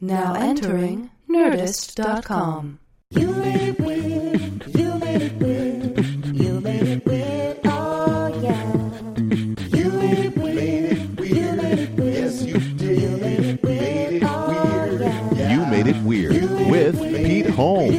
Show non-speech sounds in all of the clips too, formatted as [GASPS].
Now entering Nerdist.com. You made it weird. You made it weird. You made it weird. Oh yeah. You made it weird. You made it weird. Yes, you did. You made it weird. Oh yeah. You made it weird with Pete Holmes.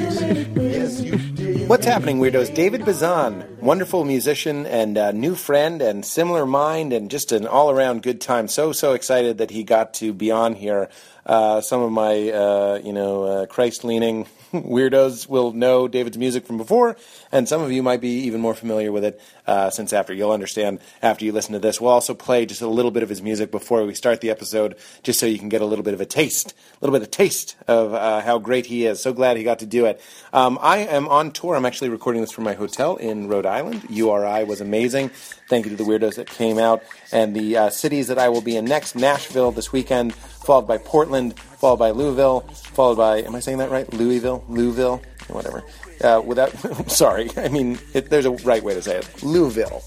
What's happening, weirdos? David Bazan, wonderful musician and uh, new friend and similar mind and just an all around good time. So, so excited that he got to be on here. Uh, some of my, uh, you know, uh, Christ leaning [LAUGHS] weirdos will know David's music from before, and some of you might be even more familiar with it uh, since after. You'll understand after you listen to this. We'll also play just a little bit of his music before we start the episode, just so you can get a little bit of a taste, a little bit of taste of uh, how great he is. So glad he got to do it. Um, I am on tour. I'm actually recording this from my hotel in Rhode Island. URI was amazing. Thank you to the weirdos that came out. And the uh, cities that I will be in next Nashville this weekend, followed by Portland, followed by Louisville, followed by, am I saying that right? Louisville? Louisville? Whatever. Uh, without, [LAUGHS] sorry, I mean, it, there's a right way to say it. Louisville.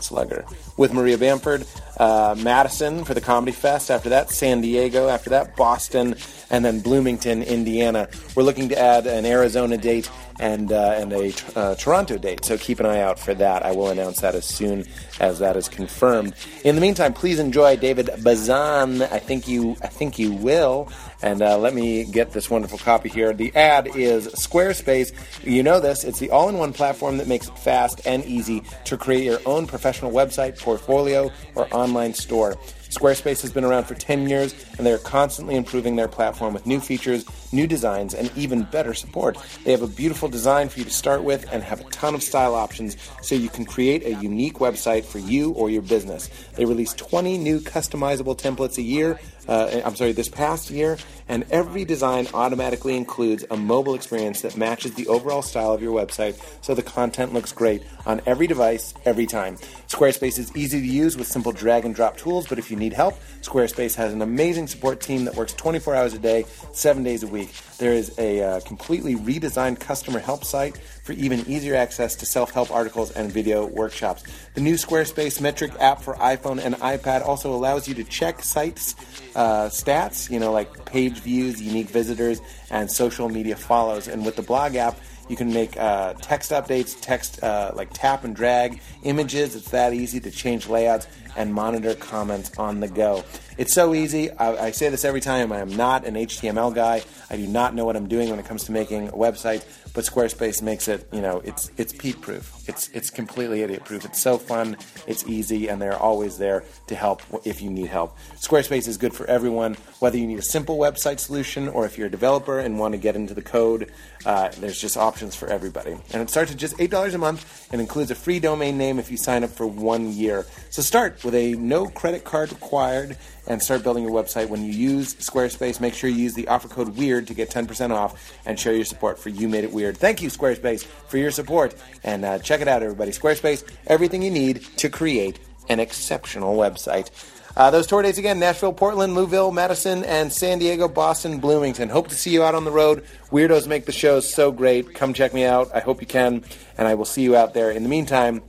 Slugger. With Maria Bamford, uh, Madison for the Comedy Fest. After that, San Diego. After that, Boston, and then Bloomington, Indiana. We're looking to add an Arizona date and uh, and a uh, Toronto date. So keep an eye out for that. I will announce that as soon as that is confirmed. In the meantime, please enjoy David Bazan. I think you I think you will. And uh, let me get this wonderful copy here. The ad is Squarespace. You know this. It's the all-in-one platform that makes it fast and easy to create your own professional website, portfolio, or online store. Squarespace has been around for 10 years, and they are constantly improving their platform with new features, new designs, and even better support. They have a beautiful design for you to start with and have a ton of style options so you can create a unique website for you or your business. They release 20 new customizable templates a year. Uh, I'm sorry, this past year, and every design automatically includes a mobile experience that matches the overall style of your website so the content looks great on every device, every time. Squarespace is easy to use with simple drag and drop tools, but if you need help, Squarespace has an amazing support team that works 24 hours a day, 7 days a week. There is a uh, completely redesigned customer help site for even easier access to self help articles and video workshops. The new Squarespace Metric app for iPhone and iPad also allows you to check sites uh, stats, you know, like page views, unique visitors, and social media follows. And with the blog app, you can make uh, text updates, text uh, like tap and drag images. It's that easy to change layouts and monitor comments on the go. It's so easy. I, I say this every time. I am not an HTML guy. I do not know what I'm doing when it comes to making a website. But Squarespace makes it, you know, it's it's Pete proof. It's it's completely idiot proof. It's so fun. It's easy, and they're always there to help if you need help. Squarespace is good for everyone, whether you need a simple website solution or if you're a developer and want to get into the code. Uh, there's just options for everybody, and it starts at just eight dollars a month and includes a free domain name if you sign up for one year. So start with a no credit card required and start building your website. When you use Squarespace, make sure you use the offer code WEIRD to get 10% off and show your support for You Made It Weird. Thank you, Squarespace, for your support. And uh, check it out, everybody. Squarespace, everything you need to create an exceptional website. Uh, those tour dates again Nashville, Portland, Louisville, Madison, and San Diego, Boston, Bloomington. Hope to see you out on the road. Weirdos make the shows so great. Come check me out. I hope you can. And I will see you out there. In the meantime,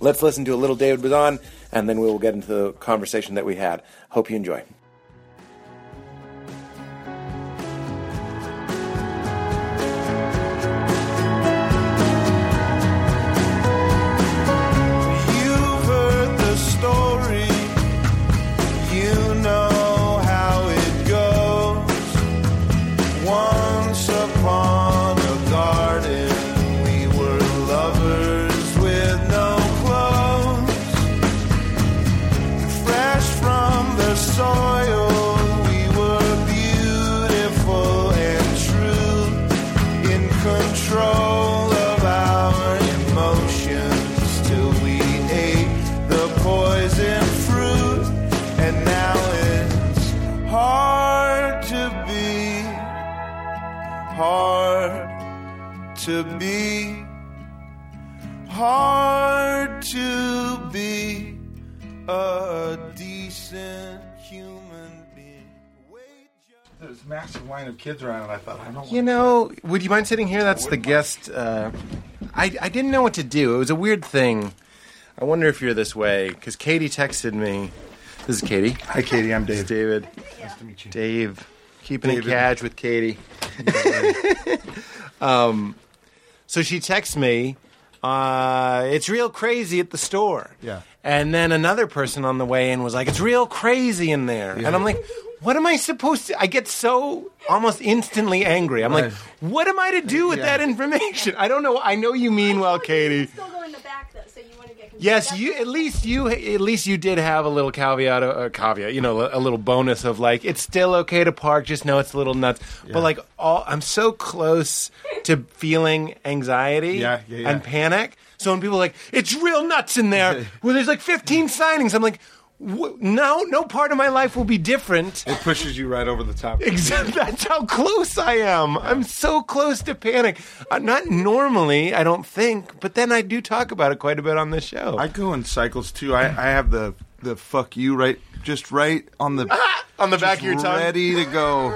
let's listen to a little David Bazan, and then we will get into the conversation that we had. Hope you enjoy. Kids around, and I thought, I don't You know, would you mind sitting here? That's the guest. Uh, I, I didn't know what to do. It was a weird thing. I wonder if you're this way because Katie texted me. This is Katie. Hi, Katie. I'm This is Dave. David. Nice to meet you. Dave. keeping it David. cash with Katie. [LAUGHS] um, so she texts me, uh, "It's real crazy at the store." Yeah. And then another person on the way in was like, "It's real crazy in there," Yeah. and I'm like. What am I supposed to? I get so almost instantly angry. I'm like, Right. what am I to do with Yeah. that information? I don't know. I know you mean well, Katie. Still go in the back though, so you want to get confused. Yes, That's you at least you at least you did have a little caveat, a caveat, you know, a little bonus of like it's still okay to park, just know it's a little nuts. But like all, I'm so close to feeling anxiety Yeah, yeah, yeah. and panic. So when people are like it's real nuts in there, [LAUGHS] where there's like 15 signings, I'm like, w- no, no part of my life will be different. It pushes you right over the top. Exactly. [LAUGHS] That's how close I am. I'm so close to panic. Uh, not normally, I don't think, but then I do talk about it quite a bit on this show. I go in cycles too. I, I have the the fuck you right, just right on the [LAUGHS] on the back of your tongue. ready to go.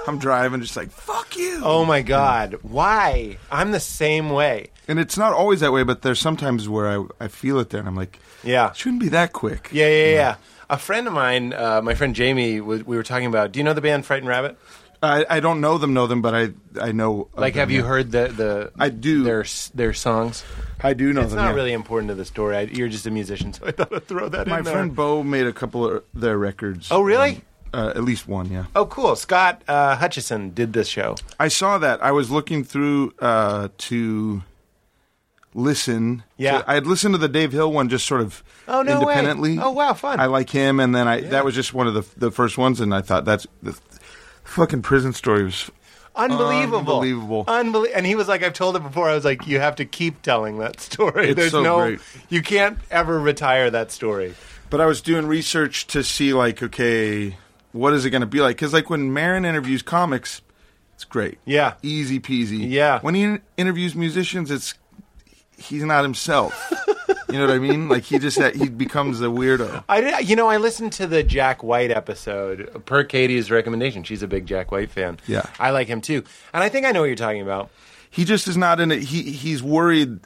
[GASPS] I'm driving, just like fuck you. Oh my god, why? I'm the same way. And it's not always that way, but there's sometimes where I I feel it there, and I'm like, Yeah. shouldn't be that quick. Yeah, yeah, yeah. A friend of mine, uh, my friend Jamie, was, we were talking about. Do you know the band Frightened Rabbit? I, I don't know them, know them, but I I know. Like, have you yeah. heard the the? I do. their their songs. I do know them. It's them. not yeah. really important to the story. I, you're just a musician, [LAUGHS] so I thought I'd throw that My in there. friend Bo made a couple of their records. Oh, really? Um, uh, at least one, yeah. Oh, cool. Scott uh, Hutchison did this show. I saw that. I was looking through uh, to listen. Yeah. to- I had listened to the Dave Hill one just sort of Oh, no way. independently. Oh, wow, fun. I like him, and then I that was just one of the the first ones, and I thought that's the fucking prison story was. Unbelievable. Unbelievable. Unbelie- and he was like, I've told it before. I was like, you have to keep telling that [LAUGHS] story. It's There's so no, great. you can't ever retire that story. But I was doing research to see like, okay, what is it going to be like? Because like when Marin interviews comics, it's great. Yeah. easy peasy. Yeah. When he interviews musicians, it's he's not himself. you know what I mean? Like he just he becomes a weirdo. I did, you know, I listened to the Jack White episode per Katie's recommendation. She's a big Jack White fan. Yeah. I like him too, and I think I know what you're talking about. He just is not in it. He he's worried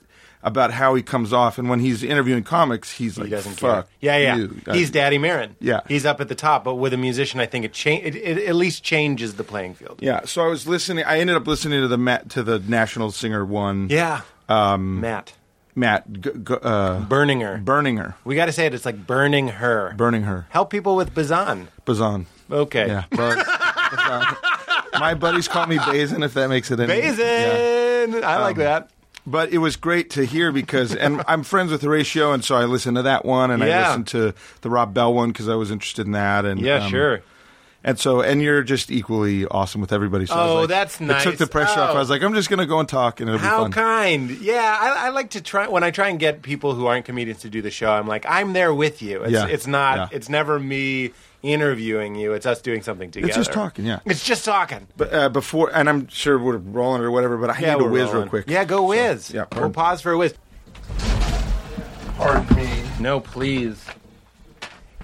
about how he comes off, and when he's interviewing comics, he's He like, doesn't "Fuck care. Yeah, yeah. you." He's Daddy Marin. Yeah. he's up at the top. But with a musician, I think it, cha- it, it at least changes the playing field. Yeah. So I was listening. I ended up listening to the to the National Singer one. yeah. Um, Matt Matt g- g- uh, Berninger. burning her, we got to say it. It's like burning her. burning her. Help people with Bazan. Bazan. Okay. Yeah. Bazan. My buddies call me Bazin, if that makes it any. Bazin. Yeah. I like Um, that. But it was great to hear because, and [LAUGHS] I'm friends with Horatio, and so I listened to that one, and I listened to the Rob Bell one because I was interested in that, and Yeah, um, sure. And so, and you're just equally awesome with everybody. So Oh, like- that's nice. It took the pressure off. Oh. I was like, I'm just going to go and talk, and it'll be How fun. kind. Yeah, I, I like to try when I try and get people who aren't comedians to do the show. I'm like, I'm there with you. It's, Yeah, it's not. yeah. It's never me interviewing you. It's us doing something together. It's just talking, yeah. It's just talking. but uh, before, and I'm sure we're rolling or whatever, but I yeah, need to we're whiz rolling. real quick. Yeah, go whiz. yeah, we'll pause for a whiz. Pardon me. No, please.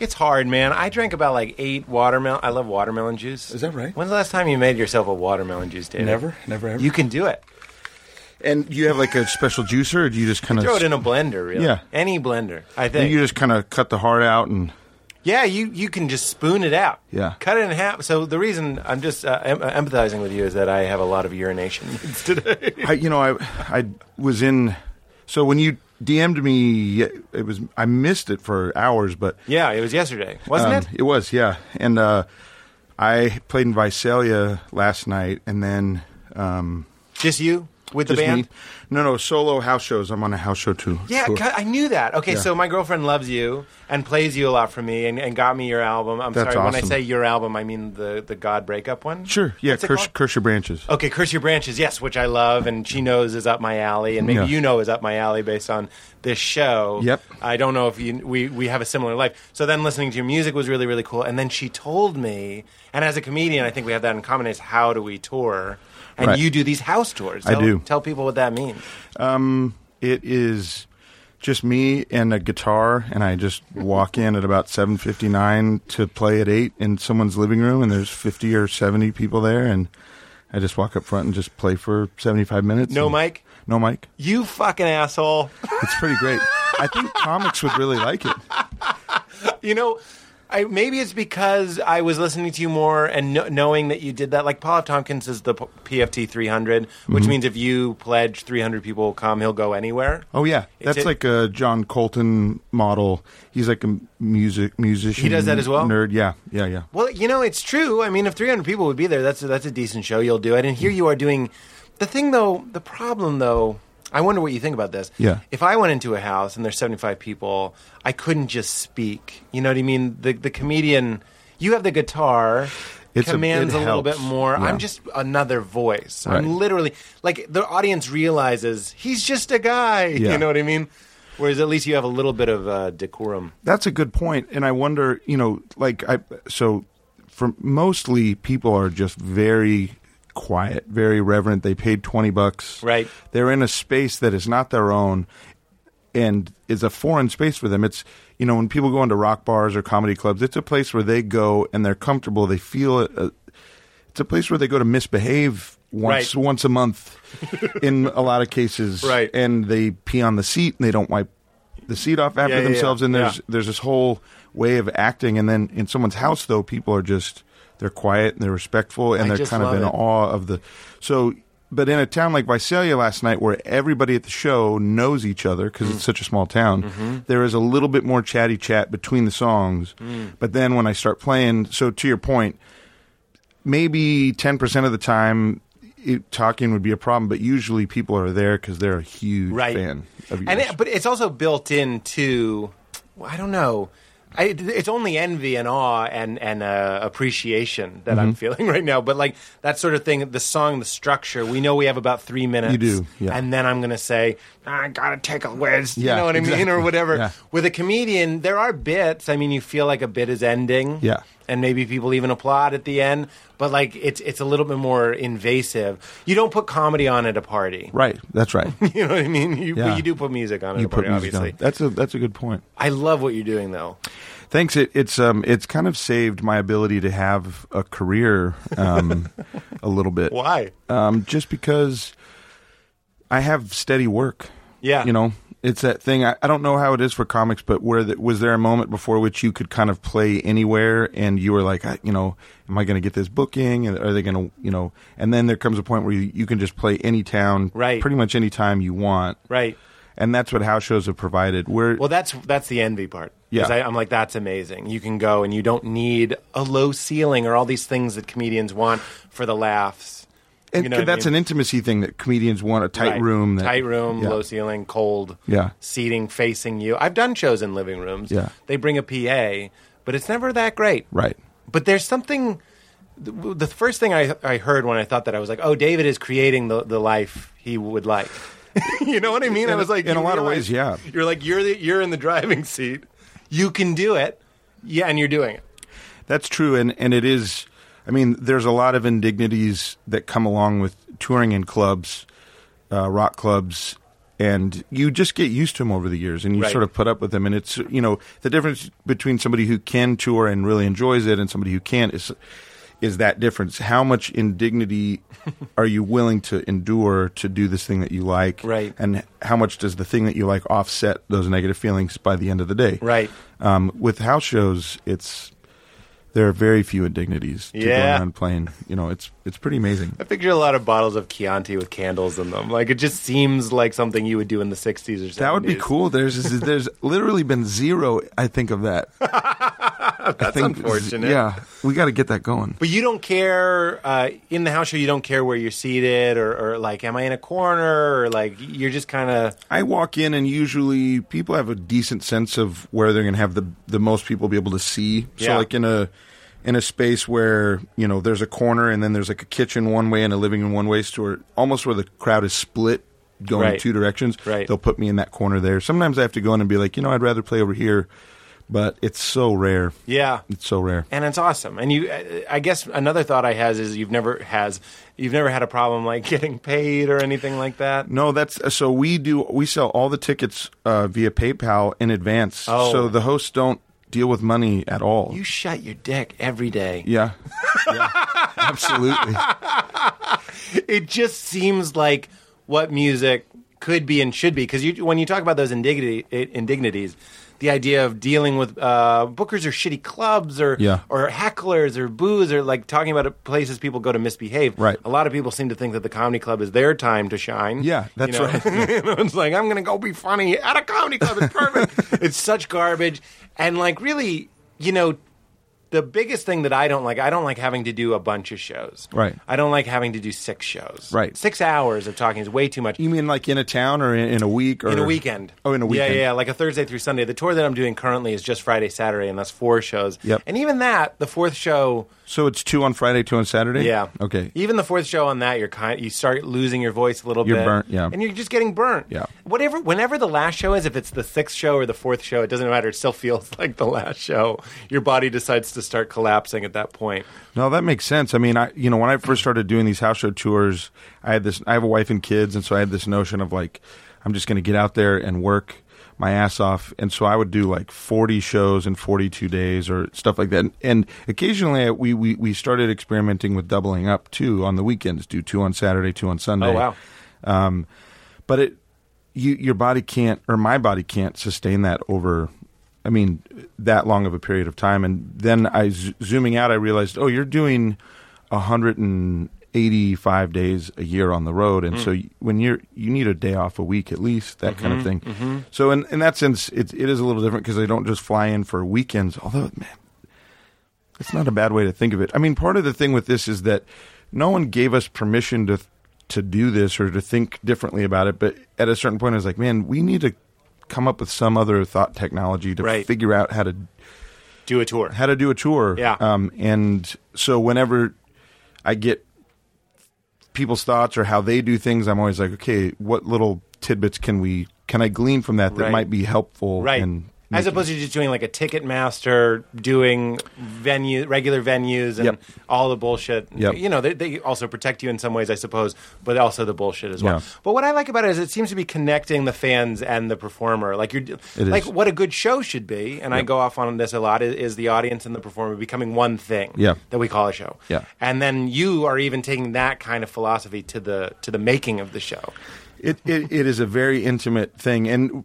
It's hard, man. I drank about like eight watermelon. I love watermelon juice. Is that right? When's the last time you made yourself a watermelon juice, David? Never, never, ever. You can do it. And you have like a special juicer, or do you just kind of Throw it in a blender, really. Yeah. Any blender, I think. You just kind of cut the heart out and Yeah, you, you can just spoon it out. Yeah. Cut it in half. So the reason I'm just uh, em- empathizing with you is that I have a lot of urination needs [LAUGHS] today. I, you know, I I was in. So when you DM'd me, it was I missed it for hours, but yeah, it was yesterday, wasn't um, it? It was, yeah. And uh, I played in Visalia last night, and then um, Just you with the just band? me. No, no, solo house shows. I'm on a house show too. Yeah. God, I knew that. Okay, so my girlfriend loves you and plays you a lot for me and, and got me your album. I'm That's sorry, when I awesome. say your album, I mean the, the God breakup one. Sure, yeah. What's it Curse, called? curse your branches. Okay, Curse Your Branches, yes, which I love, and she knows is up my alley, and maybe Yeah. you know is up my alley based on this show. Yep. I don't know if you, we, we have a similar life. So then listening to your music was really, really cool. And then she told me, and as a comedian, I think we have that in common, is how do we tour? And Right. you do these house tours. I Tell, do. Tell people what that means. Um, it is just me and a guitar, and I just walk in at about seven fifty nine to play at eight in someone's living room, and there's fifty or seventy people there, and I just walk up front and just play for seventy five minutes. No mic? No mic. You fucking asshole. It's pretty great. I think [LAUGHS] comics would really like it. you know, I, maybe it's because I was listening to you more and kno- knowing that you did that. Like Paul F. Tompkins is the P- PFT 300, which Mm-hmm. means if you pledge 300 people will come, he'll go anywhere. Oh yeah, that's it- like a John Coulton model. He's like a music musician. He does that as well? Nerd. Yeah, yeah, yeah. Well, you know, it's true. I mean, if 300 people would be there, that's a, that's a decent show. You'll do it. And here you are doing the thing, though. The problem, though, I wonder what you think about this. Yeah. If I went into a house and there's 75 people, I couldn't just speak. You know what I mean? The the comedian, you have the guitar. It's a- commands it a, little bit more. Yeah. I'm just another voice. Right. I'm literally like the audience realizes he's just a guy. [LAUGHS] Yeah. You know what I mean? Whereas at least you have a little bit of uh, decorum. That's a good point, and I wonder, you know, like I so for mostly people are just very quiet, very reverent. They paid twenty bucks. Right. They're in a space that is not their own, and is a foreign space for them. It's you know when people go into rock bars or comedy clubs, it's a place where they go and they're comfortable. They feel it. Uh, it's a place where they go to misbehave once Right. once a month, [LAUGHS] in a lot of cases. Right. And they pee on the seat and they don't wipe the seat off after Yeah, yeah, yeah. themselves. And there's Yeah. there's this whole way of acting. And then in someone's house, though, people are just they're quiet and they're respectful and I they're kind of in it. awe of the. So, but in a town like Visalia last night, where everybody at the show knows each other because Mm. it's such a small town, Mm-hmm. there is a little bit more chatty chat between the songs. Mm. But then when I start playing, so to your point, maybe ten percent of the time. It, talking would be a problem, but usually people are there because they're a huge right. fan of yours. And it, but it's also built into, I don't know. I, it's only envy and awe and and uh, appreciation that Mm-hmm. I'm feeling right now. But like that sort of thing, the song, the structure. We know we have about three minutes. You do, yeah. And then I'm going to say, I gotta take a whiz. Yeah, you know what I mean, or whatever. Yeah. With a comedian, there are bits. I mean, you feel like a bit is ending. Yeah. And maybe people even applaud at the end, but like it's it's a little bit more invasive. You don't put comedy on at a party. right, that's right. [LAUGHS] You know what I mean? You, Yeah. you do put music on it. you a party, put music obviously. on. That's a that's a good point. I love what you're doing, though. Thanks. It, it's um it's kind of saved my ability to have a career um [LAUGHS] a little bit. Why? Um, just because I have steady work. Yeah. You know, it's that thing. I, I don't know how it is for comics, but where the, was there a moment before which you could kind of play anywhere, and you were like, I, you know, am I going to get this booking? And are they going to, you know? And then there comes a point where you, you can just play any town, Right. Pretty much any time you want, Right. And that's what house shows have provided. Where Well, that's that's the envy part. Yeah. I, I'm like, that's amazing. You can go and you don't need a low ceiling or all these things that comedians want for the laughs. And you know what I that's mean? an intimacy thing that comedians want a tight Right. room, that, tight room, Yeah. low ceiling, cold. Yeah. Seating facing you. I've done shows in living rooms. Yeah. They bring a PA, but it's never that great. right? But there's something. The the first thing I, I heard when I thought that I was like, oh, David is creating the, the life he would like. [LAUGHS] [LAUGHS] you know what I mean? I was like, in a lot of ways, yeah. You're like you're the, you're in the driving seat. You can do it. Yeah, and you're doing it. That's true, and and it is. I mean, there's a lot of indignities that come along with touring in clubs, uh, rock clubs, and you just get used to them over the years, and you Right. sort of put up with them. And it's you know the difference between somebody who can tour and really enjoys it, and somebody who can't is is that difference. How much indignity [LAUGHS] are you willing to endure to do this thing that you like, Right. And how much does the thing that you like offset those negative feelings by the end of the day, Right. um, with house shows, it's there are very few indignities to Yeah. going around playing. You know, it's it's pretty amazing. I picture a lot of bottles of Chianti with candles in them. Like it just seems like something you would do in the '60s or 70s. That would be cool. There's there's [LAUGHS] literally been zero. I think of that. [LAUGHS] That's unfortunate. Yeah, we got to get that going. But you don't care uh, in the house show. You don't care where you're seated, or, or like, am I in a corner, or like you're just kind of I walk in and usually people have a decent sense of where they're going to have the the most people be able to see. So Yeah. like in a in a space where you know there's a corner and then there's like a kitchen one way and a living room one way store, almost where the crowd is split going Right. two directions. Right. They'll put me in that corner there. Sometimes I have to go in and be like, you know, I'd rather play over here, but it's so rare. yeah. It's so rare. and it's awesome. And you, I guess another thought I has is you've never has you've never had a problem like [LAUGHS] getting paid or anything like that. No, that's so we do. We sell all the tickets uh, via PayPal in advance, Oh. so the hosts don't deal with money at all. You shut your dick every day. yeah, yeah, absolutely. [LAUGHS] It just seems like what music could be and should be because you, when you talk about those indignity, indignities, the idea of dealing with uh, bookers or shitty clubs or Yeah. or hecklers or booze or like talking about places people go to misbehave. Right. A lot of people seem to think that the comedy club is their time to shine. Yeah, that's [LAUGHS] You know? right. It's like I'm going to go be funny at a comedy club. It's perfect. [LAUGHS] it's such garbage, and like really, you know, the biggest thing that I don't like, I don't like having to do a bunch of shows. Right. I don't like having to do six shows. Right. Six hours of talking is way too much. You mean like in a town or in, in a week or In a weekend. Oh, in a weekend. Yeah, yeah, like a Thursday through Sunday. The tour that I'm doing currently is just Friday, Saturday, and that's four shows. Yep. And even that, the fourth show, So it's two on Friday, two on Saturday. yeah. Okay. Even the fourth show on that, you're kind, you start losing your voice a little You're bit. burnt, yeah. And you're just getting burnt. Yeah. Whatever, whenever the last show is, if it's the sixth show or the fourth show, it doesn't matter. It still feels [LAUGHS] like the last show. Your body decides to start collapsing at that point. No, that makes sense. I mean, I you know when I first started doing these house show tours, I had this. I have a wife and kids, and so I had this notion of like, I'm just going to get out there and work my ass off, and so I would do like 40 shows in 42 days or stuff like that. And occasionally, we we we started experimenting with doubling up too on the weekends. Do two on Saturday, two on Sunday. Oh, wow. Um, but it, you, your body can't, or my body can't sustain that over. I mean, that long of a period of time. And then I, z- zooming out, I realized, oh, you're doing 185 days a year on the road, and mm. so y- when you're, you need a day off a week at least, that kind of mm-hmm, thing. Mm-hmm. So in, in that sense, it, it is a little different because I don't just fly in for weekends. Although, man, it's not a bad way to think of it. I mean, part of the thing with this is that no one gave us permission to to do this or to think differently about it. But at a certain point, I was like, man, we need to come up with some other thought technology to Right. figure out how to Do a tour. how to do a tour. Yeah. Um, and so whenever I get people's thoughts or how they do things, I'm always like, okay, what little tidbits can we can I glean from that that Right. might be helpful? Right. in As making- opposed to just doing like a ticket master, doing venue, regular venues, and Yep. all the bullshit. Yep. You know, they, they also protect you in some ways, I suppose, but also the bullshit as well. Yeah. But what I like about it is it seems to be connecting the fans and the performer. Like you're, It like is. what a good show should be, and I go off on this a lot. Is, is the audience and the performer becoming one thing? Yeah. That we call a show. Yeah. And then you are even taking that kind of philosophy to the to the making of the show. It, it it is a very intimate thing, and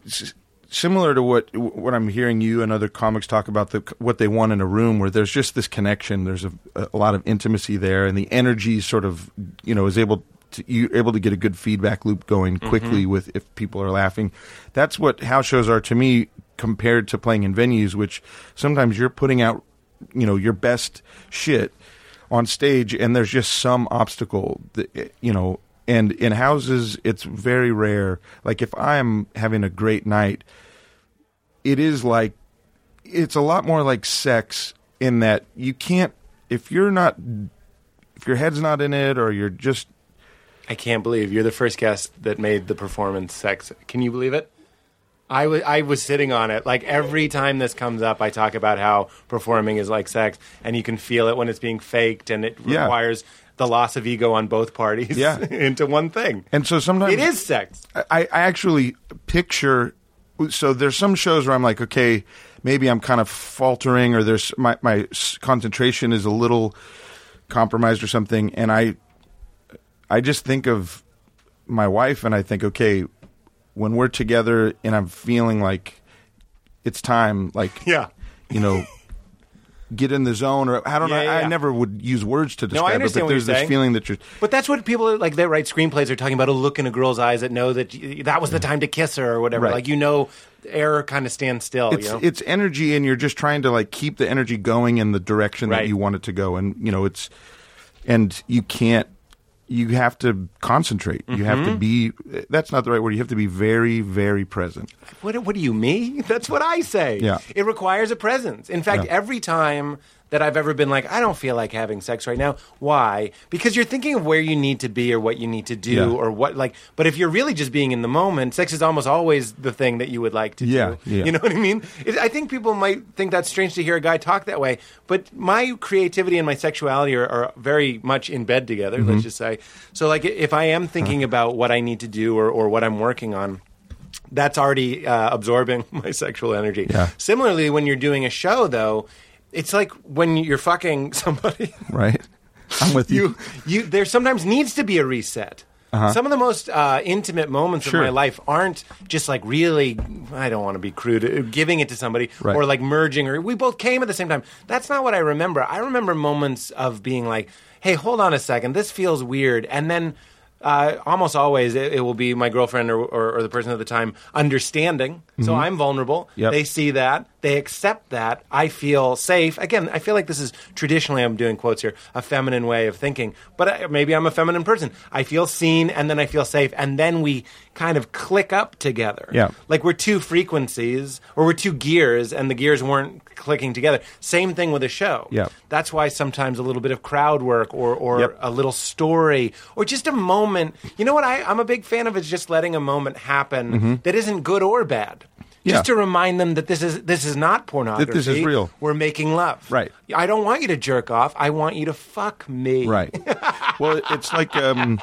similar to what what I'm hearing you and other comics talk about the what they want in a room, where there's just this connection. There's a, a lot of intimacy there, and the energy sort of you know is able. To, you're able to get a good feedback loop going mm-hmm. quickly with if people are laughing. That's what house shows are to me compared to playing in venues, which sometimes you're putting out, you know, your best shit on stage, and there's just some obstacle, that, you know. And in houses, it's very rare. Like if I'm having a great night, it is like it's a lot more like sex in that you can't if you're not if your head's not in it or you're just I can't believe you're the first guest that made the performance sex. Can you believe it? I wa- I was sitting on it. Like every time this comes up, I talk about how performing is like sex, and you can feel it when it's being faked, and it Yeah. requires the loss of ego on both parties Yeah. [LAUGHS] into one thing. and so sometimes It is sex. I, I actually picture so there's some shows where I'm like, okay, maybe I'm kind of faltering or there's my my concentration is a little compromised or something, and I I just think of my wife and I think, okay, when we're together and I'm feeling like it's time, like Yeah. you know. Get in the zone, or I don't Yeah, know. yeah, I yeah. never would use words to No, I describe it, but there's this saying. feeling that you're But that's what people like that write screenplays are talking about a look in a girl's eyes that know that that was the time to kiss her or whatever. Right. Like you know, air kind of stands still. it's you know? it's energy and you're just trying to like keep the energy going in the direction Right. that you want it to go and you know it's and you can't you have to concentrate you have Mm-hmm. to be that's not the right word you have to be very very present What, what do you mean? [LAUGHS] That's what I say. Yeah. It requires a presence. In fact, Yeah. every time that I've ever been like, I don't feel like having sex right now. Why? Because you're thinking of where you need to be or what you need to do Yeah. or what, like, but if you're really just being in the moment, sex is almost always the thing that you would like to Yeah, do. yeah. You know what I mean? It, I think people might think that's strange to hear a guy talk that way, but my creativity and my sexuality are, are very much in bed together, Mm-hmm. let's just say. So, like, if I am thinking about what I need to do or, or what I'm working on, that's already uh, absorbing [LAUGHS] my sexual energy. Yeah. Similarly, when you're doing a show, though, it's like when you're fucking [LAUGHS] somebody. right i'm with you, you, you, there sometimes needs to be a reset. Some of the most uh, intimate moments Sure. of my life aren't just like really. I don't want to be crude, uh, giving it to somebody Right. or like merging or we both came at the same time. That's not what I remember. I remember moments of being like, "Hey, hold on a second, this feels weird," and then. Uh, almost always, it, it will be my girlfriend or, or, or the person at the time understanding. So I'm vulnerable. Mm-hmm. Yep. They see that. They accept that. I feel safe. Again, I feel like this is traditionally, I'm doing quotes here, a feminine way of thinking. But I, maybe I'm a feminine person. I feel seen and then I feel safe. And then we kind of click up together. Yeah. Like we're two frequencies or we're two gears and the gears weren't clicking together. Same thing with a show. Yeah. That's why sometimes a little bit of crowd work or, or Yep. a little story or just a moment. You know what I, I'm a big fan of is just letting a moment happen mm-hmm. that isn't good or bad. Yeah. Just to remind them that this is this is not pornography. this is real. We're making love. Right. I don't want you to jerk off. I want you to fuck me. Right. [LAUGHS] well, it's like um,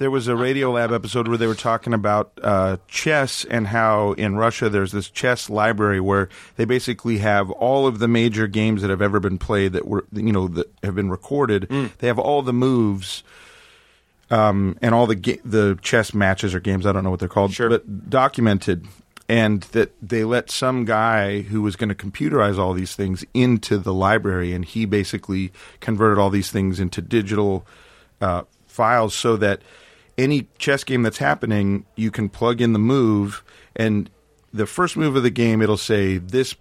there was a Radiolab episode where they were talking about uh, chess and how in Russia there's this chess library where they basically have all of the major games that have ever been played that were you know that have been recorded. They have all the moves. Um, and all the ga- the chess matches or games, I don't know what they're called, Sure. but documented, and that they let some guy who was going to computerize all these things into the library, and he basically converted all these things into digital uh, files so that any chess game that's happening, you can plug in the move, and the first move of the game, it'll say this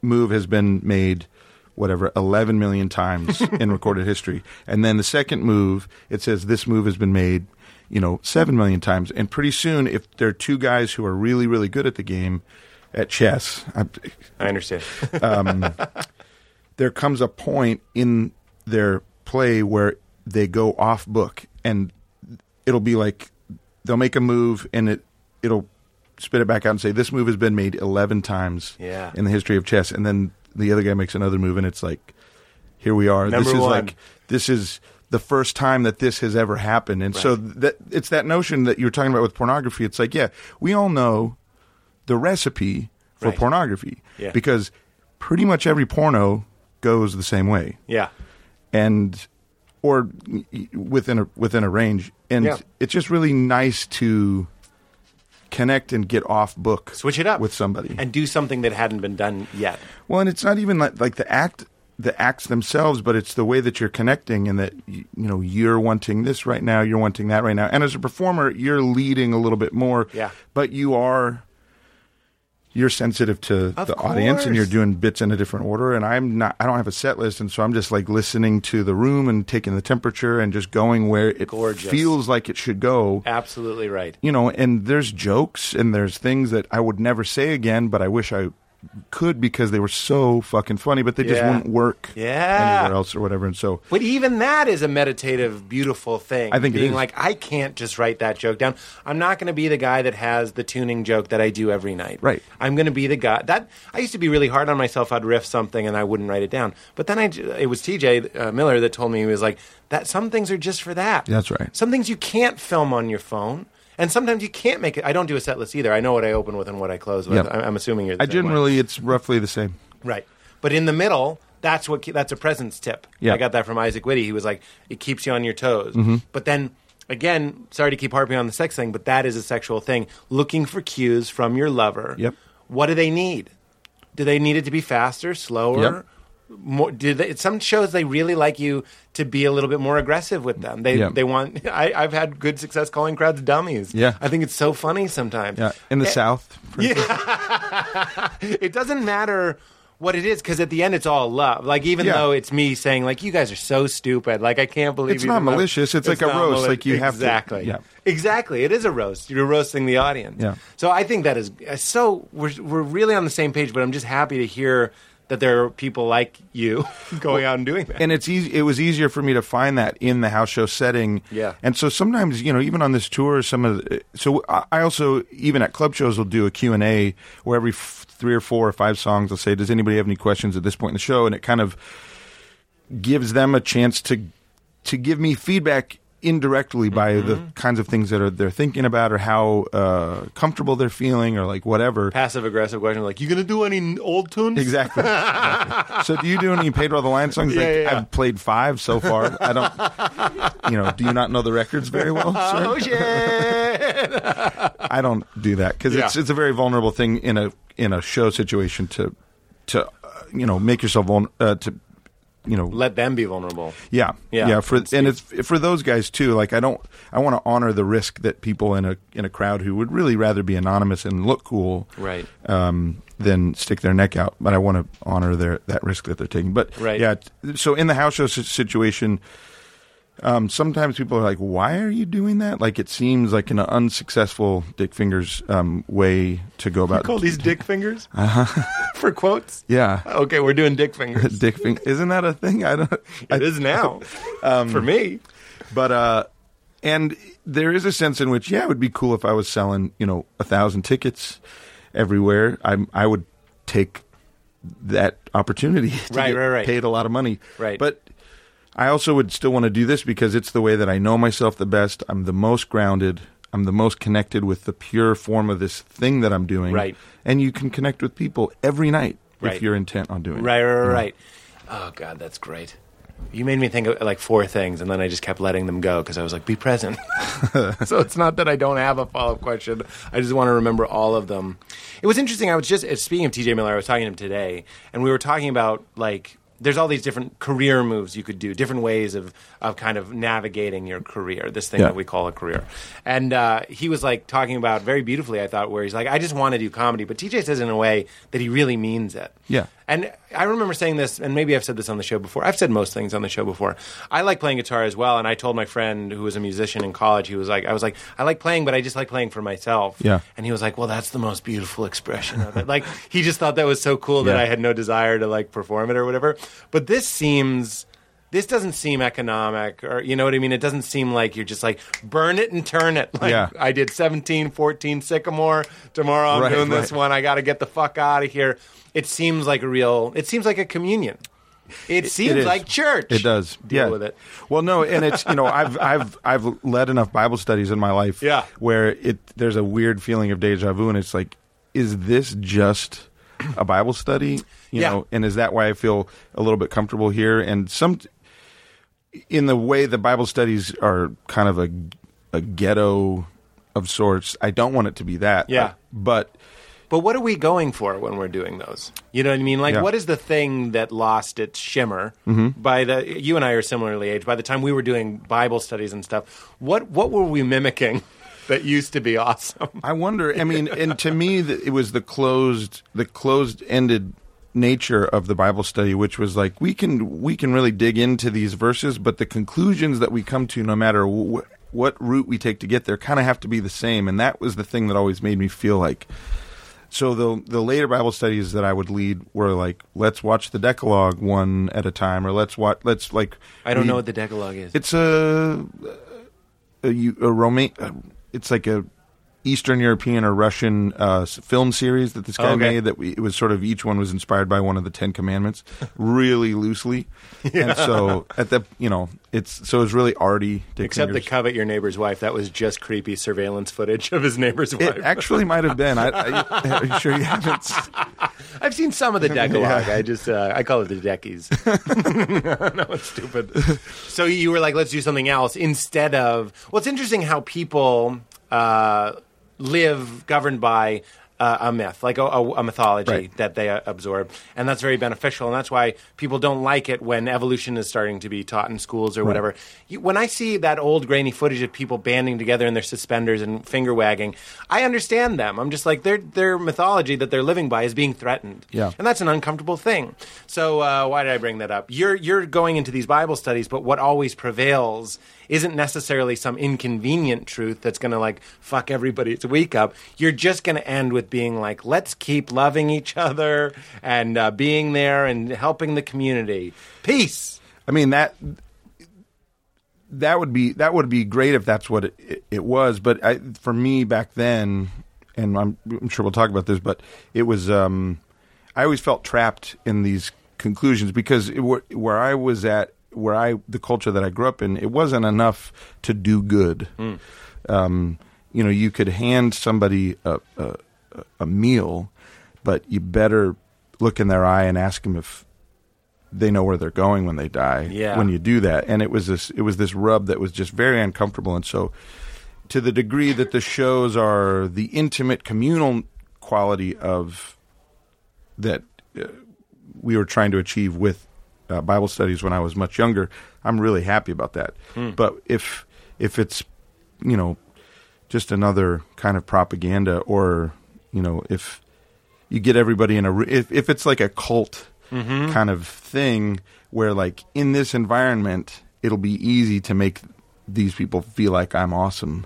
move has been made whatever 11 million times [LAUGHS] in recorded history. And then the second move it says this move has been made you know 7 million times and pretty soon if there are two guys who are really really good at the game at chess I, I understand. [LAUGHS] Um, there comes a point in their play where they go off book and it'll be like they'll make a move and it it'll spit it back out and say this move has been made 11 times Yeah. in the history of chess and then the other guy makes another move and it's like here we are Number this is one. like this is the first time that this has ever happened and so that it's that notion that you're talking about with pornography it's like yeah we all know the recipe for Right. pornography Yeah. because pretty much every porno goes the same way yeah. and or within a within a range and Yeah. it's just really nice to connect and get off book Switch it up with somebody and do something that hadn't been done yet. well and it's not even like, like the act the acts themselves but it's the way that you're connecting and that you know you're wanting this right now you're wanting that right now and as a performer you're leading a little bit more Yeah. but you are you're sensitive to Of the audience and you're doing bits in a different order and i'm not i don't have a set list and so i'm just like listening to the room and taking the temperature and just going where it Gorgeous. feels like it should go Absolutely right. you know and there's jokes and there's things that i would never say again but i wish i could because they were so fucking funny but they just Yeah. wouldn't work Yeah. anywhere else or whatever and so But even that is a meditative, beautiful thing. I think it being is. like, I can't just write that joke down. I'm not going to be the guy that has the tuning joke that I do every night. Right. I'm going to be the guy that I used to be really hard on myself. I'd riff something and I wouldn't write it down. But then I, j- it was TJ uh, Miller that told me he was like that. Some things are just for that. That's right. Some things you can't film on your phone. And sometimes you can't make it. I don't do a set list either. I know what I open with and what I close with. I'm assuming you're. The i same way. generally it's roughly the same Right. But in the middle, that's what that's a presence tip. Yeah. I got that from Isaac Whitty. He was like, it keeps you on your toes. Mm-hmm. But then again, sorry to keep harping on the sex thing, but that is a sexual thing. Looking for cues from your lover. Yep. What do they need? Do they need it to be faster, slower? Yep. More, do they, some shows they really like you to be a little bit more aggressive with them. They Yeah. they want. [LAUGHS] I, I've had good success calling crowds dummies. Yeah. I think it's so funny sometimes. yeah in the Eh, south for instance. [LAUGHS] it doesn't matter what it is because at the end it's all love. Like even Yeah. though it's me saying like you guys are so stupid. Like I can't believe It's not malicious. It's like a roast. mali- Like, you have to- exactly. yeah. Exactly. It is a roast. You're roasting the audience. Yeah. So I think that is so we're we're really on the same page. But I'm just happy to hear that there are people like you [LAUGHS] going out and doing that. and it's easy. It was easier for me to find that in the house show setting. Yeah. And so sometimes, you know, even on this tour, some of the, so I I also even at club shows will do a Q and A where every f- three or four or five songs I'll say, "Does anybody have any questions at this point in the show?" And it kind of gives them a chance to to give me feedback indirectly by Mm-hmm. the kinds of things that are they're thinking about or how uh, comfortable they're feeling or like whatever. Passive aggressive question like, you gonna do any old tunes? Exactly. [LAUGHS] so, do you do any Pedro the Lion songs? Yeah, Like, yeah, yeah. I've played five so far. I don't. You know, do you not know the records very well, [LAUGHS] sir? Oh shit! I don't do that because it's it's a very vulnerable thing in a in a show situation to to uh, you know make yourself vul- uh, to you know Let them be vulnerable. yeah Yeah. yeah for and it's for those guys too like I don't I want to honor the risk that people in a in a crowd who would really rather be anonymous and look cool Right. um, than stick their neck out but I want to honor their that risk that they're taking but Right. yeah so in the house show si- situation um, sometimes people are like, "Why are you doing that?" Like it seems like an unsuccessful Dick Fingers um, way to go about. You Call these dick fingers [LAUGHS] [LAUGHS] for quotes. yeah, Okay, we're doing dick [LAUGHS] fingers. Dick Finger. Isn't that a thing? I don't. It is now for me. But uh, and there is a sense in which, yeah, it would be cool if I was selling, you know, a thousand tickets everywhere. I I would take that opportunity. To Right, get right, right. Paid a lot of money. Right. But I also would still want to do this because it's the way that I know myself the best. I'm the most grounded. I'm the most connected with the pure form of this thing that I'm doing. Right. And you can connect with people every night Right. if you're intent on doing Right, it. right, right, right. Oh God, that's great. You made me think of like four things, and then I just kept letting them go because I was like, "Be present." [LAUGHS] [LAUGHS] so it's not that I don't have a follow up question. I just want to remember all of them. It was interesting. I was just speaking of T.J. Miller. I was talking to him today, and we were talking about like there's all these different career moves you could do, different ways of of kind of navigating your career. This thing Yeah. that we call a career. And uh, he was like talking about very beautifully. I thought where he's like, I just want to do comedy, but T.J. says in a way that he really means it. Yeah. And I remember saying this, and maybe I've said this on the show before. I've said most things on the show before. I like playing guitar as well, and I told my friend who was a musician in college, he was like, I was like, I like playing, but I just like playing for myself. Yeah. And he was like, Well, that's the most beautiful expression of it. like he just thought that was so cool that Yeah. I had no desire to like perform it or whatever. But this seems. This doesn't seem economic, or you know what I mean? It doesn't seem like you're just like burn it and turn it. Like Yeah. I did 17, 14 Sycamore. Tomorrow I'm Right, doing this one. I got to get the fuck out of here. It seems like a real. It seems like a communion. It seems is. like church. It does. Deal yeah. with it. Well, no, and it's you know I've I've I've led enough Bible studies in my life. Yeah. Where it there's a weird feeling of deja vu, and it's like, is this just a Bible study? You Yeah. know, and is that why I feel a little bit comfortable here? And some in the way the Bible studies are kind of a a ghetto of sorts. I don't want it to be that. Yeah. But But what are we going for when we're doing those? You know what I mean? Like, Yeah. Mm-hmm. what is the thing that lost its shimmer by the? You and I are similarly aged. By the time we were doing Bible studies and stuff, what what were we mimicking [LAUGHS] that used to be awesome? I wonder. I mean, and to me, it was the closed, the closed-ended nature of the Bible study, which was like we can we can really dig into these verses, but the conclusions that we come to, no matter wh- what route we take to get there, kind of have to be the same. And that was the thing that always made me feel like. So the the later Bible studies that I would lead were like, let's watch the Decalogue one at a time, or let's watch, let's like. I don't read- know what the Decalogue is. it's a a, a, a Roma- uh, It's like a Eastern European or Russian uh, film series that this guy okay. made. That we, it was sort of each one was inspired by one of the Ten Commandments, [LAUGHS] really loosely. And so at the you know it's so it's really arty. Dick Except the covet your neighbor's wife. That was just creepy surveillance footage of his neighbor's wife. It actually might have been. I, I, are you sure you haven't? [LAUGHS] I've seen some of the Decalogue. I just uh, I call it the Deckies. [LAUGHS] no, it's stupid. So you were like, let's do something else instead of. Well, it's interesting how people uh, live governed by. Uh, a myth, like a, a, a mythology Right. that they uh, absorb, and that's very beneficial. And that's why people don't like it when evolution is starting to be taught in schools or whatever. You, when I see that old grainy footage of people banding together in their suspenders and finger wagging, I understand them. I'm just like their their mythology that they're living by is being threatened. Yeah. And that's an uncomfortable thing. So uh, why did I bring that up? You're you're going into these Bible studies, but what always prevails isn't necessarily some inconvenient truth that's going to like fuck everybody's week up. You're just going to end with being like, let's keep loving each other and uh, being there and helping the community. Peace. I mean that that would be that would be great if that's what it, it, it was. But I, for me back then, and I'm, I'm sure we'll talk about this, but it was um, I always felt trapped in these conclusions because it, where, where I was at where I the culture that I grew up in, it wasn't enough to do good. Um, you know, you could hand somebody a, a a meal, but you better look in their eye and ask them if they know where they're going when they die. Yeah. When you do that, and it was this it was this rub that was just very uncomfortable, and so to the degree that the shows are the intimate communal quality of that uh, we were trying to achieve with uh, Bible studies when I was much younger, I'm really happy about that. But if if it's you know just another kind of propaganda, or you know if you get everybody in a if if it's like a cult kind of thing where like in this environment it'll be easy to make these people feel like I'm awesome,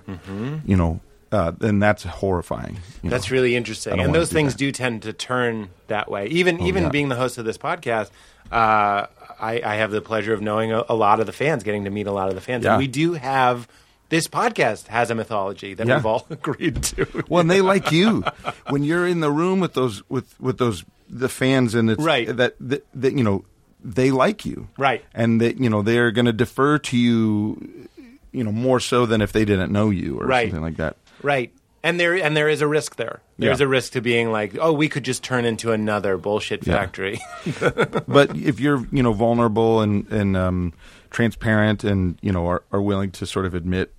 you know. Uh, then that's horrifying. That's know. really interesting, and those do things that. do tend to turn that way. Even even yeah. being the host of this podcast, uh, I, I have the pleasure of knowing a, a lot of the fans, getting to meet a lot of the fans, Yeah. and we do have. This podcast has a mythology that Yeah. we've all [LAUGHS] agreed to. Well, and they like you when you're in the room with those with with those the fans, and it's Right. that that, that you know they like you, Right. And that you know they are going to defer to you, you know, more so than if they didn't know you or Right. something like that. Right. And there and there is a risk there. There's Yeah. a risk to being like, oh, we could just turn into another bullshit Yeah. factory. [LAUGHS] But if you're you know vulnerable and and um, transparent, and you know are, are willing to sort of admit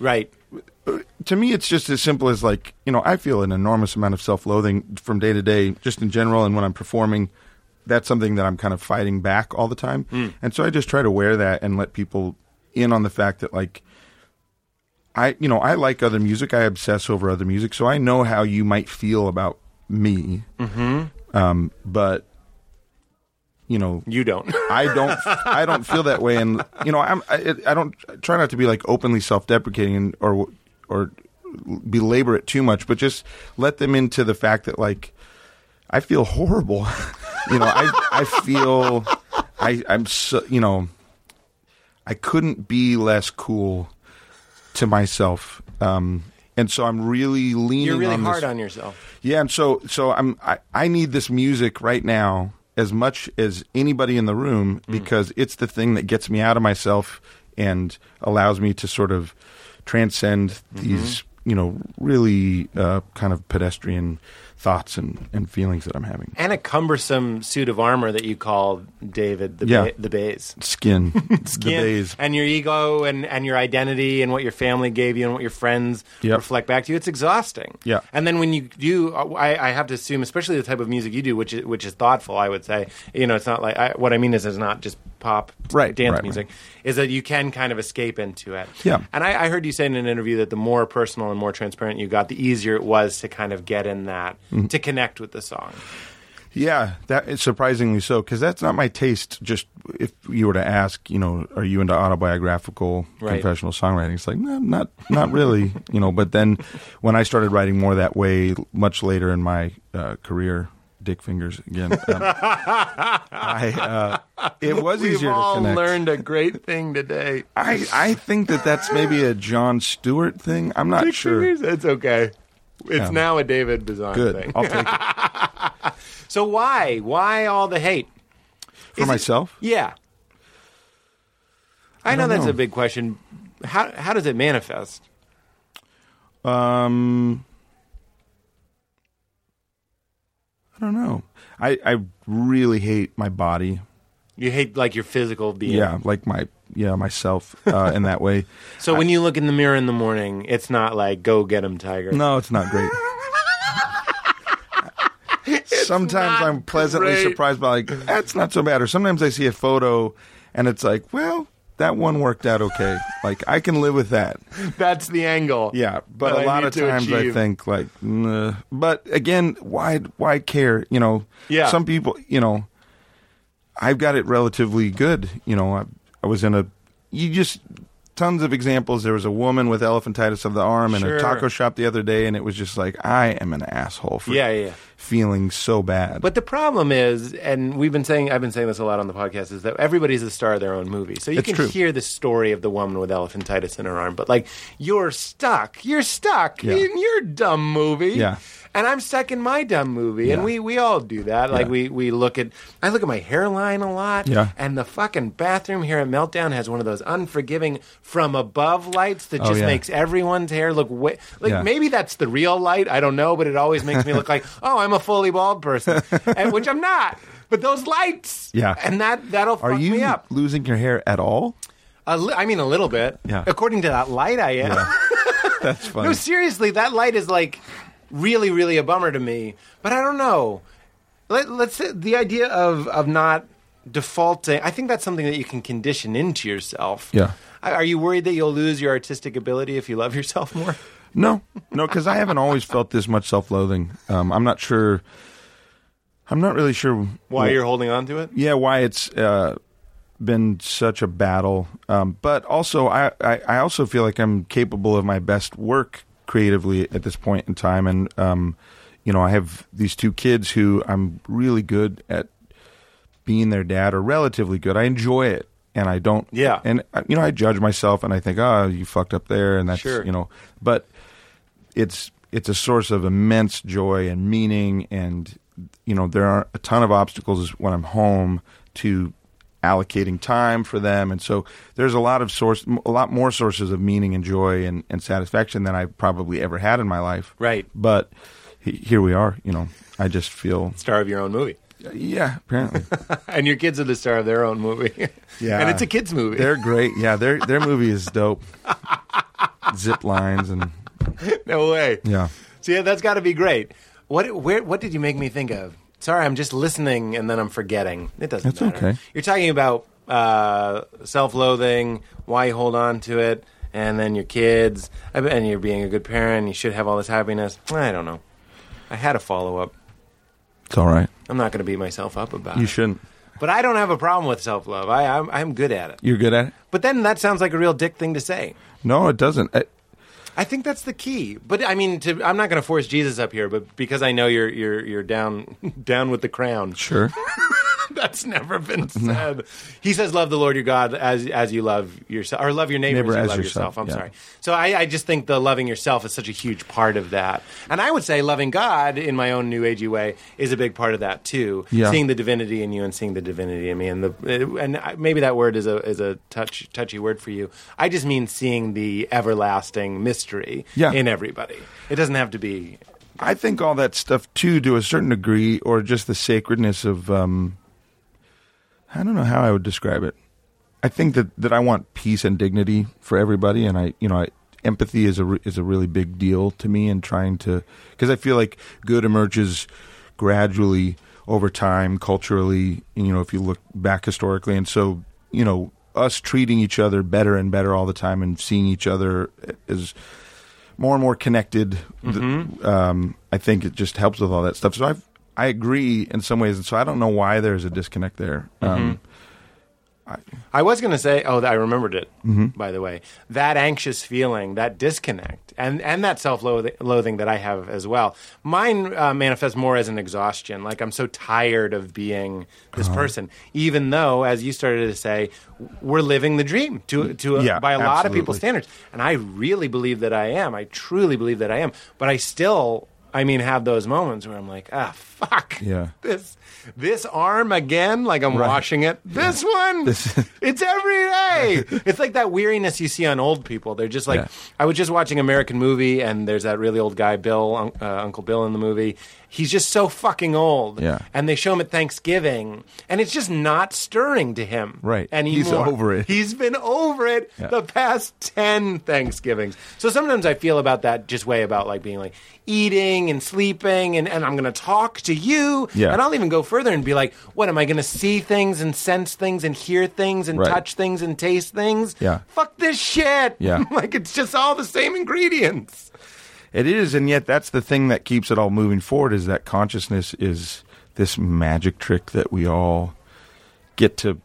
right. to me, it's just as simple as like you know I feel an enormous amount of self-loathing from day to day, just in general, and when I'm performing, that's something that I'm kind of fighting back all the time, and so I just try to wear that and let people in on the fact that like I you know I like other music, I obsess over other music, so I know how you might feel about me, mm-hmm. um, but you know You don't. I don't. I don't feel that way, and you know, I'm. I, I don't I try not to be like openly self-deprecating or or belabor it too much, but just let them into the fact that like I feel horrible. [LAUGHS] you know, I I feel I I'm so you know I couldn't be less cool to myself. Um, and so I'm really leaning. You're really on hard this, on yourself. yeah, and so so I'm I, I need this music right now as much as anybody in the room Mm. because it's the thing that gets me out of myself and allows me to sort of transcend Mm-hmm. these you know really uh, kind of pedestrian thoughts and, and feelings that I'm having. And a cumbersome suit of armor that you call David the Yeah. ba- the bays. Skin, [LAUGHS] the Skin bays. and your ego and, and your identity and what your family gave you and what your friends Yep. reflect back to you. It's exhausting. Yeah. And then when you do, I, I have to assume, especially the type of music you do, which is, which is thoughtful, I would say. You know, it's not like I, what I mean is it's not just pop Right, dance right, music. Is that you can kind of escape into it. Yeah. And I, I heard you say in an interview that the more personal and more transparent you got, the easier it was to kind of get in that Mm-hmm. to connect with the song. Yeah, that is surprisingly so because that's not my taste. Just if you were to ask, you know, are you into autobiographical Right. confessional songwriting? It's like, no, not not really, [LAUGHS] you know. But then when I started writing more that way, much later in my uh, career, dick fingers again. Um, I uh, it was We've easier to connect. learned a great thing today. I I think that that's maybe a Jon Stewart thing. I'm not Dick sure. fingers? It's okay. It's Yeah. now a David Bazan Good, thing. I'll take it [LAUGHS] So why? Why all the hate? for Is it- myself. Yeah. I, know that's know. a big question. How how does it manifest? Um, I don't know. I I really hate my body. You hate like your physical being. Yeah, like my yeah myself uh, in that way. [LAUGHS] So when you look in the mirror in the morning, it's not like go get him, tiger. No, it's not great. [LAUGHS] sometimes I'm pleasantly great. surprised by like that's not so bad. Or sometimes I see a photo and it's like, well, that one worked out okay. Like I can live with that. [LAUGHS] That's the angle. Yeah, but a I lot of times I think like, nah. but again, why why care? You know, Yeah. Some people, you know, I've got it relatively good. You know, I, I was in a, you just tons of examples. There was a woman with elephantitis of the arm in Sure. a taco shop the other day, and it was just like, I am an asshole for Yeah, yeah, yeah. feeling so bad. But the problem is, and we've been saying, I've been saying this a lot on the podcast, is that everybody's the star of their own movie. So you It's can true. hear the story of the woman with elephantitis in her arm, but like you're stuck, you're stuck Yeah. in your dumb movie. Yeah. And I'm stuck in my dumb movie, and we we all do that. Like we we look at I look at my hairline a lot, Yeah. and the fucking bathroom here at Meltdown has one of those unforgiving from above lights that Oh, just yeah. makes everyone's hair look way like Yeah. maybe that's the real light. I don't know, but it always makes me look like [LAUGHS] oh I'm a fully bald person, and which I'm not. But those lights, Yeah. and that that'll Are fuck you me up. losing your hair at all? A li- I mean, a little bit. Yeah. According to that light, I am. [LAUGHS] That's funny. no, seriously, that light is like really, really a bummer to me. But I don't know. Let, let's say the idea of of not defaulting. I think that's something that you can condition into yourself. Yeah. Are you worried that you'll lose your artistic ability if you love yourself more? No, no, because I haven't always felt this much self-loathing. Um, I'm not sure. I'm not really sure Why wh- you're holding on to it? yeah why it's uh, been such a battle. Um, but also, I, I I also feel like I'm capable of my best work creatively at this point in time, and um, you know I have these two kids who I'm really good at being their dad, or relatively good. I enjoy it. And I don't, Yeah. And uh, you know, I judge myself, and I think, oh, you fucked up there, and that's, Sure. you know. But it's it's a source of immense joy and meaning and you know there are a ton of obstacles when i'm home to allocating time for them and so there's a lot of source a lot more sources of meaning and joy and, and satisfaction than i've probably ever had in my life Right. but he, here we are you know i just feel Star of your own movie, uh, yeah apparently [LAUGHS] and your kids are the star of their own movie. Yeah. and it's a kids movie. they're great yeah their their movie is dope [LAUGHS] zip lines and no way. yeah So yeah, that's got to be great. What where what did you make me think of? Sorry, I'm just listening and then I'm forgetting. It doesn't That's matter. okay. You're talking about uh, self-loathing, why you hold on to it, and then your kids, and you're being a good parent. You should have all this happiness. I don't know. I had a follow-up. it's all right I'm not going to beat myself up about it. you shouldn't But I don't have a problem with self-love. I, I'm I'm good at it. you're good at it But then that sounds like a real dick thing to say. no it doesn't I, I think that's the key. But I mean, to, I'm not going to force Jesus up here, but because I know you're you're you're down [LAUGHS] down with the crown. sure [LAUGHS] [LAUGHS] That's never been said. He says, "Love the Lord your God as as you love yourself, or love your neighbor, Neighbor as you as love yourself, yourself." I'm yeah. sorry. So I, I just think the loving yourself is such a huge part of that, and I would say loving God in my own new agey way is a big part of that too. Yeah. Seeing the divinity in you and seeing the divinity in me, and the and maybe that word is a is a touch touchy word for you. I just mean seeing the everlasting mystery Yeah. in everybody. It doesn't have to be. I think all that stuff too, to a certain degree, or just the sacredness of, um, I don't know how I would describe it. I think that, that I want peace and dignity for everybody, and I, you know, I, empathy is a re- is a really big deal to me, and trying to because I feel like good emerges gradually over time, culturally. You know, if you look back historically, and so you know, us treating each other better and better all the time, and seeing each other as more and more connected. th- um, I think it just helps with all that stuff. So I I agree in some ways, and so I don't know why there's a disconnect there. Um, I was going to say, oh, I remembered it. Mm-hmm. By the way, that anxious feeling, that disconnect, and and that self-loathing that I have as well. Mine uh, manifests more as an exhaustion. Like I'm so tired of being this Uh-huh. person, even though, as you started to say, we're living the dream to to Yeah, by a lot of people's standards. And I really believe that I am. I truly believe that I am. But I still, I mean, have those moments where I'm like, ah, fuck. Yeah. This this arm again, like I'm Right. washing it. This one, This- it's every day. [LAUGHS] it's like that weariness you see on old people. They're just like, Yeah. I was just watching American movie, and there's that really old guy, Bill, uh, Uncle Bill in the movie. He's just so fucking old. Yeah. And they show him at Thanksgiving, and it's just not stirring to him. Right. Anymore. He's over it. He's been over it Yeah. the past 10 Thanksgivings. So sometimes I feel about that just way about like being like eating and sleeping, and, and I'm going to talk to you. Yeah. And I'll even go further and be like, what, am I going to see things and sense things and hear things and Right. touch things and taste things? Yeah. Fuck this shit. Yeah. [LAUGHS] like it's just all the same ingredients. It is, and yet that's the thing that keeps it all moving forward. Is that consciousness is this magic trick that we all get to.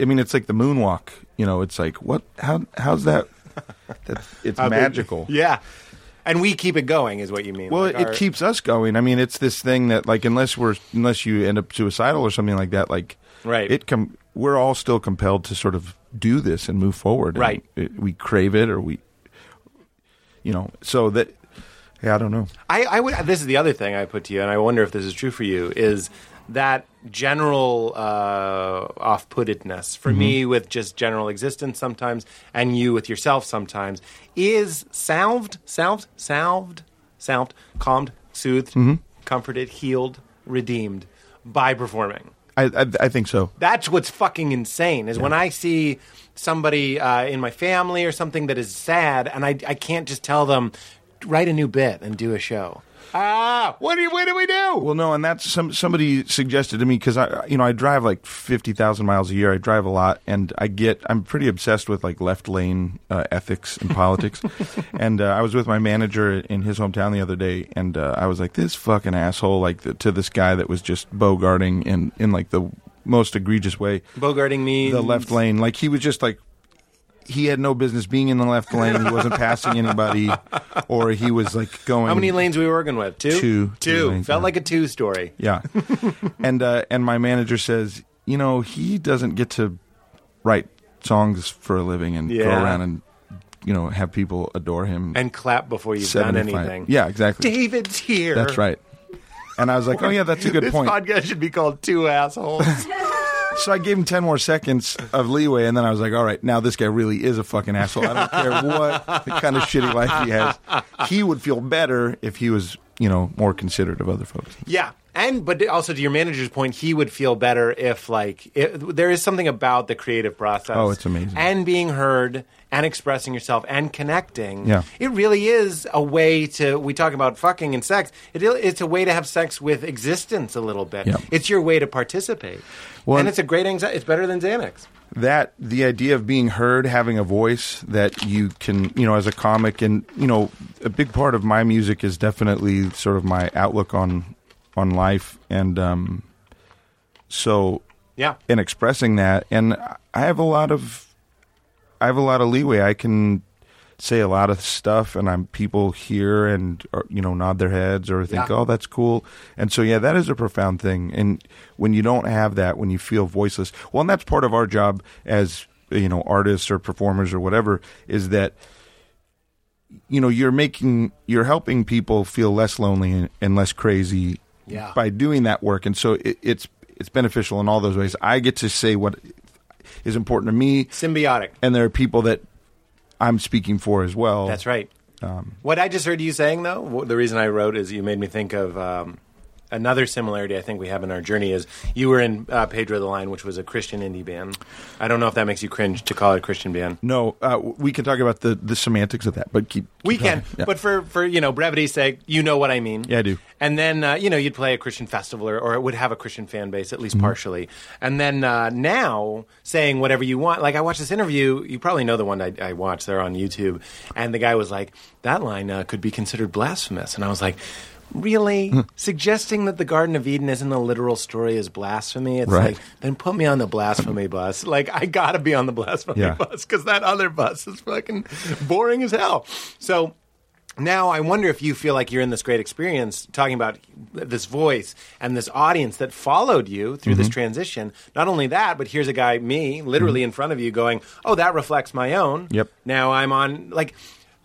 I mean, it's like the moonwalk. You know, it's like what? How? How's that? [LAUGHS] that it's magical. [LAUGHS] Yeah. And we keep it going, is what you mean. Well, Like it our- keeps us going. I mean, it's this thing that, like, unless we're unless you end up suicidal or something like that, like, Right. It com- we're all still compelled to sort of do this and move forward. Right. it- we crave it, or we, you know, so that Yeah, I don't know. I, I would. This is the other thing I put to you, and I wonder if this is true for you. Is that general uh, off-puttedness for me with just general existence sometimes, and you with yourself sometimes, is salved, salved, salved, salved, calmed, soothed, comforted, healed, redeemed by performing. I I, I think so. That's what's fucking insane is when I see somebody uh, in my family or something that is sad, and I, I can't just tell them write a new bit and do a show. Ah, what do you, what do we do? Well, no, and that's some somebody suggested to me because I, you know, I drive like fifty thousand miles a year. I drive a lot, and I get I'm pretty obsessed with like left lane uh, ethics and politics. [LAUGHS] and uh, I was with my manager in his hometown the other day, and uh, I was like, this fucking asshole, like the, to this guy that was just bogarting in in like the most egregious way Bogarting me. the left lane. Like he was just like he had no business being in the left lane. He wasn't passing anybody, or he was like going. How many lanes we working with? Two. Two. Two. Two lanes, Felt like a two story. Yeah, and uh, and my manager says, you know, he doesn't get to write songs for a living and go around and you know have people adore him. And clap before you've done anything. Yeah, exactly. David's here. That's right. And I was like, oh yeah, that's a good point. this point. podcast should be called Two Assholes. [LAUGHS] So I gave him 10 more seconds of leeway, and then I was like, all right, now this guy really is a fucking asshole. I don't care what kind of shitty life he has. He would feel better if he was, you know, more considerate of other folks. Yeah. And but also to your manager's point, he would feel better if like it, there is something about the creative process. Oh, it's amazing. And being heard and expressing yourself and connecting. Yeah. It really is a way to we talk about fucking and sex. It, it's a way to have sex with existence a little bit. Yeah. It's your way to participate. Well, and it's a great anxiety. It's better than Xanax. That the idea of being heard having a voice that you can you know as a comic and you know a big part of my music is definitely sort of my outlook on on life and um so Yeah. in expressing that and i have a lot of i have a lot of leeway i can say a lot of stuff and i'm people hear and or, you know nod their heads or think Yeah. oh that's cool and so yeah that is a profound thing and when you don't have that when you feel voiceless well and that's part of our job as you know artists or performers or whatever is that you know you're making you're helping people feel less lonely and, and less crazy Yeah. by doing that work and so it, it's it's beneficial in all those ways i get to say what is important to me Symbiotic. and there are people that i'm speaking for as well That's right. Um, what I just heard you saying, though, the reason I wrote is you made me think of um, another similarity I think we have in our journey is you were in uh, Pedro the Lion, which was a Christian indie band. I don't know if that makes you cringe to call it a Christian band. no uh, we can talk about the the semantics of that but keep, keep We can. Yeah. but for, for you know brevity's sake, you know what I mean. Yeah, I do. And then uh, you know you'd play a Christian festival, or, or it would have a Christian fan base at Mm-hmm. least partially. And then uh, now saying whatever you want. Like I watched this interview. You probably know the one I, I watched. They're on YouTube, and the guy was like, "That line uh, could be considered blasphemous," and I was like. Really? Hmm. Suggesting that the Garden of Eden isn't a literal story is blasphemy? It's Right. like, then put me on the blasphemy bus. Like, I gotta be on the blasphemy Yeah. bus because that other bus is fucking boring as hell. So now I wonder if you feel like you're in this great experience talking about this voice and this audience that followed you through Mm-hmm. this transition. Not only that, but here's a guy, me, literally in front of you going, oh, that reflects my own. Mm-hmm. Yep. Now I'm on, like,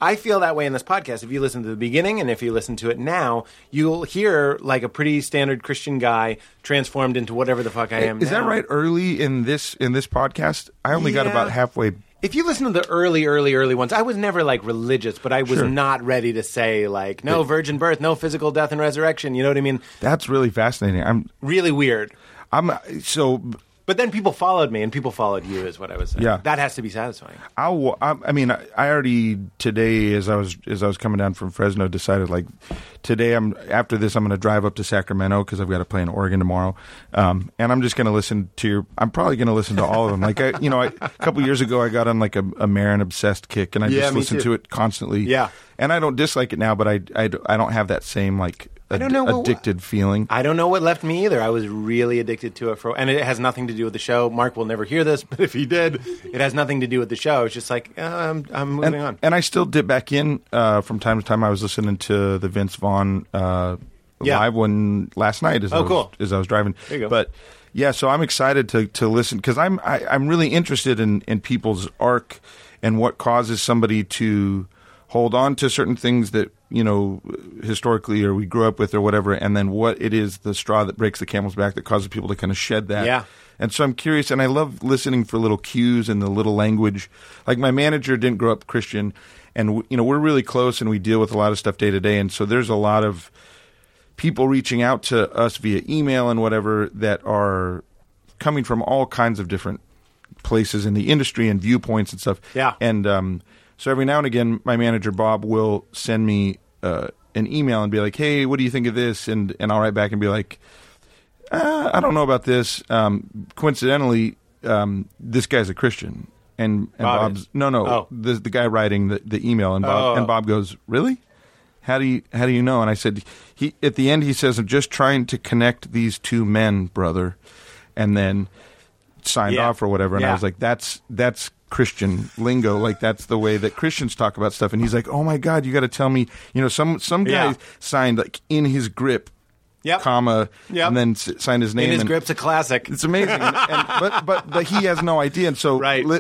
I feel that way in this podcast. If you listen to the beginning and if you listen to it now, you'll hear like a pretty standard Christian guy transformed into whatever the fuck I am. is that right early in this in this podcast i only got about halfway If you listen to the early, early, early ones, I was never like religious, but I was Sure. not ready to say like no virgin birth, no physical death and resurrection. You know what I mean? that's really fascinating i'm Really weird. i'm so But then people followed me, and people followed you, is what I was saying. Yeah. that has to be satisfying. I, I mean, I, I already today, as I was as I was coming down from Fresno, decided like today I'm after this I'm going to drive up to Sacramento because I've got to play in Oregon tomorrow, um, and I'm just going to listen to your. I'm probably going to listen to all of them. Like I, you know, I, a couple years ago I got on like a, a Maron obsessed kick, and I Yeah, just listened too. to it constantly. Yeah. and I don't dislike it now, but I I, I don't have that same like ad- don't know what- addicted feeling. I don't know what left me either. I was really addicted to it for, and it has nothing to do with the show. Marc will never hear this, [LAUGHS] but if he did, it has nothing to do with the show. It's just like uh, I'm, I'm moving and, on. and I still dip back in uh, from time to time. I was listening to the Vince Vaughn uh, Yeah. live one last night as, I Oh, was, cool. as I was driving. There you go. But yeah, so I'm excited to to listen because I'm I, I'm really interested in in people's arc and what causes somebody to hold on to certain things that you know historically or we grew up with or whatever, and then what it is the straw that breaks the camel's back that causes people to kind of shed that. Yeah. And so I'm curious, and I love listening for little cues and the little language. Like my manager didn't grow up Christian, and you know we're really close, and we deal with a lot of stuff day to day, and so there's a lot of people reaching out to us via email and whatever that are coming from all kinds of different places in the industry and viewpoints and stuff. Yeah. And um, so every now and again, my manager Bob will send me uh, an email and be like, "Hey, what do you think of this?" And and I'll write back and be like, uh, "I don't know about this." Um, coincidentally, um, this guy's a Christian. And, and Bob Bob's is. no no Oh. the the guy writing the, the email and Bob Oh. and Bob goes really how do you how do you know? And I said he at the end he says I'm just trying to connect these two men, brother, and then signed Yeah. off or whatever. And I was like, that's that's Christian lingo, like that's the way that Christians talk about stuff. And he's like, oh my god, you got to tell me, you know, some some guy Yeah. signed like in his grip, Yep. comma, Yep. and then s- signed his name. In his and- grip's a classic. it's amazing, and, and, but, but but he has no idea, and so Right. li-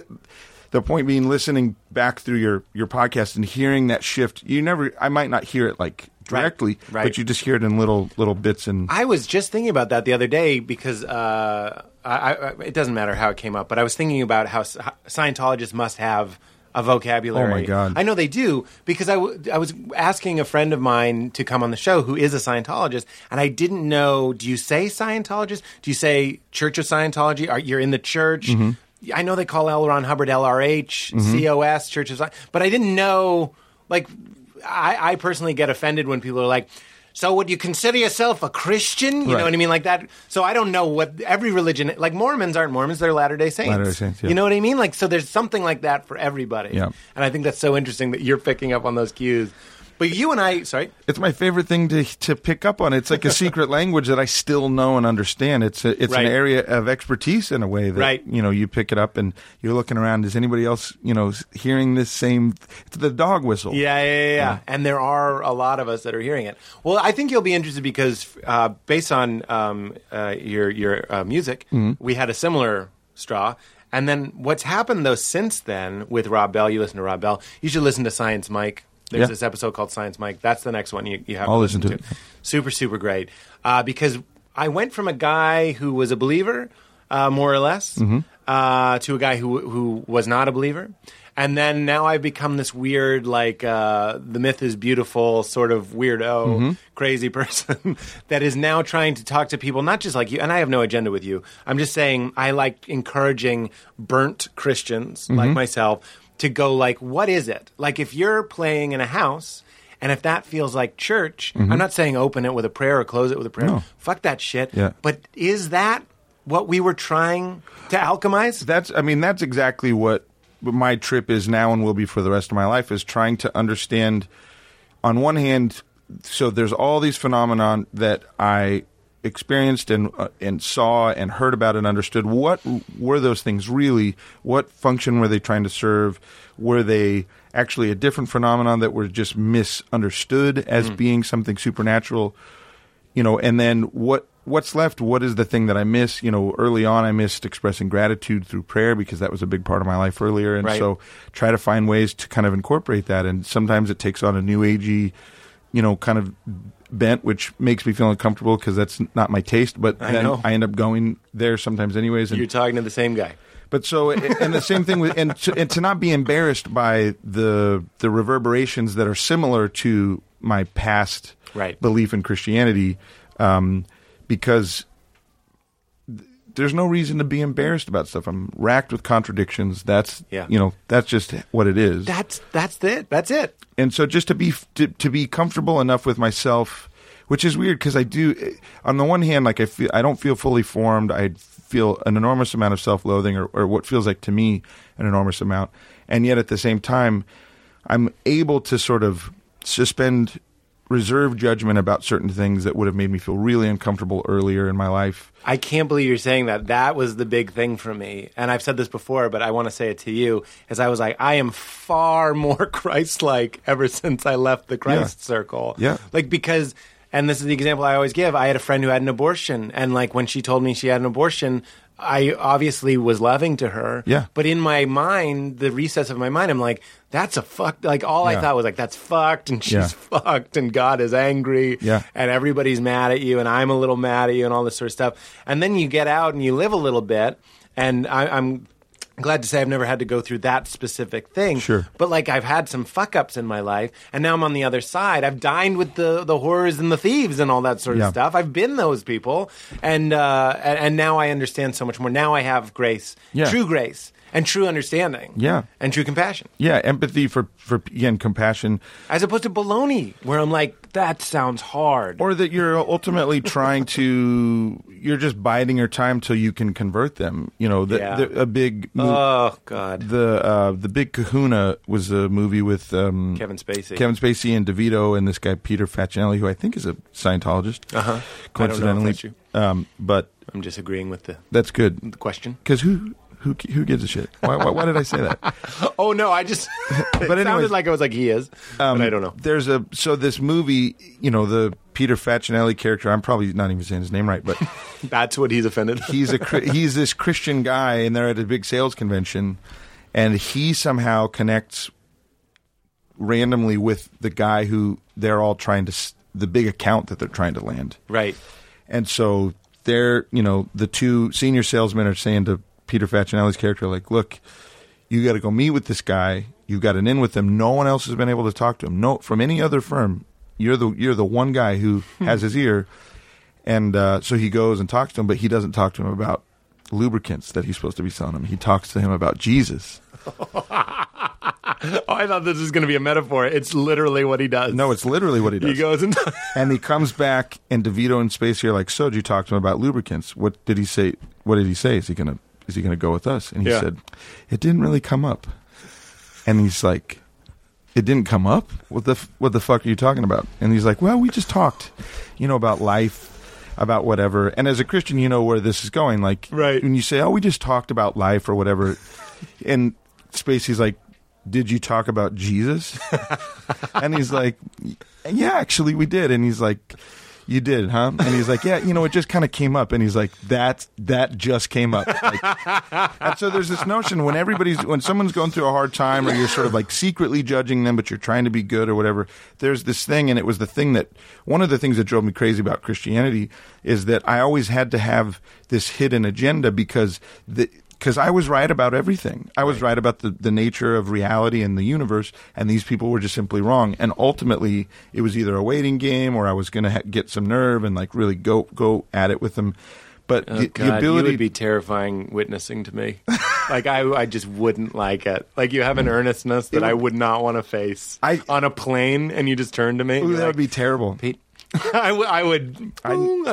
the point being, listening back through your your podcast and hearing that shift, you never. I might not hear it like directly, Right. but you just hear it in little little bits and I was just thinking about that the other day because uh, I, I, it doesn't matter how it came up, but I was thinking about how Sci- Scientologists must have a vocabulary. Oh, my God. I know they do because I, w- I was asking a friend of mine to come on the show who is a Scientologist, and I didn't know. Do you say Scientologist? Do you say Church of Scientology? Are you're in the church? Mm-hmm. I know they call L. Ron Hubbard LRH, COS, Church of Scientology, but I didn't know. Like, I, I personally get offended when people are like. So would you consider yourself a Christian? You know what I mean, like that. So I don't know what every religion, like Mormons aren't Mormons; they're Latter Day Saints. Latter-day Saints, yeah. You know what I mean? Like, so there's something like that for everybody. Yeah. And I think that's so interesting that you're picking up on those cues. But you and I, sorry, It's my favorite thing to to pick up on. It's like a secret [LAUGHS] language that I still know and understand. It's a, it's Right. an area of expertise in a way that Right. you know you pick it up and you're looking around. Is anybody else you know hearing this same? It's the dog whistle. Yeah, yeah, yeah, yeah. And there are a lot of us that are hearing it. Well, I think you'll be interested because uh, based on um, uh, your your uh, music, Mm-hmm. we had a similar straw. And then what's happened though since then with Rob Bell, you listen to Rob Bell. You should listen to Science Mike. There's Yeah. this episode called Science Mike. That's the next one you, you have. I'll to listen to it. Super, super great. Uh, because I went from a guy who was a believer, uh, more or less, Mm-hmm. uh, to a guy who who was not a believer. And then now I've become this weird, like uh, the myth is beautiful, sort of weirdo, Mm-hmm. crazy [LAUGHS] person that is now trying to talk to people, not just like you. And I have no agenda with you. I'm just saying I like encouraging burnt Christians Mm-hmm. like myself to go like, what is it? Like if you're playing in a house. And if that feels like church, I'm not saying open it with a prayer or close it with a prayer. Mm-hmm. No. Fuck that shit. Yeah. But is that what we were trying to alchemize? That's I mean that's exactly what my trip is now and will be for the rest of my life is trying to understand on one hand so there's all these phenomenon that I experienced and uh, and saw and heard about and understood what were those things really what function were they trying to serve? Were they actually a different phenomenon that were just misunderstood as being something supernatural? You know and then what what's left? What is the thing that i miss? You know early on i missed expressing gratitude through prayer because that was a big part of my life earlier. And Right. so try to find ways to kind of incorporate that. And sometimes it takes on a new agey you know kind of bent which makes me feel uncomfortable because that's not my taste but I then know. i end up going there sometimes anyways and You're talking to the same guy. but so, and the same thing with, and to, and to not be embarrassed by the the reverberations that are similar to my past Right. belief in Christianity, um, because there's no reason to be embarrassed about stuff. I'm racked with contradictions. That's Yeah. you know that's just what it is. That's that's it. That's it. and so just to be to, to be comfortable enough with myself which is weird because i do on the one hand like i feel i don't feel fully formed i feel an enormous amount of self-loathing or, or what feels like to me an enormous amount and yet at the same time i'm able to sort of suspend reserve judgment about certain things that would have made me feel really uncomfortable earlier in my life I can't believe you're saying that. That was the big thing for me. And I've said this before, but I want to say it to you. As I was like, I am far [LAUGHS] more Christ like ever since I left the Christ Yeah. circle. Yeah. Like, because, and this is the example I always give I had a friend who had an abortion. And like, when she told me she had an abortion, I obviously was loving to her. Yeah. But in my mind, the recess of my mind, I'm like, that's a fuck. Like all I thought was like, that's fucked, and she's Yeah. fucked, and God is angry. Yeah. And everybody's mad at you, and I'm a little mad at you, and all this sort of stuff. And then you get out and you live a little bit, and I, I'm. Glad to say I've never had to go through that specific thing. Sure. But like I've had some fuck ups in my life, and now I'm on the other side. I've dined with the the horrors and the thieves and all that sort of Yeah. stuff. I've been those people, and uh, and, and now I understand so much more. Now I have grace, Yeah. true grace, and true understanding, Yeah. and true compassion, Yeah, empathy for for again compassion, as opposed to baloney, where I'm like, that sounds hard. or that you're ultimately [LAUGHS] trying to you're just biding your time till you can convert them. You know, the, Yeah. the, a big oh God, the uh, the big Kahuna was a movie with um, Kevin Spacey. Kevin Spacey and DeVito and this guy Peter Facinelli, who I think is a Scientologist. Uh-huh. Know if Coincidentally, um, but I'm just agreeing with the, that's good the question. because who who who gives a shit? Why, why, why did I say that? [LAUGHS] Oh no, I just [LAUGHS] it But anyways, sounded like I was like he is, Um, but I don't know. There's a so this movie, you know, the Peter Facinelli character. I'm probably not even saying his name right, but [LAUGHS] That's what he's offended. [LAUGHS] he's a [LAUGHS] he's this Christian guy, and they're at a big sales convention, and he somehow connects randomly with the guy who they're all trying to the big account that they're trying to land. right. And so they're, you know, the two senior salesmen are saying to Peter Facinelli's character, like, look, you got to go meet with this guy. You've got an in with him. No one else has been able to talk to him. No, from any other firm, you're the you're the one guy who has his ear. And uh, so he goes and talks to him, but he doesn't talk to him about lubricants that he's supposed to be selling him. He talks to him about Jesus. [LAUGHS] Oh, I thought this was going to be a metaphor. It's literally what he does. No, it's literally what he does. he goes and [LAUGHS] And he comes back, and DeVito and Spacey are like, "So, did you talk to him about lubricants? What did he say? What did he say? Is he gonna is he gonna go with us?" And he Yeah. said, "It didn't really come up." And he's like, "It didn't come up? What the f- what the fuck are you talking about?" And he's like, "Well, we just talked, you know, about life, about whatever." And as a Christian, you know where this is going. Like, Right. when you say, "Oh, we just talked about life or whatever," and Spacey's like. Did you talk about Jesus? [LAUGHS] and he's like, yeah, actually we did. And he's like, you did, huh? And he's like, yeah, you know, it just kind of came up. And he's like, that that just came up. Like, and so there's this notion when everybody's when someone's going through a hard time, or you're sort of like secretly judging them, but you're trying to be good or whatever. There's this thing, and it was the thing that one of the things that drove me crazy about Christianity is that I always had to have this hidden agenda because the because I was right about everything. I was right about the, the nature of reality and the universe, and these people were just simply wrong. And ultimately, it was either a waiting game or I was going to ha- get some nerve and like really go go at it with them. But Oh, the, God, the ability, you would be terrifying witnessing to me. [LAUGHS] like I, I just wouldn't like it. Like you have an mm. earnestness that I would not want to face I- on a plane, and you just turn to me. Ooh, that like, would be terrible. Pete. [LAUGHS] I would. I would. I,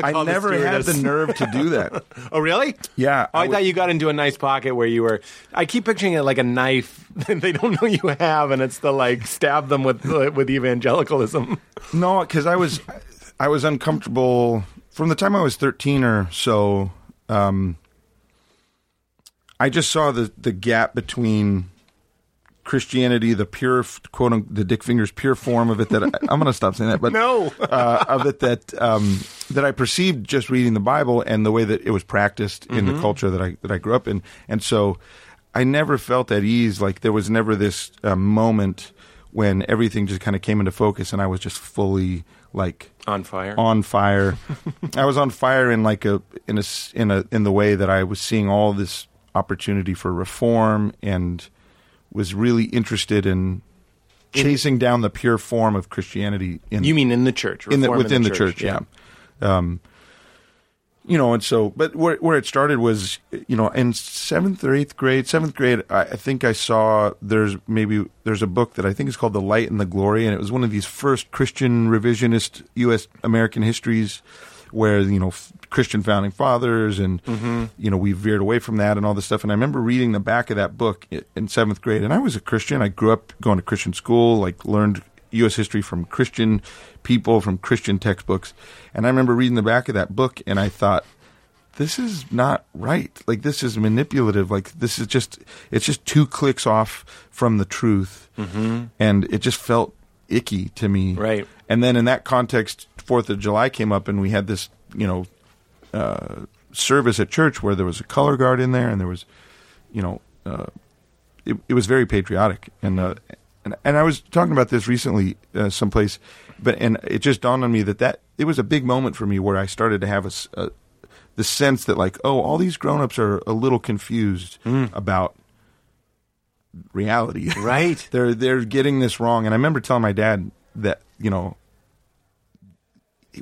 I'd the never had the nerve to do that. [LAUGHS] Oh, really? Yeah, Oh, I, I would- thought you got into a nice pocket where you were. I keep picturing it like a knife that [LAUGHS] they don't know you have, and it's the like stab them with with evangelicalism. No, because I was I was uncomfortable from the time I was thirteen or so. Um, I just saw the the gap between Christianity, the pure quote the Dick Fingers pure form of it. That I, I'm going to stop saying that, but [LAUGHS] No. uh, of it that um, that I perceived just reading the Bible and the way that it was practiced in the culture that I that I grew up in, and so I never felt at ease. Like there was never this uh, moment when everything just kind of came into focus, and I was just fully like On fire. on fire. [LAUGHS] I was on fire in like a in a in a in the way that I was seeing all this opportunity for reform and was really interested in chasing down the pure form of Christianity in You mean in the church? in the, within the, church, yeah. Um, you know, and so, but where where it started was, you know, in seventh or eighth grade, seventh grade, I, I think I saw there's maybe there's a book that I think is called The Light and the Glory, and it was one of these first Christian revisionist U.S. American histories, where you know f- Christian founding fathers, and you know we veered away from that and all this stuff. And I remember reading the back of that book in seventh grade, and I was a Christian. I grew up going to Christian school, like learned U.S. history from Christian people, from Christian textbooks. And I remember reading the back of that book, and I thought, this is not right. Like, this is manipulative. Like, this is just, it's just two clicks off from the truth. Mm-hmm. And it just felt icky to me. Right. And then in that context, Fourth of July came up, and we had this, you know, uh, service at church where there was a color guard in there and there was, you know, uh, it, it was very patriotic. And uh, and and I was talking about this recently uh, someplace, but and it just dawned on me that that it was a big moment for me where I started to have a, a- the sense that like oh all these grown-ups are a little confused about reality. [LAUGHS] Right. they're they're getting this wrong. And I remember telling my dad that you know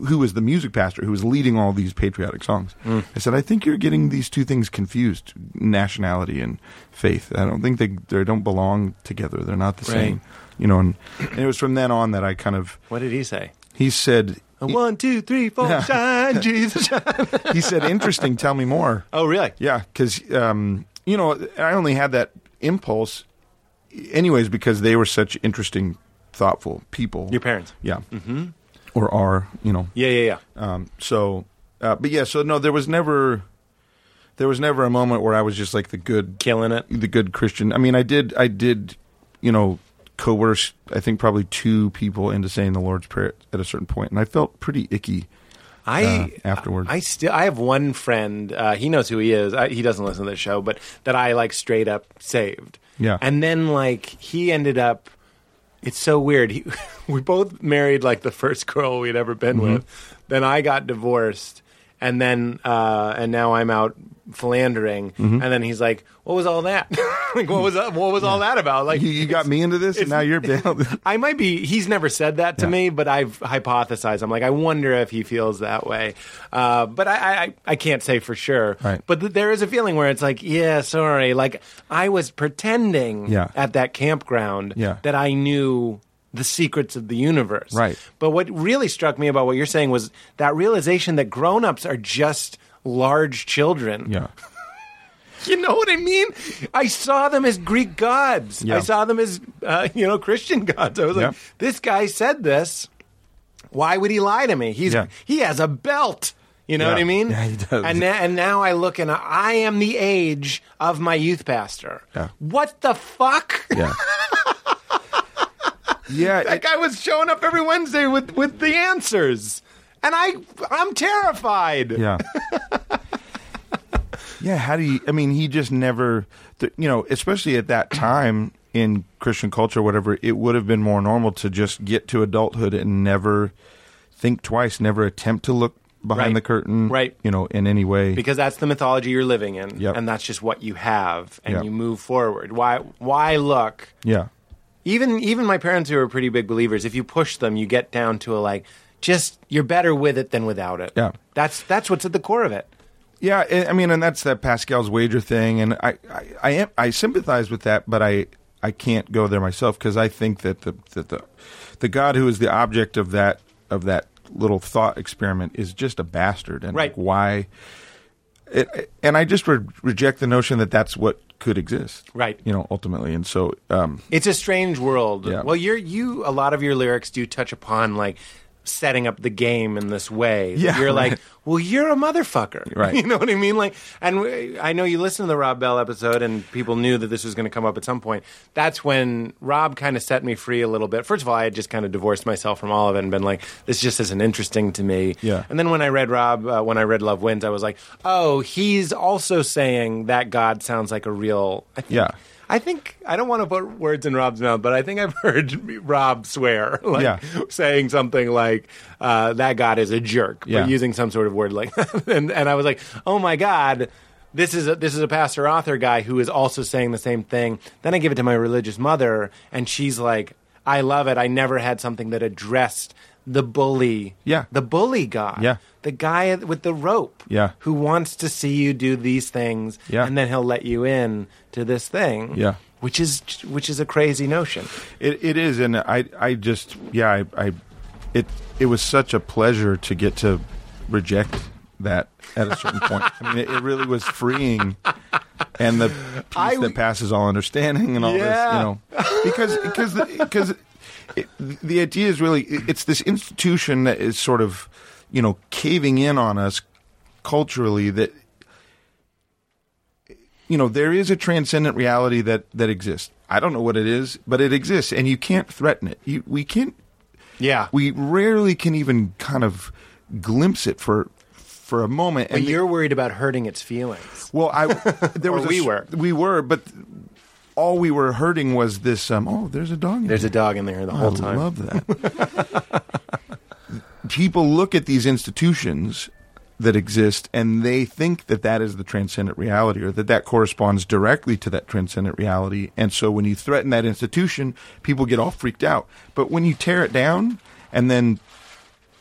who was the music pastor who was leading all these patriotic songs. I said, I think you're getting these two things confused: nationality and faith. I don't think they they don't belong together. They're not the Right. same. You know, and, and it was from then on that I kind of What did he say? he said one, two, three, four, Yeah. shine, [LAUGHS] Jesus, shine. he said interesting. Tell me more. Oh, really? Yeah, because um, you know I only had that impulse, anyways, because they were such interesting, thoughtful people. Your parents? yeah, mm-hmm. Or are you know Yeah, yeah, yeah. Um, so, uh, but yeah, so no, there was never, there was never a moment where I was just like the good, Killing it. the good Christian. I mean, I did, I did, you know, coerce. I think probably two people into saying the Lord's Prayer at a certain point, and I felt pretty icky. I uh, afterwards. I still I have one friend. Uh, he knows who he is. I, he doesn't listen to the show, but that I like straight up saved. Yeah. and then like he ended up. It's so weird. He, [LAUGHS] we both married like the first girl we'd ever been Mm-hmm. with. Then I got divorced, and then uh, and now I'm out philandering. Mm-hmm. And then he's like, "What was all that? [LAUGHS] like, what was that, what was all that about?" Like You, you got me into this, and now you're [LAUGHS] bailed. [LAUGHS] I might be. He's never said that to Yeah. me, but I've hypothesized. I'm like, I wonder if he feels that way. Uh, but I, I, I can't say for sure. Right. But th- there is a feeling where it's like, yeah, sorry. Like I was pretending Yeah. at that campground Yeah. that I knew the secrets of the universe. Right. But what really struck me about what you're saying was that realization that grown-ups are just large children. yeah, [LAUGHS] You know what I mean? I saw them as Greek gods. Yeah. I saw them as uh, [LAUGHS] you know Christian gods. I was like, this guy said this. Why would he lie to me? He's Yeah. he has a belt. You know Yeah. what I mean? Yeah, he does. And na- and now I look and I am the age of my youth pastor. Yeah. What the fuck? yeah, [LAUGHS] yeah. that it- guy was showing up every Wednesday with with the answers, and I I'm terrified. Yeah. [LAUGHS] yeah, how do you I mean, he just never you know, especially at that time in Christian culture whatever, it would have been more normal to just get to adulthood and never think twice, never attempt to look behind Right. the curtain, Right. you know, in any way. because that's the mythology you're living in, Yep. and that's just what you have, and Yep. you move forward. Why why look? yeah. Even even my parents who are pretty big believers, if you push them, you get down to a like just you're better with it than without it. Yeah. That's that's what's at the core of it. Yeah, I mean, and that's that Pascal's wager thing, and I, I, I am, I sympathize with that, but I, I can't go there myself because I think that the, that the, the God who is the object of that, of that little thought experiment is just a bastard, and Right. like, why? It, and I just re- reject the notion that that's what could exist, Right. You know, ultimately, and so, um, It's a strange world. Yeah. Well, you're you a lot of your lyrics do touch upon like setting up the game in this way. Yeah, you're right. like, well, you're a motherfucker, [LAUGHS] Right. You know what I mean? Like, and we- I know you listened to the Rob Bell episode, and people knew that this was going to come up at some point. That's when Rob kind of set me free a little bit. First of all, I had just kind of divorced myself from all of it and been like, this just isn't interesting to me. Yeah. And then when I read Rob, uh, when I read Love Wins, I was like, oh, he's also saying that God sounds like a real. I think, Yeah. I think I don't want to put words in Rob's mouth, but I think I've [LAUGHS] heard Rob swear, [LAUGHS] like Yeah. saying something like uh, that God is a jerk, Yeah. but using some sort of word like, [LAUGHS] and and I was like, oh my God. This is a, this is a pastor author guy who is also saying the same thing. Then I give it to my religious mother, and she's like, "I love it. I never had something that addressed the bully, Yeah. the bully guy. Yeah. the guy with the rope, Yeah. who wants to see you do these things, Yeah. and then he'll let you in to this thing, Yeah. which is which is a crazy notion. It it is, and I I just yeah I, I it it was such a pleasure to get to reject that at a certain point. I mean, it, it really was freeing, and the peace I- that passes all understanding, and all Yeah. this, you know, because because because it, the idea is really it's this institution that is sort of you know caving in on us culturally that you know there is a transcendent reality that that exists i don't know what it is but it exists and you can't threaten it you, we can't Yeah, we rarely can even kind of glimpse it for for a moment. But And you're worried about hurting its feelings. well, I there [LAUGHS] was we s- were. we were, but all we were hurting was this. Um, oh, there's a dog. in There's here. a dog in there the whole I time. love that. [LAUGHS] People look at these institutions that exist and they think that that is the transcendent reality or that that corresponds directly to that transcendent reality. And so when you threaten that institution, people get all freaked out. But when you tear it down and then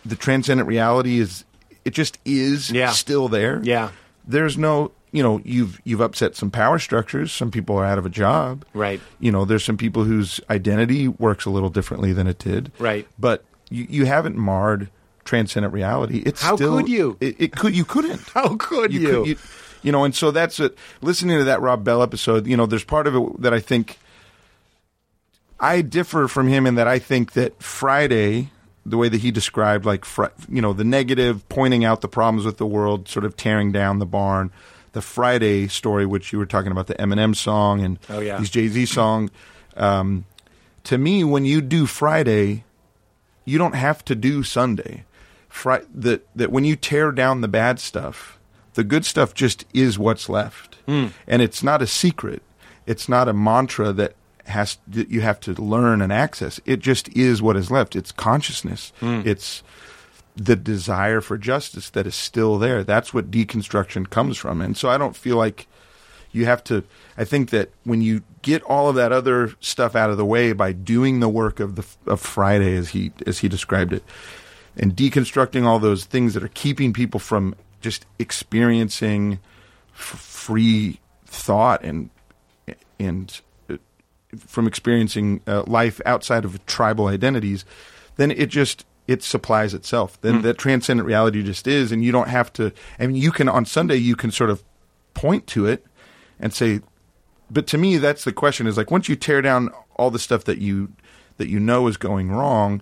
the transcendent reality is it just is Yeah. still there. Yeah. There's no you know, you've you've upset some power structures. Some people are out of a job. Right. You know, there's some people whose identity works a little differently than it did. Right. But you, you haven't marred transcendent reality. It's How still, could you? It, it could. You couldn't. [LAUGHS] How could you? could- you, you know, and so that's it. Listening to that Rob Bell episode, you know, there's part of it that I think I differ from him in that I think that Friday, the way that he described, like, fr- you know, the negative, pointing out the problems with the world, sort of tearing down the barn. The Friday story, which you were talking about, the Eminem song and Oh, yeah. these Jay Z song. Um, to me, when you do Friday, you don't have to do Sunday. Fri- that that when you tear down the bad stuff, the good stuff just is what's left, Hmm. and it's not a secret. It's not a mantra that has that you have to learn and access. It just is what is left. It's consciousness. Hmm. It's the desire for justice that is still there. That's what deconstruction comes from, and so I don't feel like you have to i think that when you get all of that other stuff out of the way by doing the work of the of friday as he as he described it and deconstructing all those things that are keeping people from just experiencing f- free thought and and uh, from experiencing uh, life outside of tribal identities then it just it supplies itself. Then hmm. that transcendent reality just is and you don't have to i mean you can on sunday you can sort of point to it and say but to me that's the question is like once you tear down all the stuff that you that you know is going wrong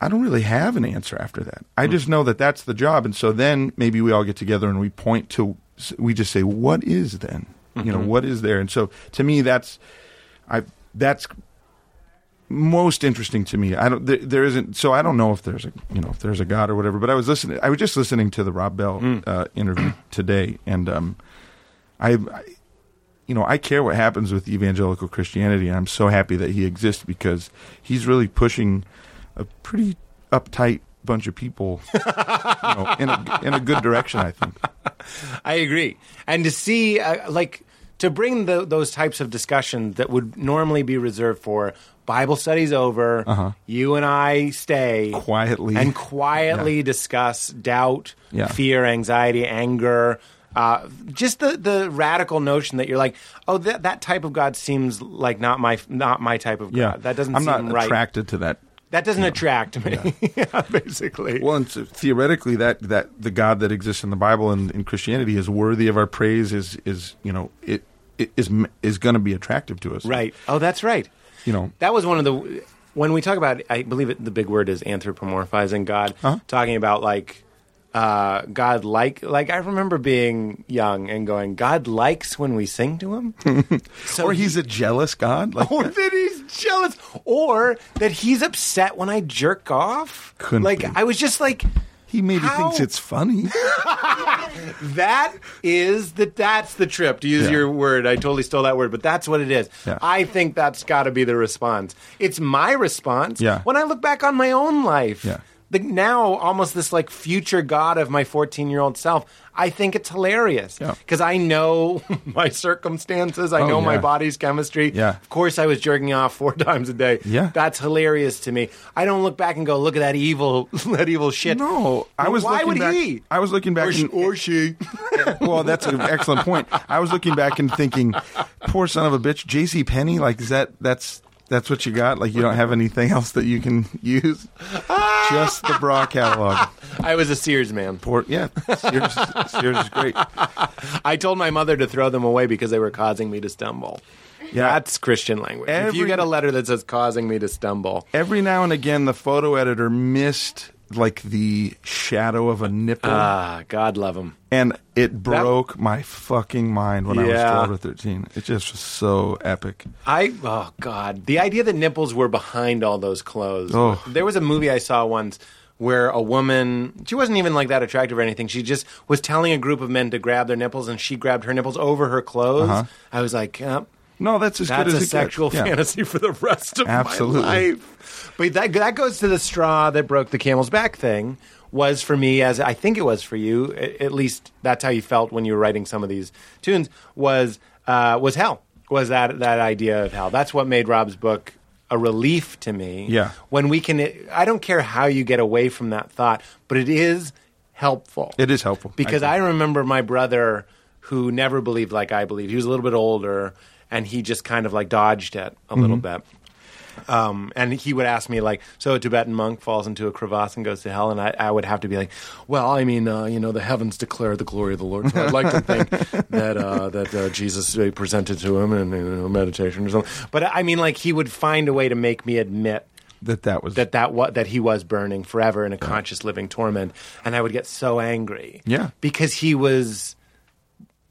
i don't really have an answer after that. I hmm. just know that that's the job and so then maybe we all get together and we point to we just say what is then? You know mm-hmm. what is there? And so to me that's i that's most interesting to me. I don't. There, there isn't. So I don't know if there's a you know if there's a God or whatever. But I was listening. I was just listening to the Rob Bell uh, interview today, and um, I, I, you know, I care what happens with evangelical Christianity, and I'm so happy that he exists because he's really pushing a pretty uptight bunch of people, [LAUGHS] you know, in a in a good direction. I think. I agree. And to see, uh, like, to bring the, those types of discussions that would normally be reserved for Bible studies over, you and I stay Quietly. and quietly discuss doubt, Yeah. fear, anxiety, anger. Uh, just the, the radical notion that you're like, oh, that that type of God seems like not my not my type of God. Yeah, That doesn't I'm seem not right. attracted to that That doesn't attract me. Yeah, [LAUGHS] basically. Well, and so theoretically, that that the God that exists in the Bible and in Christianity is worthy of our praise. Is is you know it, it is is going to be attractive to us, Right. Oh, that's right. You know, That was one of the when we talk about. I believe it, the big word is anthropomorphizing God. Talking about like uh, God like like I remember being young and going, God likes when we sing to him. [LAUGHS] so or he's a jealous God. Like or that he's jealous, or that he's upset when I jerk off. Couldn't like be. I was just like. He maybe How? thinks it's funny. [LAUGHS] That is the that's the trip to use Yeah. your word. I totally stole that word, but that's what it is. Yeah. I think that's got to be the response. It's my response. Yeah. When I look back on my own life, Yeah. the, now almost this like future god of my 14 year old self. I think it's hilarious Yeah. because I know [LAUGHS] my circumstances. I Oh, know my body's chemistry. Yeah. Of course, I was jerking off four [LAUGHS] times a day. Yeah. That's hilarious to me. I don't look back and go, "Look at that evil, [LAUGHS] that evil shit." No, I was. Why looking would back, he? I was looking back, Or sh- and- or she. well, that's an excellent point. I was looking back and thinking, poor son of a bitch, J.C. Penney. Like, is that that's that's what you got? Like, you don't have anything else that you can use? Just the bra catalog. I was a Sears man. Poor, yeah, Sears, Sears is great. I told my mother to throw them away because they were causing me to stumble. Yeah. That's Christian language. if you get a letter that says causing me to stumble, Every now and again, the photo editor missed like the shadow of a nipple, ah, God love them. and it broke my fucking mind when I was twelve or thirteen. It just was so epic. I oh God, the idea that nipples were behind all those clothes. Oh. There was a movie I saw once where a woman she wasn't even like that attractive or anything. She just was telling a group of men to grab their nipples, and she grabbed her nipples over her clothes. Uh-huh. I was like, yep. No, that's as That's good as a it gets. sexual Yeah. fantasy for the rest of Absolutely. my life. But that that goes to the straw that broke the camel's back thing. Was for me as I think it was for you. a- At least that's how you felt when you were writing some of these tunes. Was uh, was hell? Was that that idea of hell? That's what made Rob's book a relief to me. Yeah. When we can, I don't care how you get away from that thought, but it is helpful It is helpful. because I I, remember my brother who never believed like I believed. He was a little bit older, and he just kind of like dodged it a little Mm-hmm. bit. Um, and he would ask me like, "So a Tibetan monk falls into a crevasse and goes to hell," and I, I would have to be like, "Well, I mean, uh, you know, the heavens declare the glory of the Lord, so I'd like to think [LAUGHS] that uh, that uh, Jesus uh, presented to him in you know, meditation or something." But I mean, like, he would find a way to make me admit that that was that that wa- that he was burning forever in a conscious living torment, and I would get so angry. Yeah. because he was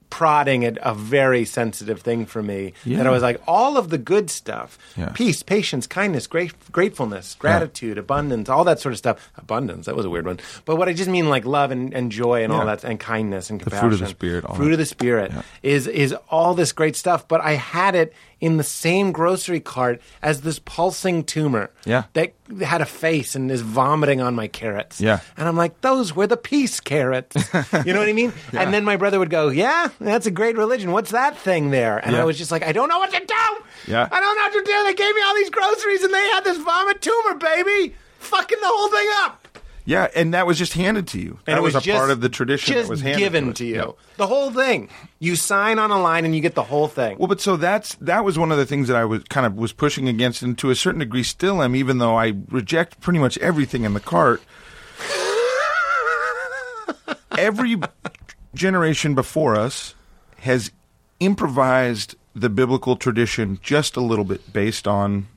prodding at a very sensitive thing for me. Yeah. That I was like, all of the good stuff, Yeah. peace, patience, kindness, great, gratefulness, gratitude, abundance, all that sort of stuff. Abundance, that was a weird one. But what I just mean, like love and, and joy and all that, and kindness and The compassion. fruit of the Spirit, Fruit that. of the spirit Yeah. is is all this great stuff. But I had it in the same grocery cart as this pulsing tumor Yeah. that had a face and is vomiting on my carrots. Yeah. And I'm like, those were the peace carrots. [LAUGHS] you know what I mean? And then my brother would go, Yeah, that's a great religion. What's that thing there? And Yeah. I was just like, I don't know what to do. Yeah. I don't know what to do. They gave me all these groceries and they had this vomit tumor, baby. Fucking the whole thing up. Yeah, and that was just handed to you. And that it was, a just, part of the tradition just that was handed given us. to, you. Yeah. The whole thing. You sign on a line and you get the whole thing. Well, but so that's that was one of the things that I was kind of was pushing against, and to a certain degree still am, even though I reject pretty much everything in the cart. Every generation before us has improvised the biblical tradition just a little bit based on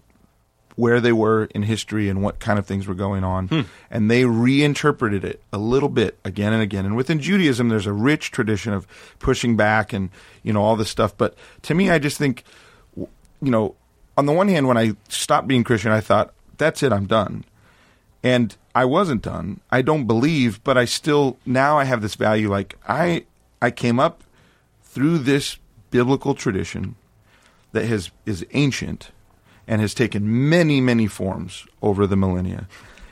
where they were in history and what kind of things were going on. Hmm. And they reinterpreted it a little bit again and again. And within Judaism, there's a rich tradition of pushing back and, you know, all this stuff. But to me, I just think, you know, on the one hand, when I stopped being Christian, I thought, that's it, I'm done. And I wasn't done. I don't believe, but I still, now I have this value. Like, I, I came up through this biblical tradition that has is ancient and has taken many many forms over the millennia.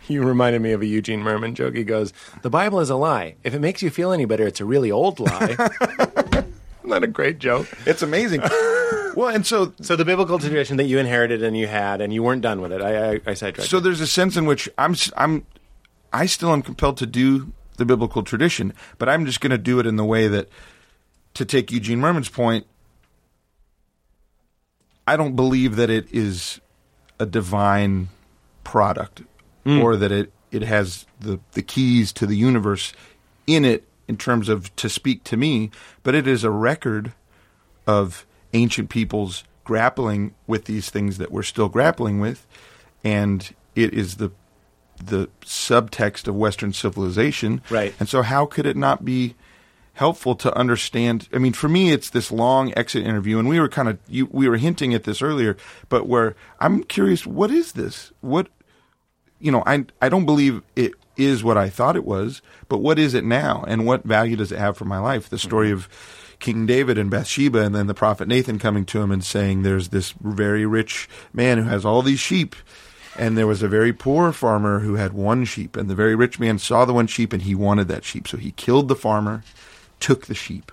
You reminded me of a Eugene Mirman joke. He goes, The Bible is a lie. If it makes you feel any better, it's a really old lie. [LAUGHS] Isn't that a great joke? It's amazing. well, and so So the biblical tradition that you inherited and you had, and you weren't done with it. I, I, I sidetracked. so you. there's a sense in which I'm I'm, I still am compelled to do the biblical tradition, but I'm just going to do it in the way that to take Eugene Mirman's point I don't believe that it is a divine product hmm. or that it, it has the, the keys to the universe in it in terms of to speak to me, but it is a record of ancient peoples grappling with these things that we're still grappling with, and it is the the subtext of Western civilization. Right. And so, how could it not be helpful to understand? I mean, for me, it's this long exit interview, and we were kind of we were hinting at this earlier, but where I'm curious, what is this? What you know, I I don't believe it is what I thought it was, but what is it now, and what value does it have for my life? The story mm-hmm. of King David and Bathsheba, and then the prophet Nathan coming to him and saying, "There's this very rich man who has all these sheep." And there was a very poor farmer who had one sheep, and the very rich man saw the one sheep and he wanted that sheep. So he killed the farmer, took the sheep.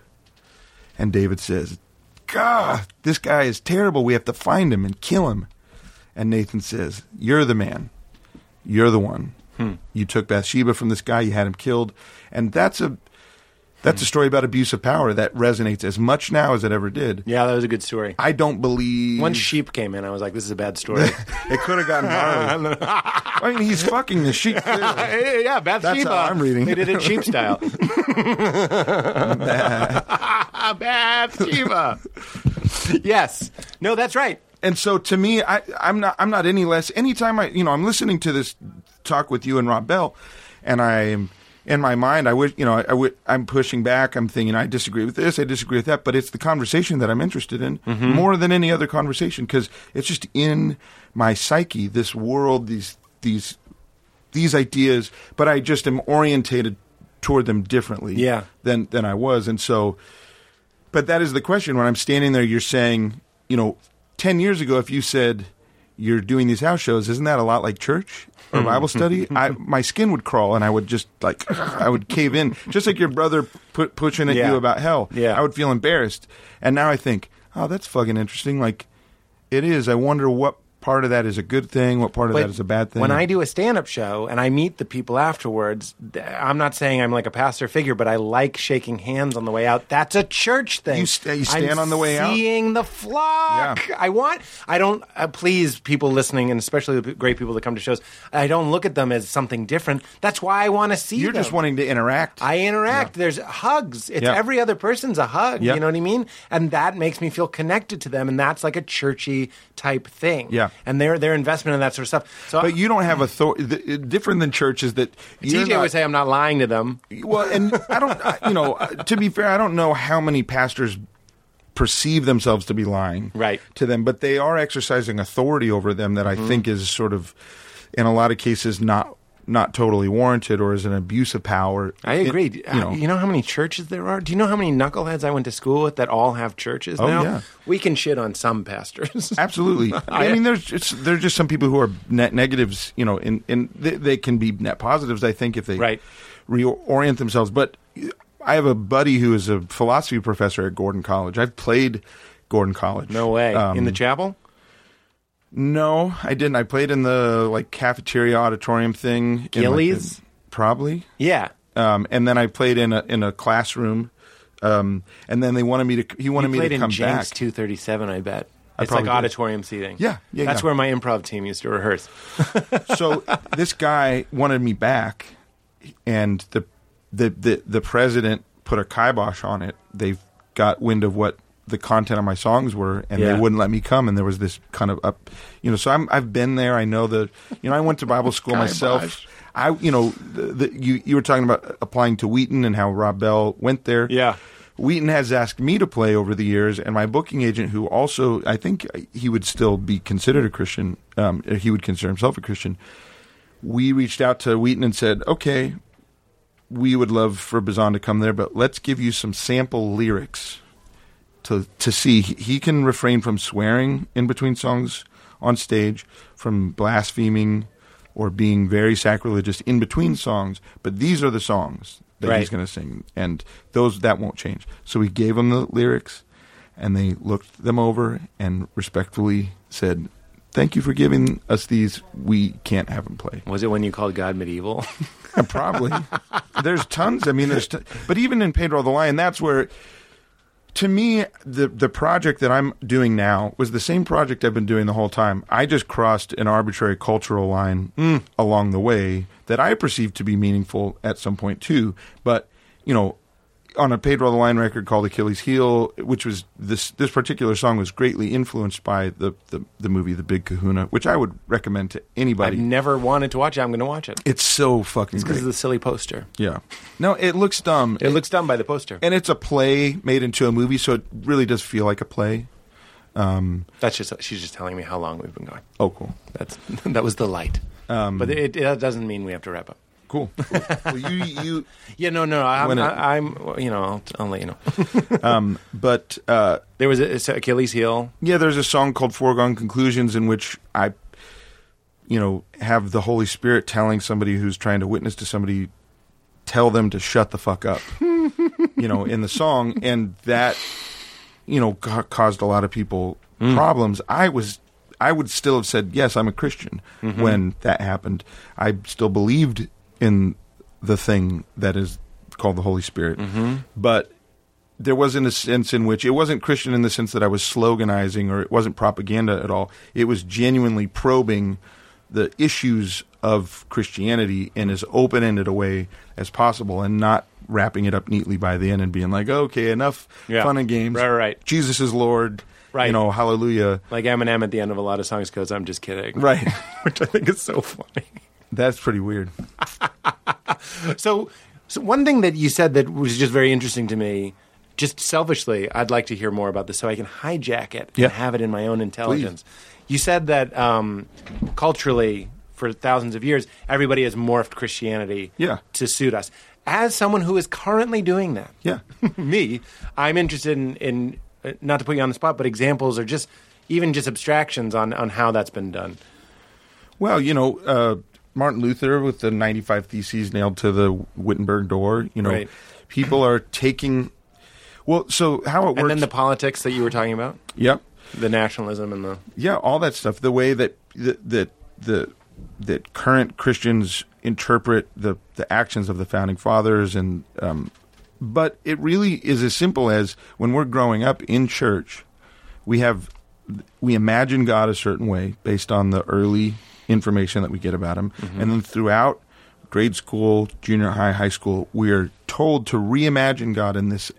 And David says, God, this guy is terrible. We have to find him and kill him. And Nathan says, You're the man. You're the one. Hmm. You took Bathsheba from this guy, you had him killed. And that's a that's a story about abuse of power that resonates as much now as it ever did. yeah, that was a good story. I don't believe When sheep came in, I was like, "This is a bad story." [LAUGHS] it could have gotten gnarly. [LAUGHS] [LAUGHS] I mean, he's fucking the sheep. clearly. yeah, Bathsheba. how uh, I'm reading They it. did it sheep style. Bathsheba. Uh. yes. No, that's right. and so to me, I, I'm not. I'm not any less. Anytime I, you know, I'm listening to this talk with you and Rob Bell, and I'm in my mind, I wish, you know, I, I would, I'm pushing back. I'm thinking, I disagree with this, I disagree with that, but it's the conversation that I'm interested in mm-hmm. more than any other conversation because it's just in my psyche. This world, these these these ideas, but I just am orientated toward them differently Yeah. than than I was, and so. But that is the question. When I'm standing there, you're saying, you know, ten years ago, if you said you're doing these house shows, isn't that a lot like church or Hmm. Bible study? I [LAUGHS] my skin would crawl, and I would just like I would cave in, just like your brother put, pushing at Yeah. you about hell. Yeah. I would feel embarrassed, and now I think, oh, that's fucking interesting. Like it is. I wonder what part of that is a good thing, what part of that is a bad thing. When I do a stand-up show and I meet the people afterwards, I'm not saying I'm like a pastor figure, but I like shaking hands on the way out. That's a church thing. You sta- you stand I'm on the way out? seeing the flock. Yeah. I want. I don't. Uh, please, people listening, and especially the great people that come to shows, I don't look at them as something different. That's why I want to see. you're them. just wanting to interact. I interact. There's hugs. It's Yeah. every other person's a hug. Yeah. You know what I mean? And that makes me feel connected to them, and that's like a churchy type thing. Yeah. And their their investment in that sort of stuff. So but you don't have authority. Different than churches that TJ not- would say I'm not lying to them. Well, and I don't, I- you know, to be fair, I don't know how many pastors perceive themselves to be lying Right. to them, but they are exercising authority over them that I Mm-hmm. think is sort of, in a lot of cases, not not totally warranted or is an abuse of power. I It- agree. you know, you know how many churches there are? Do you know how many knuckleheads I went to school with that all have churches Oh, now? yeah. We can shit on some pastors. [LAUGHS] Absolutely. [LAUGHS] I mean, there's just, there's just some people who are net negatives, you know, and and they, they can be net positives. I think if they Right. reorient themselves. But I have a buddy who is a philosophy professor at Gordon College. I've played Gordon College. no way. Um, in the chapel? No, I didn't. I played in the like cafeteria auditorium thing. in, like, Gillies? probably. Yeah. Um, and then I played in a in a classroom. Um, and then they wanted me to. He wanted You me to in come James back. 237, I bet. I It's like probably did. auditorium seating. Yeah, yeah, That's yeah. where my improv team used to rehearse. [LAUGHS] so this guy wanted me back, and the the the, the president put a kibosh on it. They've got wind of what the content of my songs were, and Yeah. they wouldn't let me come. And there was this kind of up, you know. So I'm I've been there. I know the, you know, I went to Bible [LAUGHS] school myself. I you know the, the, you you were talking about applying to Wheaton and how Rob Bell went there. Yeah. Wheaton has asked me to play over the years, and my booking agent, who also I think he would still be considered a Christian, um, he would consider himself a Christian. We reached out to Wheaton and said, "Okay, we would love for Bazan to come there, but let's give you some sample lyrics to to see. He, can refrain from swearing in between songs on stage, from blaspheming or being very sacrilegious in between songs, but these are the songs that Right. he's going to sing, and those that won't change. So we gave them the lyrics, and they looked them over and respectfully said, "Thank you for giving us these. We can't have them play." Was it when you called God medieval? [LAUGHS] Yeah, probably. there's tons. I mean, there's, t- but even in Pedro the Lion, that's where, to me, the the project that I'm doing now was the same project I've been doing the whole time. I just crossed an arbitrary cultural line mm, along the way that I perceived to be meaningful at some point too. But you know, on a Pedro the Lion record called Achilles Heel, which was this this particular song was greatly influenced by the the, the movie The Big Kahuna, which I would recommend to anybody. I've never wanted to watch it. I'm going to watch it. it's so fucking Because of the silly poster. Yeah. No, it looks dumb. It looks dumb by the poster. and it's a play made into a movie, so it really does feel like a play. Um, That's just she's just telling me how long we've been going. Oh, cool. That's [LAUGHS] that was the light. Um, but it, it doesn't mean we have to wrap up. Cool. cool. [LAUGHS] well, you, you, [LAUGHS] Yeah, no, no. I'm, When it- I, I'm you know, I'll, I'll let you know. [LAUGHS] um, but uh, there was a, it's Achilles heel. yeah, there's a song called "Foregone Conclusions" in which I, you know, have the Holy Spirit telling somebody who's trying to witness to somebody, tell them to shut the fuck up. you know, in the song, and that, you know, ca- caused a lot of people problems. I was. I would still have said yes. I'm a Christian when that happened. I still believed in the thing that is called the Holy Spirit, mm-hmm. but there wasn't a sense in which it wasn't Christian in the sense that I was sloganizing or it wasn't propaganda at all. It was genuinely probing the issues of Christianity in as open ended a way as possible and not wrapping it up neatly by the end and being like, okay, enough Yeah. fun and games. Right, right, right. Jesus is Lord. Right. You know, hallelujah. Like Eminem at the end of a lot of songs goes, "I'm just kidding." Right. [LAUGHS] which I think is so funny. That's pretty weird. [LAUGHS] So, so one thing that you said that was just very interesting to me, just selfishly, I'd like to hear more about this so I can hijack it Yeah. and have it in my own intelligence. You said that um, culturally, for thousands of years, everybody has morphed Christianity Yeah. to suit us. As someone who is currently doing that, Yeah. [LAUGHS] me, I'm interested in, in uh, not to put you on the spot, but examples or just even just abstractions on, on how that's been done. Well, you know, uh, Martin Luther with the 95 Theses nailed to the Wittenberg door, you know, Right. people are taking. Well, so how it works. And then the politics that you were talking about, Yep. the nationalism and the Yeah, all that stuff. The way that that that the that current Christians interpret the the actions of the founding fathers, and um, but it really is as simple as when we're growing up in church, we have we imagine God a certain way based on the early information that we get about Him, mm-hmm. and then throughout grade school, junior high, high school, we are told to reimagine God in this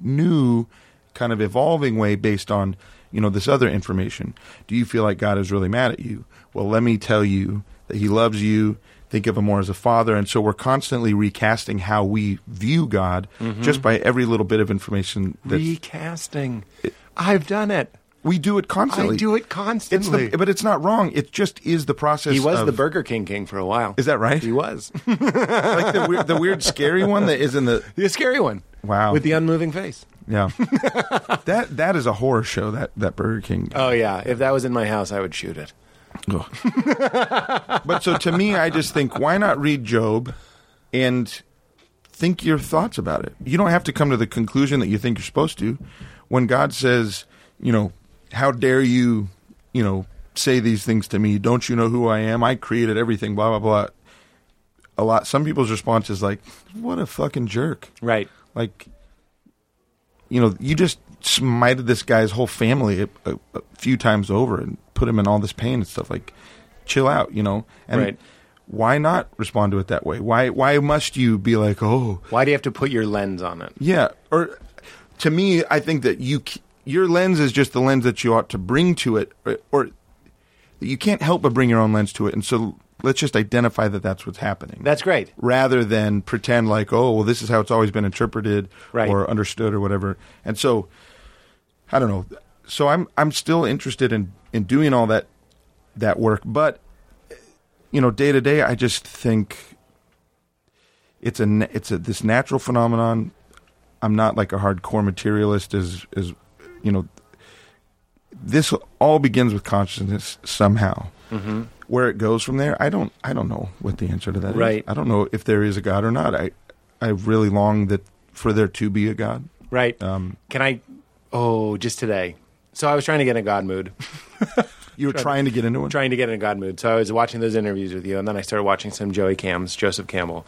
new kind of evolving way based on you know this other information. Do you feel like god is really mad at you? Well let me tell you that he loves you think of him more as a father. And so we're constantly recasting how we view god mm-hmm. just by every little bit of information that recasting. I've done it. We do it constantly I do it it's constantly. the, but it's not wrong it just is the process he was of- the Burger King king for a while. is that right He was [LAUGHS] like the weird, the weird scary one that is in the the scary one. Wow. with the unmoving face. yeah [LAUGHS] that that is a horror show that that burger king Oh yeah, if that was in my house, I would shoot it. but so to me, I just think, why not read Job and think your thoughts about it? You don't have to come to the conclusion that you think you're supposed to. When God says, you know, how dare you, you know, say these things to me? Don't you know who I am? I created everything, blah, blah, blah. A lot, some people's response is like, what a fucking jerk. Right. Like, you know, you just smited this guy's whole family a, a, a few times over and put him in all this pain and stuff. Like, chill out, you know. And Right. why not respond to it that way? Why why must you be like, oh, Why do you have to put your lens on it? yeah? Or to me, I think that you your lens is just the lens that you ought to bring to it, or, or you can't help but bring your own lens to it. And so let's just identify that that's what's happening That's great. rather than pretend like, oh, well, this is how it's always been interpreted Right. or understood or whatever. And so, I don't know. So I'm I'm still interested in in doing all that that work, but you know, day to day, I just think it's a it's a this natural phenomenon. I'm not like a hardcore materialist, as as you know. This all begins with consciousness somehow. Mm-hmm. Where it goes from there, I don't I don't know what the answer to that is. Right. I don't know if there is a God or not. I I really long that for there to be a God. Right. Um, Can I? Oh, just today. So I was trying to get in a God mood. [LAUGHS] you were trying to get into it. trying to get in a God mood. So I was watching those interviews with you, and then I started watching some Joey Cams, Joseph Campbell.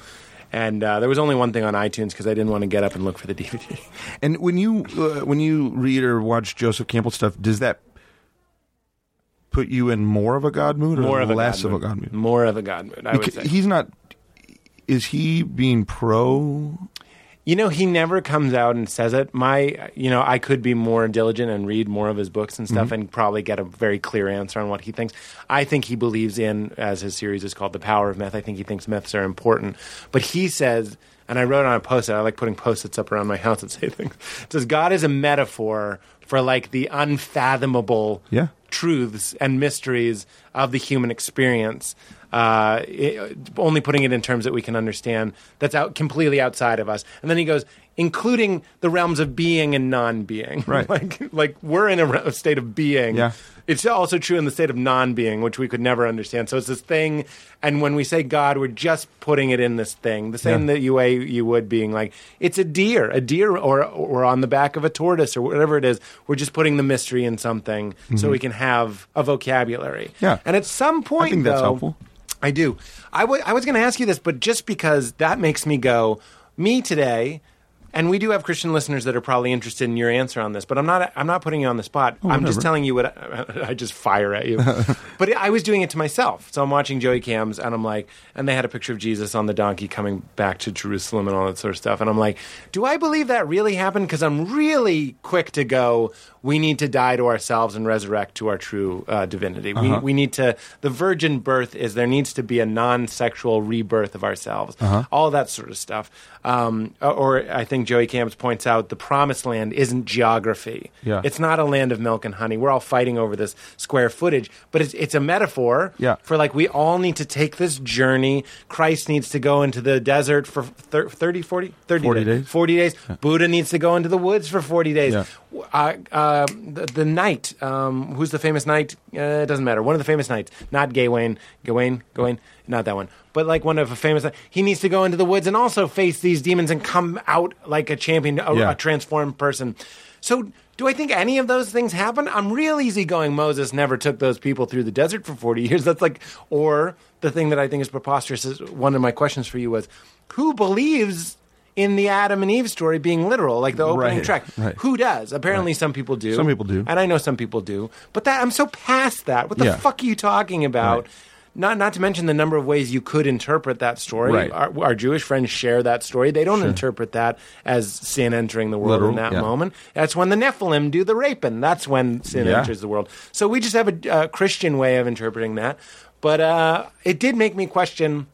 And uh, there was only one thing on iTunes because I didn't want to get up and look for the [LAUGHS] DVD. And when you uh, when you read or watch Joseph Campbell stuff, does that put you in more of a God mood or More of less of a God mood? More of a God mood, I would say. he's not. Is he being pro? You know, he never comes out and says it. My, you know, I could be more diligent and read more of his books and stuff mm-hmm. and probably get a very clear answer on what he thinks. I think he believes in, as his series is called, The Power of Myth. I think he thinks myths are important. But he says, and I wrote on a post it, I like putting post its up around my house that say things. It says, God is a metaphor for like the unfathomable Yeah. Truths and mysteries of the human experience. Uh, it, only putting it in terms that we can understand. That's out completely outside of us. And then he goes, including the realms of being and non-being. [LAUGHS] Right. like, like we're in a, re- a state of being. Yeah. It's also true in the state of non-being, which we could never understand. So it's this thing, and when we say God, we're just putting it in this thing. The same Yeah. that you way you would being like it's a deer, a deer, or or on the back of a tortoise, or whatever it is. We're just putting the mystery in something so we can have a vocabulary. Mm-hmm. Yeah. and at some point, I think that's though, helpful. I do. I wa- I was going to ask you this, but just because that makes me go, me today, and we do have Christian listeners that are probably interested in your answer on this, but I'm not. I'm not putting you on the spot. Oh, I'm just telling you what I, [LAUGHS] I just fire at you. [LAUGHS] but I was doing it to myself. So I'm watching Joey Cams, and I'm like, and they had a picture of Jesus on the donkey coming back to Jerusalem and all that sort of stuff, and I'm like, do I believe that really happened? Because I'm really quick to go. We need to die to ourselves and resurrect to our true uh, divinity. We, Uh-huh. we need to, the virgin birth is there needs to be a non sexual rebirth of ourselves. Uh-huh. All that sort of stuff. Um, or I think Joey Cams points out the promised land isn't geography. Yeah. It's not a land of milk and honey. We're all fighting over this square footage, but it's, it's a metaphor Yeah. for like we all need to take this journey. Christ needs to go into the desert for thir- 30, 40, 30 40 days. 40 days. Buddha needs to go into the woods for 40 days. Yeah. Uh, uh, the, the knight, um, who's the famous knight? Uh, doesn't matter. One of the famous knights, not Gawain. Gawain? Gawain? Not that one. But like one of a famous, he needs to go into the woods and also face these demons and come out like a champion, a, Yeah. a transformed person. So do I think any of those things happen? I'm real easygoing. Moses never took those people through the desert for 40 years. That's like, or the thing that I think is preposterous is one of my questions for you was, who believes in the Adam and Eve story being literal, like the opening Right, track? right. Who does? Apparently, some people do. Some people do. and I know some people do. But that I'm so past that. What the Yeah. fuck are you talking about? Right. Not, not to mention the number of ways you could interpret that story. Right. Our, our Jewish friends share that story. They don't Sure. interpret that as sin entering the world Literal, in that yeah. moment. That's when the Nephilim do the raping. That's when sin Yeah. enters the world. So we just have a uh, Christian way of interpreting that. But uh, it did make me question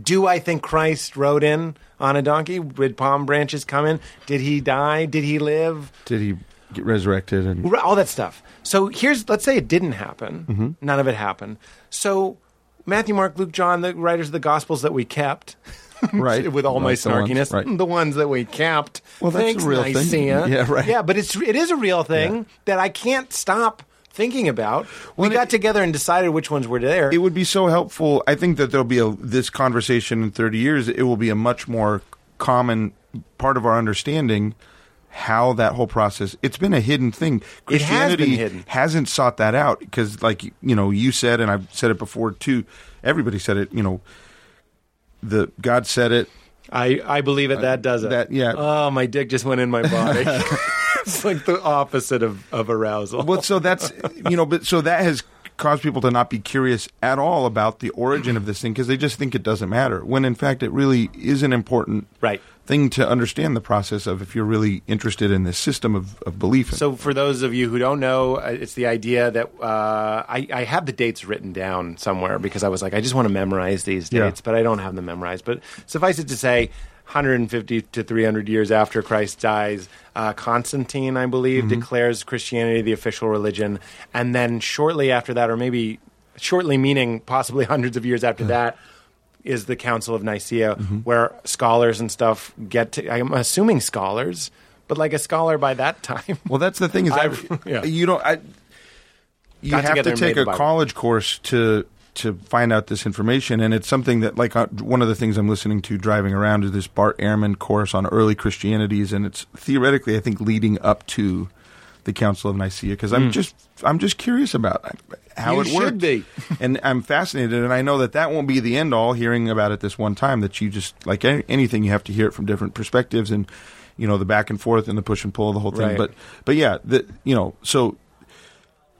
do I think Christ rode in on a donkey? Did palm branches come in? Did he die? Did he live? Did he get resurrected? And all that stuff. So here's, let's say it didn't happen. Mm-hmm. None of it happened. So Matthew, Mark, Luke, John, the writers of the Gospels that we kept, [LAUGHS] right, with all my Like the ones- snarkiness, right. the ones that we kept. Well, that's a Thanks, real thing. Yeah, right. Yeah, but it's it is a real thing Yeah. that I can't stop thinking about. Well, we got it- together and decided which ones were there. It would be so helpful. I think that there'll be a this conversation in 30 years. It will be a much more common part of our understanding how that whole process. It's been a hidden thing. It has Christianity hidden. hasn't sought that out because, like you know, you said, and I've said it before too. Everybody said it. You know, the God said it. I, I believe it. That does it. that- yeah. Oh, my dick just went in my body. [LAUGHS] [LAUGHS] it's like the opposite of, of arousal. Well, so that's you know, but so that has caused people to not be curious at all about the origin of this thing because they just think it doesn't matter. When in fact, it really is an important Right. thing to understand the process of if you're really interested in this system of, of belief. So, for those of you who don't know, uh, it's the idea that uh, I, I have the dates written down somewhere because I was like, I just want to memorize these Yeah. dates, but I don't have them memorized. But suffice it to say, 150 to 300 years after Christ dies, uh, Constantine, I believe, declares Christianity the official religion. And then shortly after that, or maybe shortly meaning possibly [LAUGHS] hundreds of years after that, is the Council of Nicaea, where scholars and stuff get to, I'm assuming scholars, but like a scholar by that time. well, that's the thing is [LAUGHS] I- [LAUGHS] yeah. you don't. I, you Got have to take a college course to to find out this information, and it's something that like uh, one of the things I'm listening to driving around is this Bart Ehrman course on early Christianities, and it's theoretically I think leading up to the Council of Nicaea because I'm just I'm just curious about how. You it should worked. be. [LAUGHS] and I'm fascinated, and I know that that won't be the end all. Hearing about it this one time, that you just like anything, you have to hear it from different perspectives, and you know the back and forth and the push and pull of the whole thing. Right. But but yeah, the you know so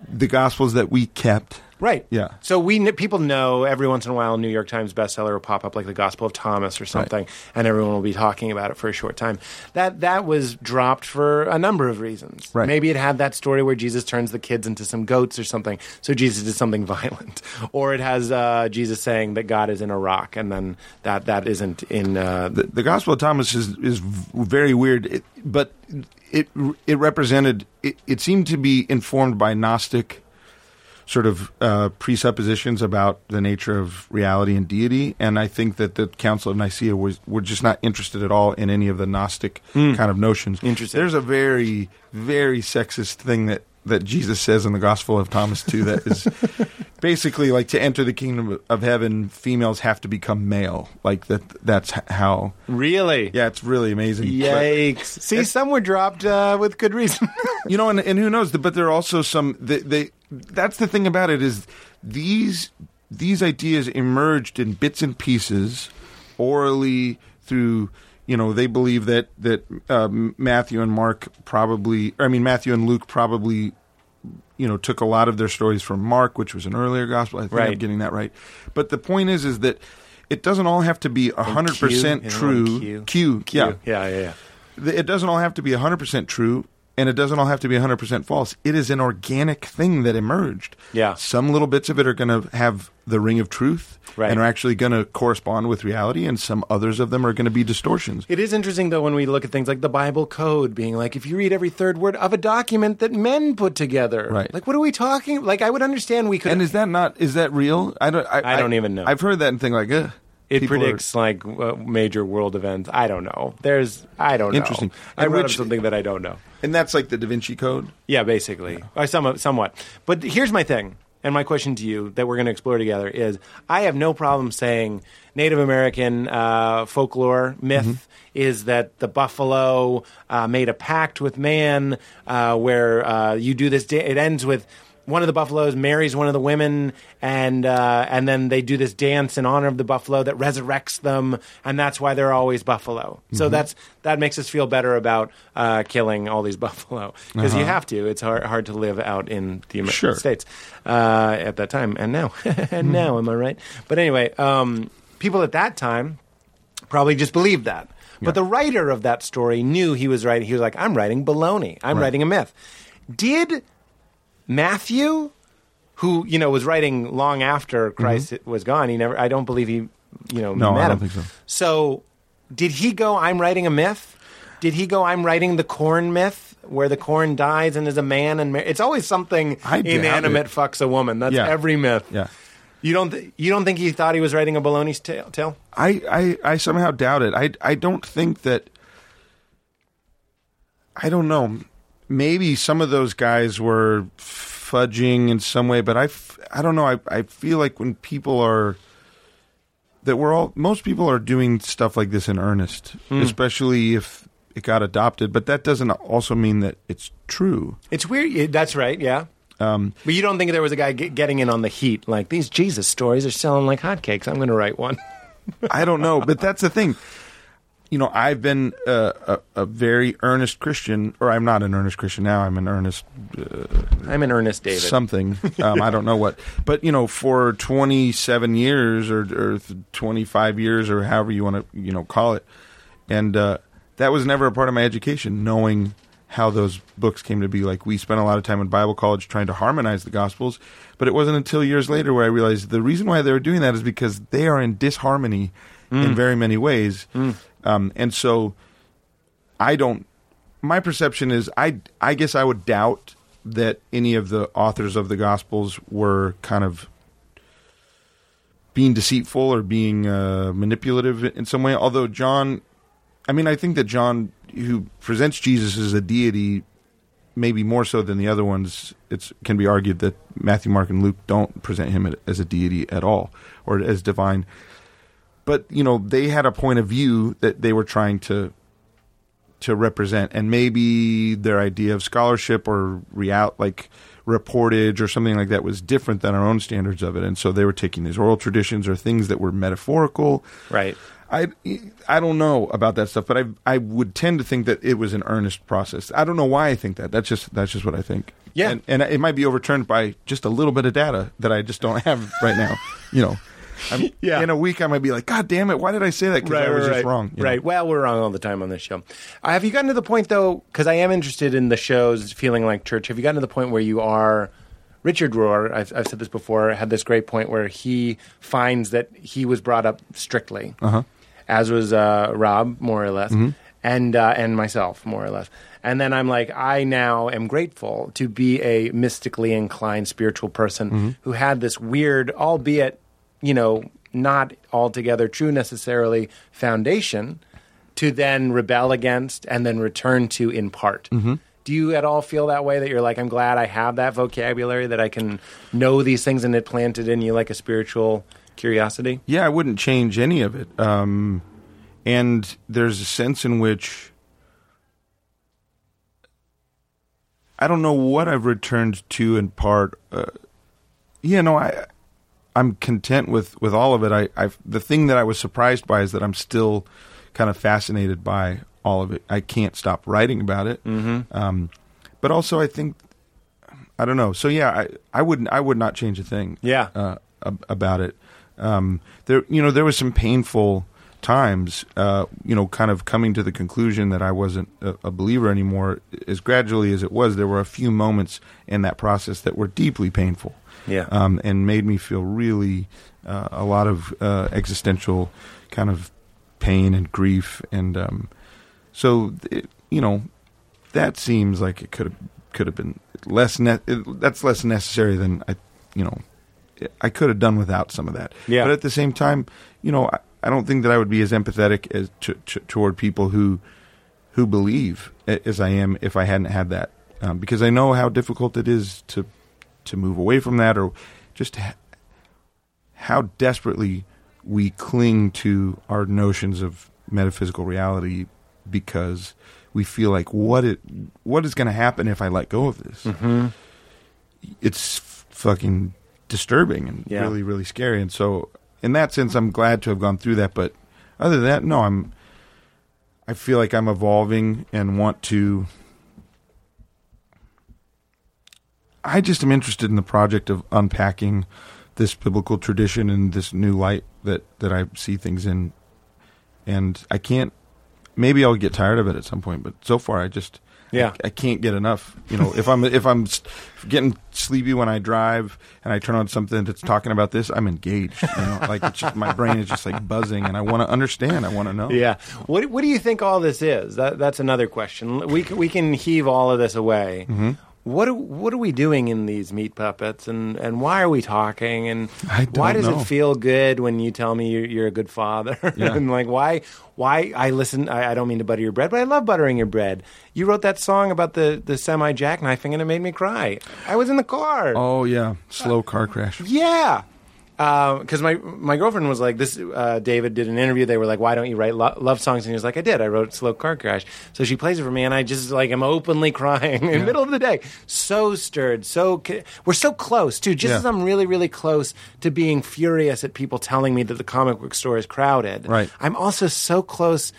the gospels that we kept. Right. Yeah. So we kn- people know every once in a while a New York Times bestseller will pop up like the Gospel of Thomas or something, and everyone will be talking about it for a short time. That that was dropped for a number of reasons. Right. Maybe it had that story where Jesus turns the kids into some goats or something, so Jesus did something [LAUGHS] violent, or it has uh, Jesus saying that God is in a rock, and then that that isn't in. Uh, the, the Gospel of Thomas is is very weird, it, but it it represented it, it seemed to be informed by Gnostic sort of uh, presuppositions about the nature of reality and deity, and I think that the Council of Nicaea was were just not interested at all in any of the Gnostic kind of notions. Interesting. There's a very very sexist thing that. That Jesus says in the Gospel of Thomas too. That is [LAUGHS] basically like to enter the kingdom of heaven, females have to become male. Like that. That's how really. yeah, it's really amazing. Yikes! See, some were dropped uh, with good reason. [LAUGHS] You know, and, and who knows? But there are also some. They, they that's the thing about it is these these ideas emerged in bits and pieces, orally through. You know, they believe that that uh, Matthew and Mark probably. I mean, Matthew and Luke probably. You know, took a lot of their stories from Mark, which was an earlier gospel. I think I'm getting that right. But the point is, is that it doesn't all have to be hundred percent true. Q. Q, yeah. yeah, yeah, yeah. it doesn't all have to be 100% true and it doesn't all have to be 100% false. It is an organic thing that emerged. Yeah. Some little bits of it are going to have the ring of truth Right. and are actually going to correspond with reality, and some others of them are going to be distortions. It is interesting though when we look at things like the Bible code being like if you read every third word of a document that men put together. Right. Like what are we talking like I would understand we could And is that not is that real? I don't. I, I don't even know. I've heard that and think like, Ugh, it people are- predicts like uh, major world events. I don't know. There's I don't know. Interesting. I read which- something that I don't know. and that's like the Da Vinci Code. Yeah, basically, or some, somewhat. But here's my thing, and my question to you that we're going to explore together is: I have no problem saying Native American uh, folklore myth Mm-hmm. is that the buffalo uh, made a pact with man, uh, where uh, you do this. It ends with. One of the buffaloes marries one of the women, and uh, and then they do this dance in honor of the buffalo that resurrects them, and that's why they're always buffalo. So Mm-hmm. that's that makes us feel better about uh, killing all these [LAUGHS] buffalo because you have to. It's hard hard to live out in the American Uh-huh. Sure. States uh, at that time, and now, [LAUGHS] and now, am I right? But anyway, um, people at that time probably just believed that. But the writer of that story knew he was writing. He was like, "I'm writing baloney. I'm Right. writing a myth." Did Matthew, who you know was writing long after Christ was gone, he never. I don't believe he, you know, Mm-hmm. No, met I don't him. think so. So, did he go? I'm writing a myth. Did he go? I'm writing the corn myth, where the corn dies and is a man, and mar- it's always something inanimate it. fucks a woman. That's Yeah. every myth. Yeah. You don't. Th- you don't think he thought he was writing a baloney's tale? tale? I, I, I somehow doubt it. I, I don't think that. I don't know. Maybe some of those guys were fudging in some way, but I, f- I don't know. I, I feel like when people are. That we're all. Most people are doing stuff like this in earnest, especially if it got adopted. But that doesn't also mean that it's true. It's weird. That's right. Yeah. Um, But you don't think there was a guy get, getting in on the heat? Like these Jesus stories are selling like hotcakes. I'm going to write one. I don't know, but that's the thing. [LAUGHS] You know, I've been a, a, a very earnest Christian, or I'm not an earnest Christian now. I'm an earnest I'm an earnest, David. something. Um, I don't know what, but you know, for 27 years or, or 25 years or however you want to, you know, call it, and uh, that was never a part of my education. Knowing how those books came to be, like we spent a lot of time in Bible college trying to harmonize the Gospels, but it wasn't until years later where I realized the reason why they were doing that is because they are in disharmony in very many ways, um, and so I don't. My perception is I I guess I would doubt that any of the authors of the Gospels were kind of being deceitful or being uh, manipulative in some way. Although John, I mean, I think that John, who presents Jesus as a deity, maybe more so than the other ones, it can be argued that Matthew, Mark, and Luke don't present him as a deity at all or as divine. But you know, they had a point of view that they were trying to to represent, and maybe their idea of scholarship or real like reportage or something like that was different than our own standards of it, and so they were taking these oral traditions or things that were metaphorical. Right. I I don't know about that stuff, but I I would tend to think that it was an earnest process. I don't know why I think that. That's just that's just what I think. Yeah. and, and it might be overturned by just a little bit of data that I just don't have right now. You know, I'm, [LAUGHS] Yeah. In a week, I might be like, God damn it, why did I say that? Because I was just wrong. you know? Right. Well, we're wrong all the time on this show. Uh, have you gotten to the point though? Because I am interested in the shows feeling like church. Have you gotten to the point where you are? Richard Rohr, I've, I've said this before, had this great point where he finds that he was brought up strictly, Uh-huh. as was uh, Rob, more or less, Mm-hmm. and uh, and myself, more or less. And then I'm like, I now am grateful to be a mystically inclined spiritual person Mm-hmm. who had this weird, albeit you know, not altogether true necessarily foundation to then rebel against and then return to in part. Mm-hmm. Do you at all feel that way that you're like, I'm glad I have that vocabulary, that I can know these things and it planted in you like a spiritual curiosity? Yeah, I wouldn't change any of it. Um, and there's a sense in which I don't know what I've returned to in part. Uh, yeah, no, I I'm content with with all of it. I I the thing that I was surprised by is that I'm still kind of fascinated by all of it. I can't stop writing about it. Mm-hmm. Um, but also, I think I don't know. So yeah, I I wouldn't I would not change a thing Yeah. uh, ab- about it. Um, there, you know, there was some painful times, uh, you know, kind of coming to the conclusion that I wasn't a, a believer anymore, as gradually as it was, there were a few moments in that process that were deeply painful. Yeah. Um, and made me feel really uh, a lot of uh, existential kind of pain and grief. And um, so, it, you know, that seems like it could have could have been less. Ne- it, that's less necessary than I, you know, I could have done without some of that. Yeah. But at the same time, you know, I, I don't think that I would be as empathetic as to, to, toward people who who believe as I am if I hadn't had that, um, because I know how difficult it is to to move away from that, or just ha- how desperately we cling to our notions of metaphysical reality because we feel like what it what is going to happen if I let go of this. Mm-hmm. It's f- fucking disturbing and Yeah. really really scary. And so, in that sense, I'm glad to have gone through that. But other than that, no, I'm. I feel like I'm evolving and want to. I just am interested in the project of unpacking this biblical tradition and this new light that that I see things in, and I can't. Maybe I'll get tired of it at some point, but so far I just Yeah. I, I can't get enough. You know, if I'm if I'm getting sleepy when I drive and I turn on something that's talking about this, I'm engaged. You know, like it's just, my brain is just like buzzing, and I want to understand. I want to know. Yeah. What What do you think all this is? That That's another question. We we can heave all of this away. Mm-hmm. What are, What are we doing in these meat puppets, and, and why are we talking? And why does know. it feel good when you tell me you're, you're a good father? [LAUGHS] Yeah. and like why why I listen? I, I don't mean to butter your bread, but I love buttering your bread. You wrote that song about the the semi jackknifing, and it made me cry. I was in the car. Oh yeah, slow car crash. Yeah. Because my my girlfriend was like, this. Uh, David did an interview. They were like, "Why don't you write lo- love songs?" And he was like, "I did. I wrote Slow Car Crash." So she plays it for me, and I just like am openly [LAUGHS] crying in the middle of the day. So stirred. So ca- we're so close too. Just Yeah. as I'm really really close to being furious at people telling me that the comic book store is crowded. Right. I'm also so close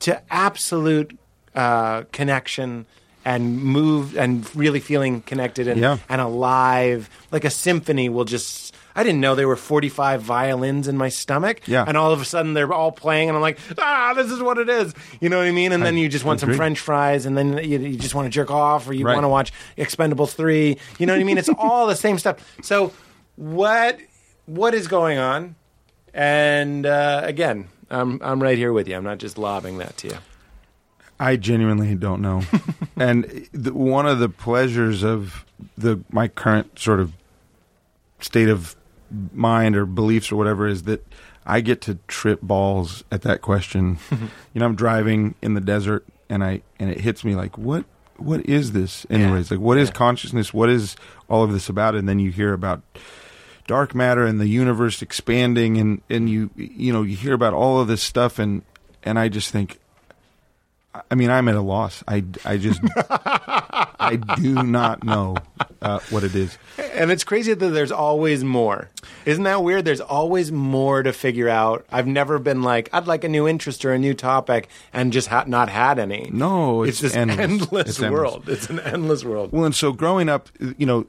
to absolute uh, connection and move and really feeling connected and, Yeah. and alive. Like a symphony will just. I didn't know there were 45 violins in my stomach. Yeah. And all of a sudden they're all playing, and I'm like, ah, this is what it is. You know what I mean? And then you just want some. French fries, and then you, you just want to jerk off, or you Right. want to watch Expendables 3. You know what I mean? It's [LAUGHS] all the same stuff. So, what what is going on? And uh, again, I'm, I'm right here with you. I'm not just lobbing that to you. I genuinely don't know. [LAUGHS] and the, one of the pleasures of the my current sort of state of mind or beliefs or whatever is that I get to trip balls at that question. [LAUGHS] you know, I'm driving in the desert and I and it hits me like what what is this anyways? Like what is Yeah. consciousness? What is all of this about? And then you hear about dark matter and the universe expanding and and you you know you hear about all of this stuff and and I just think I mean I'm at a loss I, I just [LAUGHS] I do not know [LAUGHS] uh, what it is And it's crazy that there's always more. Isn't that weird? There's always more to figure out. I've never been like, I'd like a new interest or a new topic and just ha- not had any. No, it's, it's this endless. endless, It's endless. world. It's an endless world. well and so growing up you know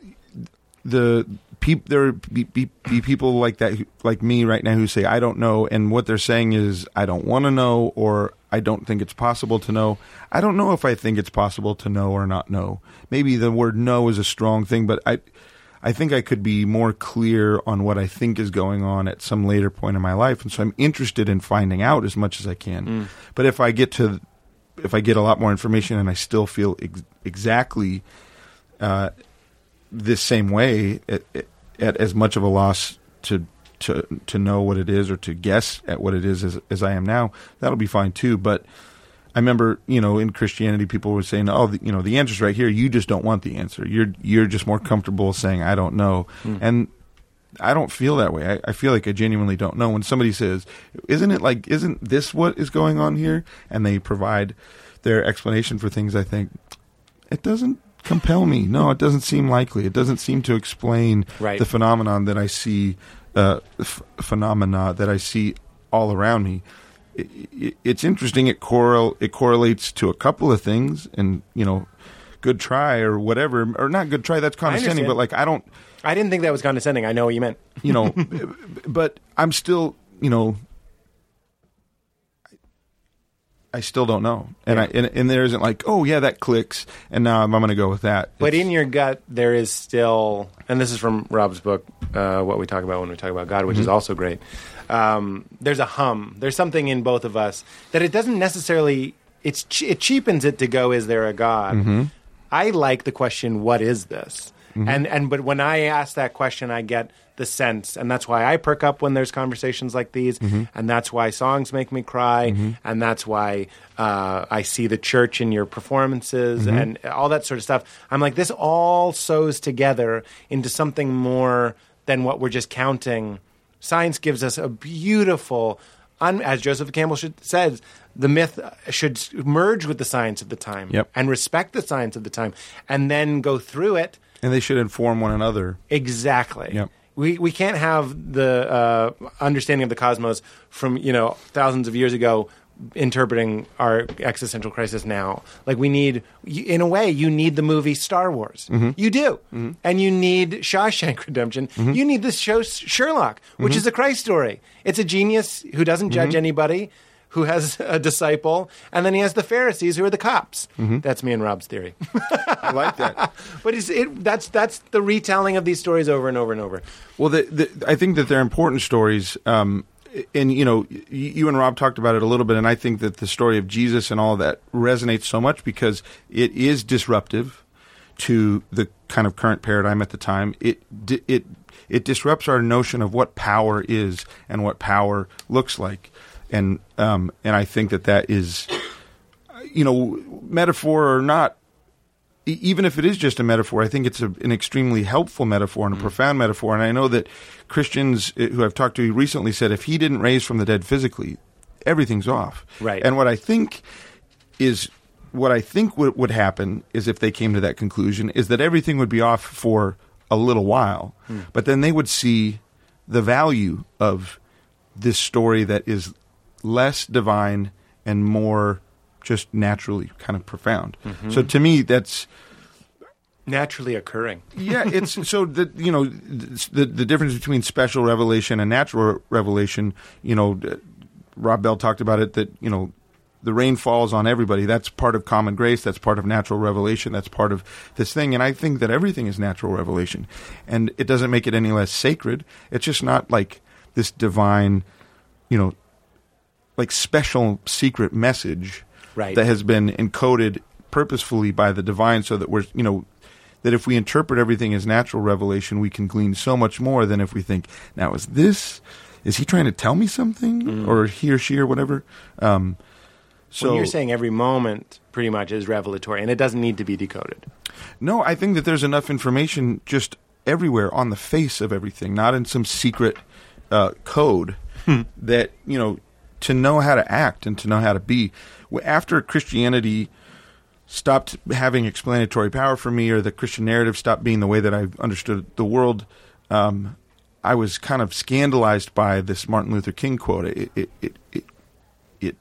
the peop, there be, be, be people like that who, like me right now who say I don't know and what they're saying is I don't want to know or I don't think it's possible to know. I don't know if I think it's possible to know or not know. Maybe the word no is a strong thing, but I I think I could be more clear on what I think is going on at some later point in my life and so I'm interested in finding out as much as I can. But if I get to if I get a lot more information and I still feel ex- exactly uh, this same way at, at, at as much of a loss to to to know what it is or to guess at what it is as, as I am now, that'll be fine too. But I remember, you know, in Christianity, people were saying, "Oh, the, you know, the answer's right here. You just don't want the answer. You're you're just more comfortable saying I don't know." Hmm. And I don't feel that way. I, I feel like I genuinely don't know. When somebody says, "Isn't it like? Isn't this what is going on here?" and they provide their explanation for things, I think it doesn't compel me. No, it doesn't seem likely. It doesn't seem to explain Right. the phenomenon that I see, uh, f- phenomena that I see all around me. I- I- it's interesting. It correl it correlates to a couple of things, and you know, good try or whatever, or not good try. That's condescending, but like I don't, I didn't think that was condescending. I know what you meant. you know, [LAUGHS] but I'm still, you know, I still don't know, and I and, and there isn't like, oh yeah, that clicks, and now I'm, I'm going to go with that. But in your gut, there is still, and this is from Rob's book, uh, what we talk about when we talk about God, which is also great. Um, there's a hum. There's something in both of us that it doesn't necessarily. It's it cheapens it to go. Is there a God? I like the question, "What is this?" And and but when I ask that question, I get the sense, and that's why I perk up when there's conversations like these, mm-hmm. and that's why songs make me cry, mm-hmm. and that's why uh, I see the church in your performances mm-hmm. and all that sort of stuff. I'm like, this all sews together into something more than what we're just counting. Science gives us a beautiful, un, as Joseph Campbell should, says, the myth should merge with the science of the time Yep. and respect the science of the time, and then go through it and they should inform one another. Exactly. Yep. We we can't have the uh, understanding of the cosmos from you know thousands of years ago interpreting our existential crisis now. Like we need, in a way, you need the movie Star Wars. Mm-hmm. You do, mm-hmm. and you need Shawshank Redemption. Mm-hmm. You need this show Sherlock, which is a Christ story. It's a genius who doesn't judge anybody. Who has [LAUGHS] a disciple, and then he has the Pharisees, who are the cops. That's me and Rob's theory. [LAUGHS] I like that. [LAUGHS] But it, that's that's the retelling of these stories over and over and over. Well, the, the, I think that they're important stories. Um, and, you know, you and Rob talked about it a little bit, and I think that the story of Jesus and all that resonates so much because it is disruptive to the kind of current paradigm at the time. It it it disrupts our notion of what power is and what power looks like. And, um, and I think that that is, you know, metaphor or not, e- even if it is just a metaphor, I think it's a, an extremely helpful metaphor and a profound metaphor. And I know that Christians uh, who I've talked to recently said if he didn't raise from the dead physically, everything's off. Right. And what I think is what I think would, would happen is if they came to that conclusion is that everything would be off for a little while, but then they would see the value of this story that is less divine and more just naturally kind of profound. Mm-hmm. So to me, that's Naturally occurring. yeah. It's [LAUGHS] so that you know the the difference between special revelation and natural revelation. You know, Rob Bell talked about it that you know the rain falls on everybody. That's part of common grace. That's part of natural revelation. That's part of this thing. And I think that everything is natural revelation, and it doesn't make it any less sacred. It's just not like this divine, you know, like special secret message Right. that has been encoded purposefully by the divine so that we're you know that if we interpret everything as natural revelation we can glean so much more than if we think now is this is he trying to tell me something or he or she or whatever um so when you're saying every moment pretty much is revelatory, and it doesn't need to be decoded. No, I think that there's enough information just everywhere on the face of everything, not in some secret uh, code that you know to know how to act and to know how to be. After Christianity stopped having explanatory power for me, or the Christian narrative stopped being the way that I understood the world, um, I was kind of scandalized by this Martin Luther King quote. It, it, it, it, it,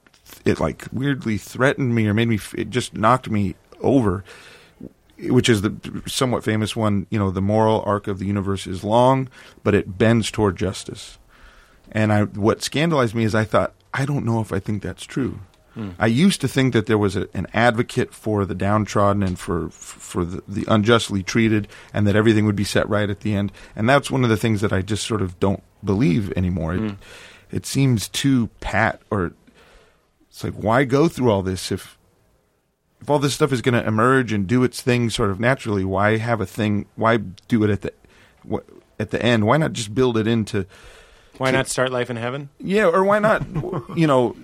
it like weirdly threatened me, or made me. It just knocked me over which is the somewhat famous one, you know, the moral arc of the universe is long, but it bends toward justice. And I, what scandalized me is I thought, I don't know if I think that's true. Hmm. I used to think that there was a, an advocate for the downtrodden and for for the, the unjustly treated, and that everything would be set right at the end. And that's one of the things that I just sort of don't believe anymore. It, hmm. it seems too pat, or it's like, why go through all this if if all this stuff is going to emerge and do its thing sort of naturally, why have a thing? Why do it at the at the end? Why not just build it into Why not start life in heaven? yeah, or why not? [LAUGHS] you know,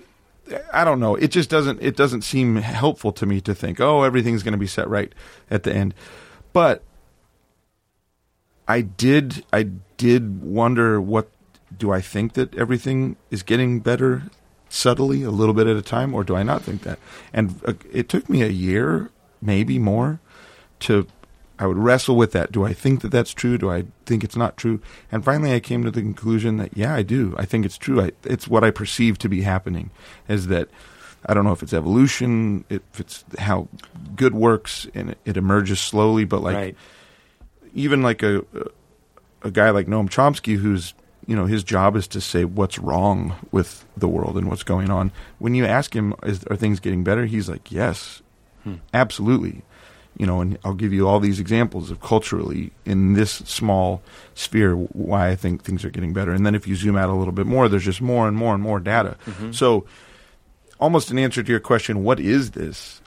I don't know. It just doesn't. It doesn't seem helpful to me to think, oh, everything's going to be set right at the end. But I did. I did wonder what do I think that everything is getting better subtly, a little bit at a time, or do I not think that? And uh, it took me a year, maybe more, to I would wrestle with that. Do I think that that's true? Do I think it's not true? And finally, I came to the conclusion that yeah, I do. I think it's true. I, it's what I perceive to be happening. Is that I don't know if it's evolution, if it's how good works, and it, it emerges slowly. But like right. even like a a guy like Noam Chomsky, who's you know his job is to say what's wrong with the world and what's going on. When you ask him, is, "Are things getting better?" He's like, "Yes, hmm. absolutely." You know, and I'll give you all these examples of culturally in this small sphere why I think things are getting better. And then if you zoom out a little bit more, there's just more and more and more data. Mm-hmm. So, almost an answer to your question, what is this?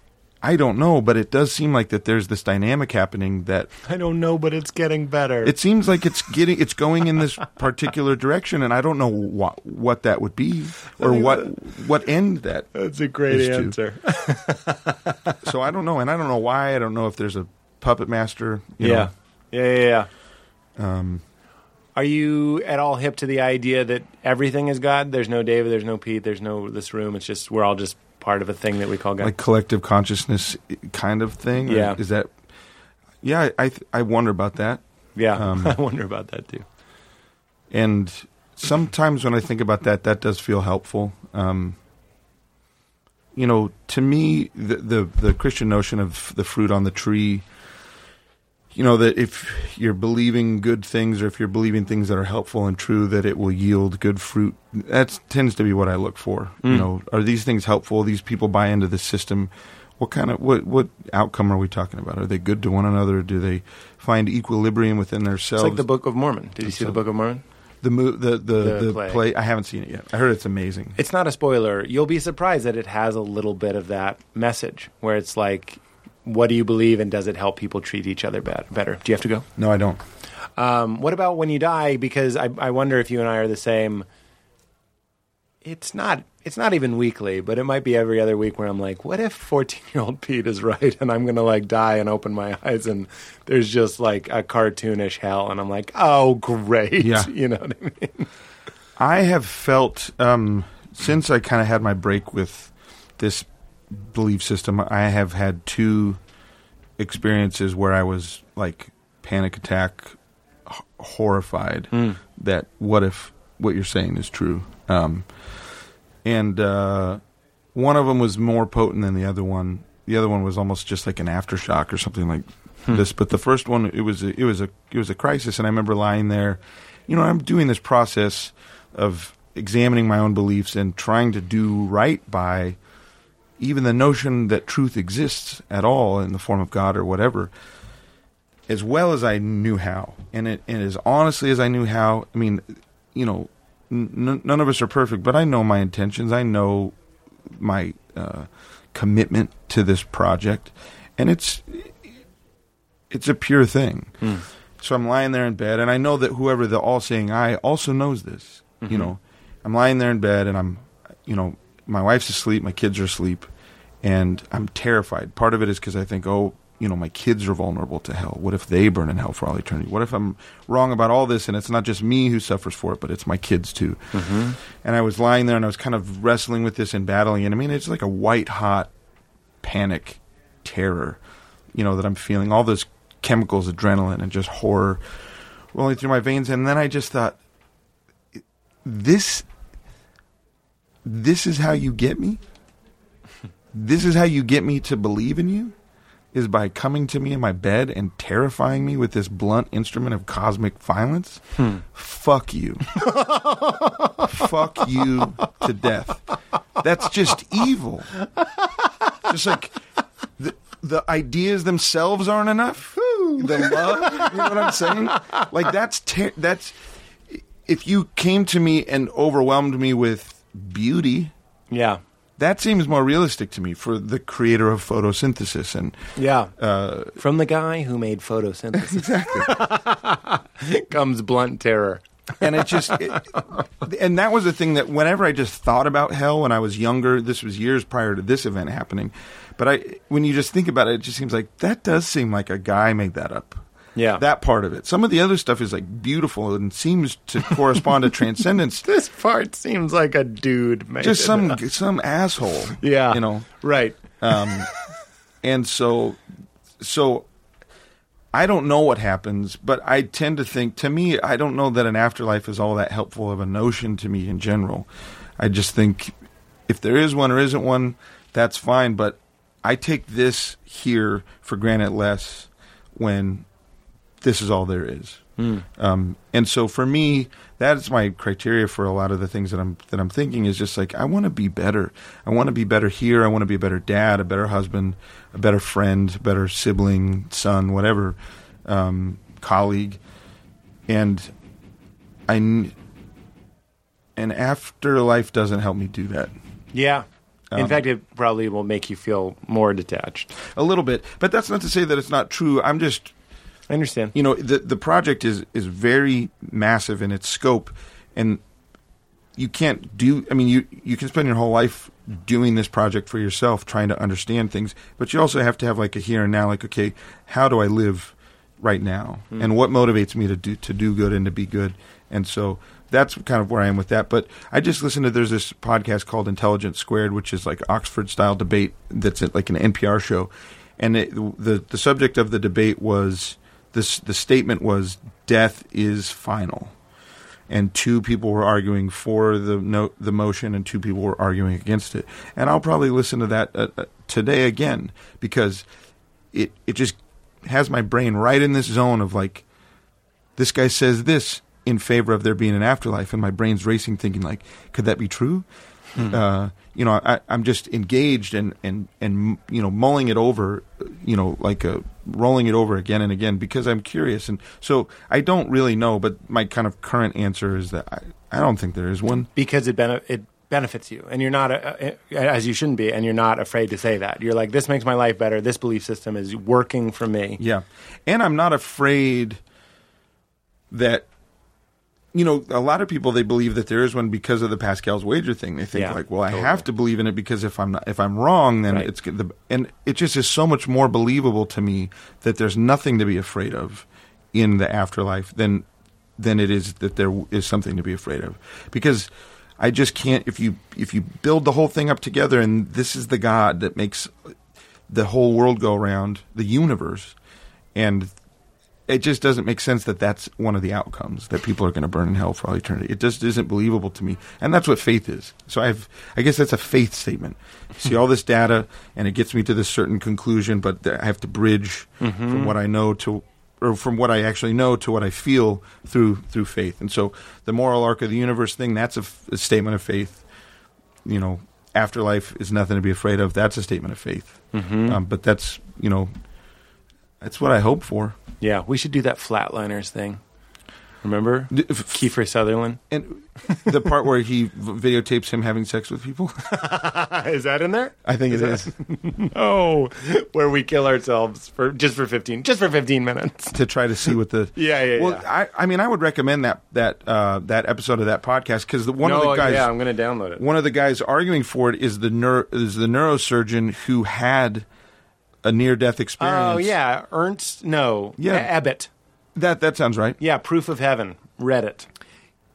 I don't know, but it does seem like that there's this dynamic happening that I don't know, but it's getting better. it seems like it's getting it's going in this particular direction, and I don't know what what that would be or what what end that. That's a great answer. [LAUGHS] So I don't know, and I don't know why. I don't know if there's a puppet master. You yeah. know. yeah, yeah, yeah. Um, Are you at all hip to the idea that everything is God? There's no David, there's no Pete, there's no this room. It's just we're all just part of a thing that we call God. like collective consciousness kind of thing. Yeah. is that? Yeah, I th- I wonder about that, yeah, um, [LAUGHS] I wonder about that too. and sometimes when I think about that, that does feel helpful. Um, you know, to me, the, the the Christian notion of the fruit on the tree. You know that if you're believing good things, or if you're believing things that are helpful and true, that it will yield good fruit. That tends to be what I look for. You Mm. know, are these things helpful? These people buy into the system. What kind of what what outcome are we talking about? Are they good to one another? Do they find equilibrium within themselves? It's like the Book of Mormon. Did you see the Book of Mormon? The mo- the the, The the, play. play. I haven't seen it yet. I heard it's amazing. It's not a spoiler. You'll be surprised that it has a little bit of that message where it's like, what do you believe and does it help people treat each other bet- better? Do you have to go? No, I don't. Um, what about when you die? Because I, I wonder if you and I are the same. It's not. It's not even weekly, but it might be every other week where I'm like, what if 14 year old [LAUGHS] Pete is right and I'm gonna like die and open my eyes and there's just like a cartoonish hell and I'm like, oh great, Yeah. [LAUGHS] you know what I mean? I have felt um, since I kind of had my break with this belief system. I have had two experiences where I was like panic attack, h- horrified that what if what you're saying is true. Um, and uh, one of them was more potent than the other one. The other one was almost just like an aftershock or something like this. But the first one, it was a, it was a it was a crisis, and I remember lying there. You know, I'm doing this process of examining my own beliefs and trying to do right by even the notion that truth exists at all in the form of God or whatever, as well as I knew how, and it and as honestly as I knew how. I mean, you know, n- none of us are perfect, but I know my intentions. I know my uh, commitment to this project, and it's it's a pure thing. So I'm lying there in bed, and I know that whoever the all-seeing eye also knows this. You know, I'm lying there in bed, and I'm, you know, my wife's asleep, my kids are asleep, and I'm terrified. Part of it is because I think, oh, you know, my kids are vulnerable to hell. What if they burn in hell for all eternity? What if I'm wrong about all this, and it's not just me who suffers for it, but it's my kids too? Mm-hmm. And I was lying there, and I was kind of wrestling with this and battling it. I mean, it's like a white hot panic, terror, you know, that I'm feeling. All those chemicals, adrenaline, and just horror rolling through my veins. And then I just thought, this, this is how you get me. This is how you get me to believe in you. Is by coming to me in my bed and terrifying me with this blunt instrument of cosmic violence. Hmm. Fuck you. [LAUGHS] Fuck you to death. That's just evil. Just like the, the ideas themselves aren't enough. The love, you know what I'm saying? Like that's ter- that's if you came to me and overwhelmed me with beauty, Yeah, that seems more realistic to me for the creator of photosynthesis and yeah. uh, From the guy who made photosynthesis, exactly, [LAUGHS] comes blunt terror. and it just it, and that was the thing that whenever I just thought about hell when I was younger, this was years prior to this event happening. But I, when you just think about it, it just seems like that does seem like a guy made that up. Yeah, That part of it. Some of the other stuff is like beautiful and seems to correspond to [LAUGHS] transcendence. this part seems like a dude made Just some up. some asshole. Yeah, you know. right. Um, [LAUGHS] and so, so I don't know what happens, but I tend to think. To me, I don't know that an afterlife is all that helpful of a notion to me in general. I just think if there is one or isn't one, that's fine. But I take this here for granted less when this is all there is. Um, and so for me, that's my criteria for a lot of the things that I'm that I'm thinking is just like I want to be better. I want to be better here. I want to be a better dad, a better husband, a better friend, a better sibling, son, whatever, um, colleague, and I and afterlife doesn't help me do that Yeah. In Um, fact, it probably will make you feel more detached. a little bit. But that's not to say that it's not true. I'm just I understand. you know the the project is is very massive in its scope and you can't do i mean you you can spend your whole life doing this project for yourself trying to understand things but you also have to have like a here and now like okay how do i live right now? Hmm. And what motivates me to do to do good and to be good? And so that's kind of where i am with that but i just listened to there's this podcast called intelligence squared which is like oxford style debate that's like an npr show and it, the the subject of the debate was this the statement was death is final. And two people were arguing for the no, the motion and two people were arguing against it. And I'll probably listen to that uh, uh, today again because it it just has my brain right in this zone of like this guy says this in favor of there being an afterlife and my brain's racing thinking like could that be true? Uh, you know I, i'm just engaged and, and and you know mulling it over you know like uh rolling it over again and again because i'm curious and so i don't really know but my kind of current answer is that i, I don't think there is one because it bene- it benefits you, and you're not a, a, as you shouldn't be, and you're not afraid to say that. You're like, this makes my life better. This belief system is working for me. Yeah. And I'm not afraid that you know, a lot of people they believe that there is one because of the Pascal's wager thing. They think Yeah, like, well, I totally. have to believe in it because if I'm not, if I'm wrong, then Right. it's the and it just is so much more believable to me that there's nothing to be afraid of in the afterlife than than it is that there is something to be afraid of because I just can't if you if you build the whole thing up together and this is the God that makes the whole world go around the universe and it just doesn't make sense that that's one of the outcomes that people are going to burn in hell for all eternity. It just isn't believable to me, and that's what faith is. So I've, I guess that's a faith statement. See all this data, and it gets me to this certain conclusion, but I have to bridge from what I know to, or from what I actually know to what I feel through through faith. And so the moral arc of the universe thing, that's a, statement of faith. You know, afterlife is nothing to be afraid of. That's a statement of faith. Um, but that's you know, that's what I hope for. Yeah, we should do that flatliners thing. Remember D- f- Kiefer Sutherland? And the part where he v- videotapes him having sex with people, [LAUGHS] is that in there? I think it is [LAUGHS] Oh, where we kill ourselves for just for fifteen, just for fifteen minutes. to try to see what the. [LAUGHS] Yeah, yeah, Well, yeah. I, I mean, I would recommend that that uh, that episode of that podcast because one of the guys, yeah, I'm going to download it. one of the guys arguing for it is the neuro, is the neurosurgeon who had a near death experience. Oh yeah, Ernst. No, Yeah. Abbott. that that sounds right. Yeah, Proof of Heaven. Read it.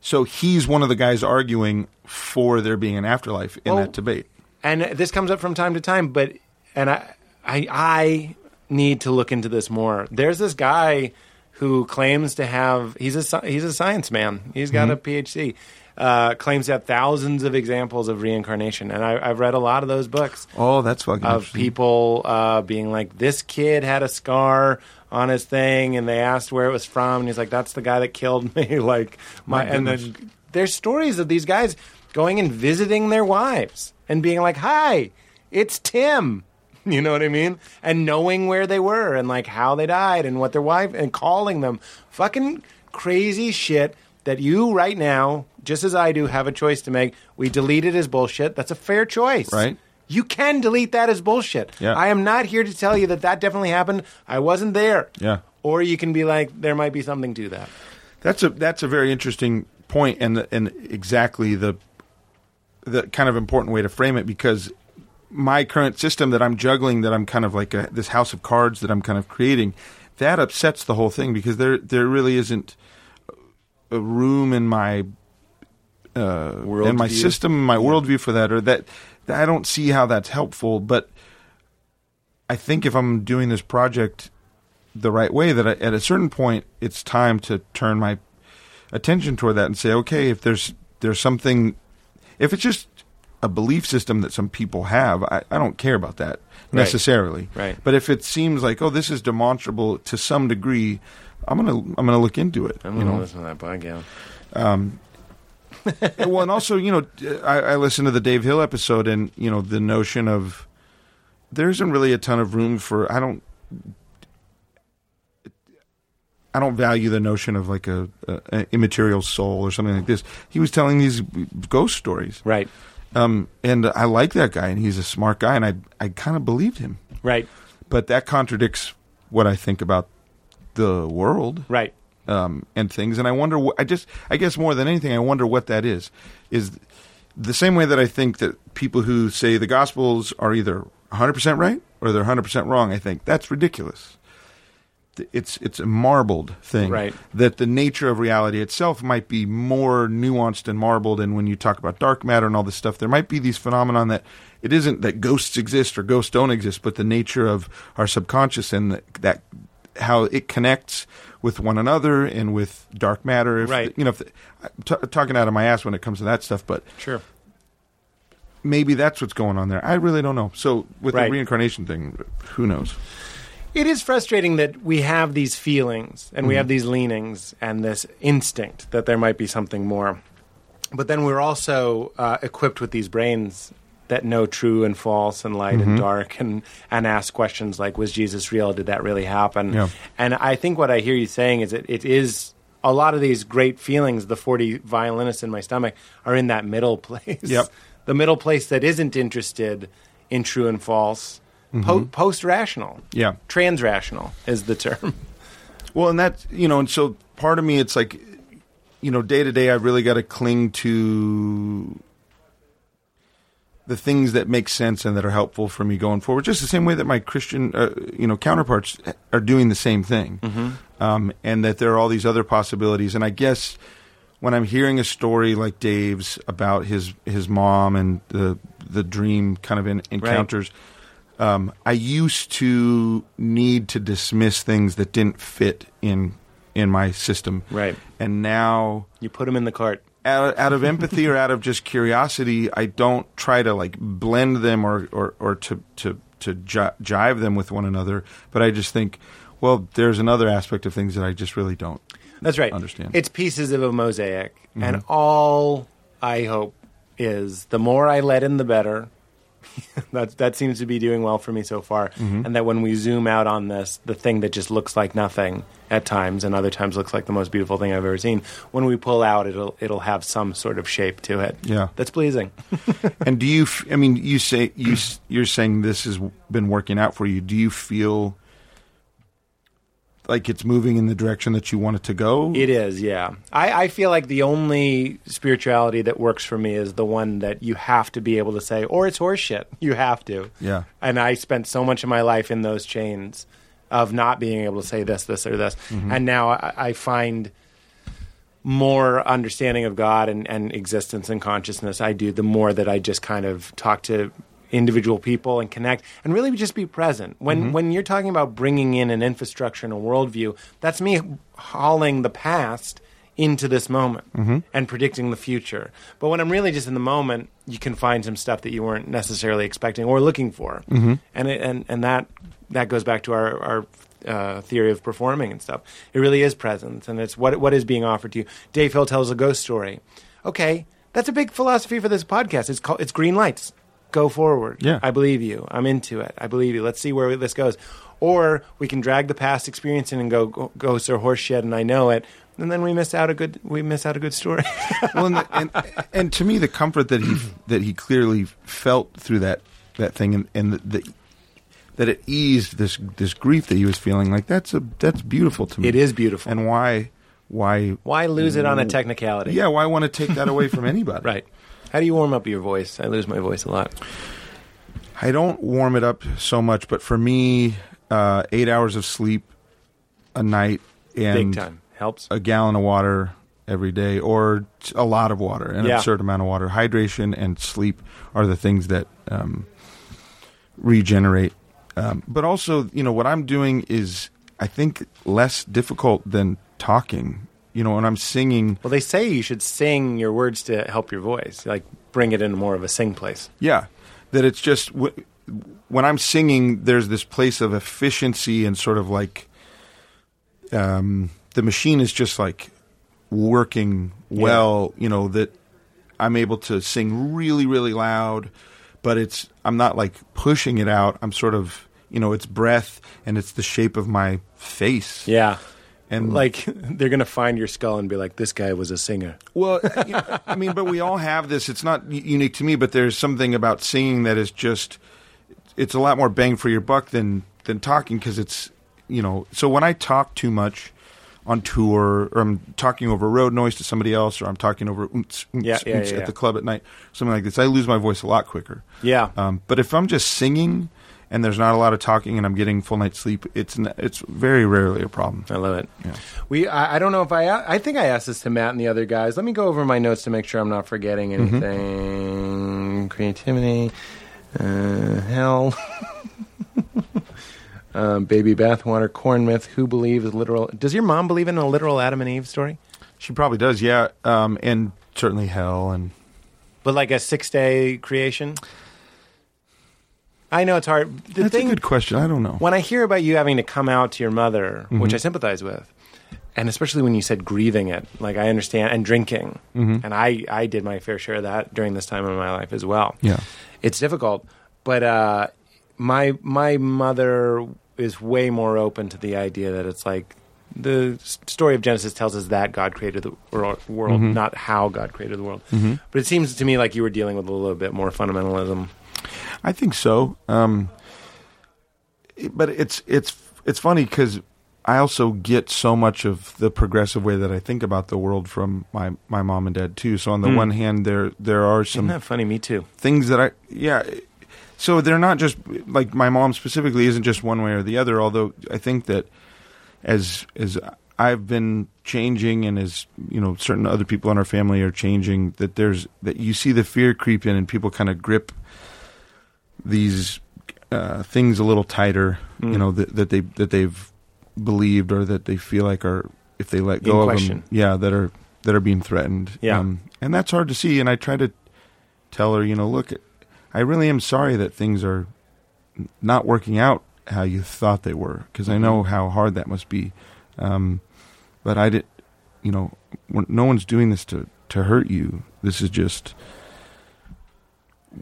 So he's one of the guys arguing for there being an afterlife in Well, that debate. and this comes up from time to time but and i i i need to look into this more there's this guy who claims to have he's a he's a science man he's got mm-hmm. a phd uh, claims to have thousands of examples of reincarnation and I, i've read a lot of those books Oh, that's fucking of people uh, being like, this kid had a scar on his thing, and they asked where it was from, and he's like, that's the guy that killed [LAUGHS] me. like, my, My and then there's stories of these guys going and visiting their wives and being like, hi, it's Tim. [LAUGHS] You know what I mean? And knowing where they were and like how they died and what their wife and calling them fucking crazy shit that you right now, just as I do, have a choice to make. We delete it as bullshit. That's a fair choice. Right. You can delete that as bullshit. Yeah. I am not here to tell you that that definitely happened. I wasn't there. Yeah. Or you can be like, there might be something to that. That's a that's a very interesting point, and the, and exactly the the kind of important way to frame it because my current system that I'm juggling, that I'm kind of like a, this house of cards that I'm kind of creating, that upsets the whole thing because there there really isn't a room in my uh, in my Worldview. system, my worldview for that, or that I don't see how that's helpful. But I think if I'm doing this project the right way, that I, at a certain point, it's time to turn my attention toward that and say, okay, if there's there's something, if it's just a belief system that some people have, I, I don't care about that necessarily. Right. But if it seems like, oh, this is demonstrable to some degree I'm gonna I'm gonna look into it. I'm gonna know? listen to that book. Yeah. [LAUGHS] well, and also, you know, I, I listened to the Dave Hill episode, and you know, the notion of there isn't really a ton of room for. I don't. I don't value the notion of like a, a, a immaterial soul or something like this. He was telling these ghost stories, Right. um, and I like that guy, and he's a smart guy, and I I kind of believed him, Right. but that contradicts what I think about the world Right. Um, and things. And I wonder, wh- I just, I guess more than anything, I wonder what that is. Is the same way that I think that people who say the Gospels are either 100% right or they're 100% wrong, I think that's ridiculous. It's it's a marbled thing. Right. That the nature of reality itself might be more nuanced and marbled. And when you talk about dark matter and all this stuff, there might be these phenomenon that it isn't that ghosts exist or ghosts don't exist, but the nature of our subconscious and that, that how it connects with one another and with dark matter. If, Right. You know, if I'm t- talking out of my ass when it comes to that stuff, but Sure. maybe that's what's going on there. I really don't know. So with Right. the reincarnation thing, who knows? It is frustrating that we have these feelings and we have these leanings and this instinct that there might be something more. But then we're also uh, equipped with these brains that know true and false and light and mm-hmm. dark and, and ask questions like, was Jesus real? Did that really happen? Yeah. And I think what I hear you saying is that it is a lot of these great feelings, the 40 violinists in my stomach, are in that middle [LAUGHS] place. Yep. The middle place that isn't interested in true and false. Mm-hmm. Po- Post rational. Yeah. Trans rational is the term. [LAUGHS] Well, and that's you know, and so part of me, it's like, you know, day to day, I really got to cling to the things that make sense and that are helpful for me going forward. Just the same way that my Christian, uh, you know, counterparts are doing the same thing, um, and that there are all these other possibilities. And I guess when I'm hearing a story like Dave's about his his mom and the the dream kind of in, encounters. Um, I used to need to dismiss things that didn't fit in in my system, Right. And now, You put them in the cart. Out, out of empathy or out of just curiosity, I don't try to like blend them or or, or to to to ji- jive them with one another. But I just think, well, there's another aspect of things that I just really don't. That's right. Understand. It's pieces of a mosaic. And mm-hmm. all I hope is the more I let in, the better. [LAUGHS] that, that seems to be doing well for me so far. Mm-hmm. And that when we zoom out on this, the thing that just looks like nothing at times and other times looks like the most beautiful thing I've ever seen, when we pull out, it'll, it'll have some sort of shape to it. Yeah. That's pleasing. [LAUGHS] and do you? f- I mean, you say you you're saying this has been working out for you. Do you feel like it's moving in the direction that you want it to go? It is, yeah. I, I feel like the only spirituality that works for me is the one that you have to be able to say, or it's horseshit. You have to. Yeah. And I spent so much of my life in those chains of not being able to say this, this, or this. Mm-hmm. And now I, I find more understanding of God and, and existence and consciousness I do, the more that I just kind of talk to individual people and connect and really just be present. When mm-hmm. when you're talking about bringing in an infrastructure and a worldview, that's me hauling the past into this moment mm-hmm. and predicting the future. But when I'm really just in the moment, you can find some stuff that you weren't necessarily expecting or looking for, mm-hmm. and it, and and that that goes back to our our uh, theory of performing and stuff. It really is presence, and it's what what is being offered to you. Dave Hill tells a ghost story. Okay, that's a big philosophy for this podcast. It's called it's green lights. Go forward. Yeah. I believe you. I'm into it. I believe you. Let's see where this goes. Or we can drag the past experience in and go, go ghosts are horseshit, and I know it. And then we miss out a good we miss out a good story. [LAUGHS] well, and, the, and and to me, the comfort that he that he clearly felt through that that thing, and, and the, the, that it eased this this grief that he was feeling, like that's a that's beautiful to me. It is beautiful. and why why Why lose it on a technicality? yeah why want to take that away from anybody? [LAUGHS] Right. How do you warm up your voice? I lose my voice a lot. I don't warm it up so much, but for me, uh, eight hours of sleep a night and Big time. Helps. a gallon of water every day, or t- a lot of water, an Yeah. absurd amount of water. Hydration and sleep are the things that um, regenerate. Um, but also, you know, what I'm doing is, I think, less difficult than talking. You know, when I'm singing, Well, they say you should sing your words to help your voice, like bring it into more of a sing place. Yeah, that it's just w- when I'm singing, there's this place of efficiency and sort of like um, the machine is just like working well. You know that I'm able to sing really, really loud, but it's I'm not like pushing it out. I'm sort of you know it's breath and it's the shape of my face. Yeah. And Like [LAUGHS] they're gonna find your skull and be like, "This guy was a singer." Well, you know, I mean, but we all have this. It's not unique to me, but there's something about singing that is just it's a lot more bang for your buck than than talking because it's you know. So when I talk too much on tour, or I'm talking over road noise to somebody else, or I'm talking over Yeah, yeah, yeah, at the club at night, something like this, I lose my voice a lot quicker. Yeah. Um, but if I'm just singing and there's not a lot of talking and I'm getting full night's sleep, it's it's very rarely a problem. I love it. Yeah. We, I, I don't know if I, I think I asked this to Matt and the other guys. Let me go over my notes to make sure I'm not forgetting Mm-hmm. anything. Creativity, uh, hell, [LAUGHS] um, baby bathwater, corn myth. Who believes literal? Does your mom believe in a literal Adam and Eve story? She probably does, yeah, um, and certainly hell and. But like a six day creation. I know it's hard. The That's thing, a good question. I don't know. when I hear about you having to come out to your mother, Mm-hmm. which I sympathize with, and especially when you said grieving it, like I understand, and drinking, Mm-hmm. and I I did my fair share of that during this time in my life as well. Yeah. it's difficult, but uh, my my mother is way more open to the idea that it's like the story of Genesis tells us that God created the world, Mm-hmm. not how God created the world. But it seems to me like you were dealing with a little bit more fundamentalism. I think so. Um, but it's it's it's funny because I also get so much of the progressive way that I think about the world from my, my mom and dad too. So on the one hand, there there are Isn't some that funny? Me too. things that I yeah. So they're not just like my mom specifically isn't just one way or the other. Although I think that as as I've been changing and as you know certain other people in our family are changing, that there's that you see the fear creep in and people kind of grip these uh, things a little tighter. Mm. You know that, that they that they've believed or that they feel like are if they let go of question. them, yeah, that are that are being threatened. Yeah. um, and that's hard to see. And I try to tell her, you know, look, I really am sorry that things are not working out how you thought they were because I know how hard that must be. Um, but I did, you know, no one's doing this to to hurt you. This is just.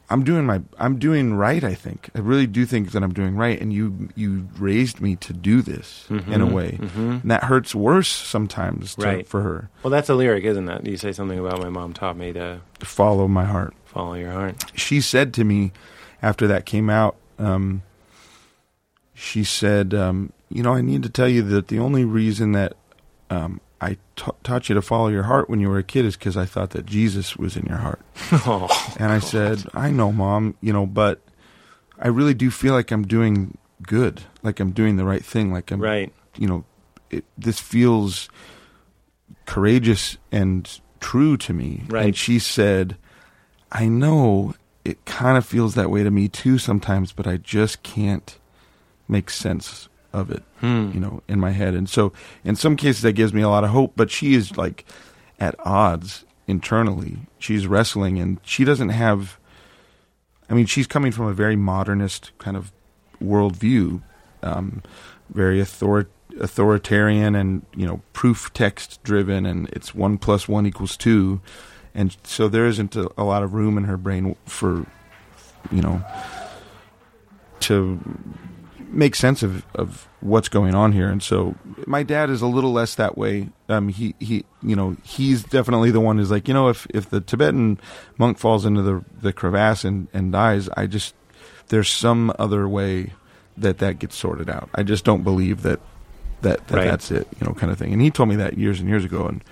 I'm doing my I'm doing right. I think I really do think that I'm doing right, and you you raised me to do this in a way, and that hurts worse sometimes to, Right. for her Well, that's a lyric, isn't it? You say something about my mom taught me to to follow my heart. follow your heart. she said to me after that came out, um, she said, um, "You know, I need to tell you that the only reason that um, I taught you to follow your heart when you were a kid is because I thought that Jesus was in your heart." Oh, [LAUGHS] And I said, "I know, mom. You know, but I really do feel like I'm doing good, like I'm doing the right thing, like I'm right. you know, it, this feels courageous and true to me. Right. And she said, I know it kind of feels that way to me too sometimes, but I just can't make sense of it, Hmm. you know, in my head. And so in some cases that gives me a lot of hope, but she is like at odds internally. She's wrestling and she doesn't have, I mean, she's coming from a very modernist kind of worldview, um, very author- authoritarian and you know proof text driven, and it's one plus one equals two, and so there isn't a, a lot of room in her brain for you know to make sense of, of what's going on here. And so my dad is a little less that way. Um, he, he, you know, he's definitely the one who's like, you know, if, if the Tibetan monk falls into the, the crevasse and, and dies, I just, there's some other way that that gets sorted out. I just don't believe that, that, that Right. that's it, you know, kind of thing. And he told me that years and years ago. And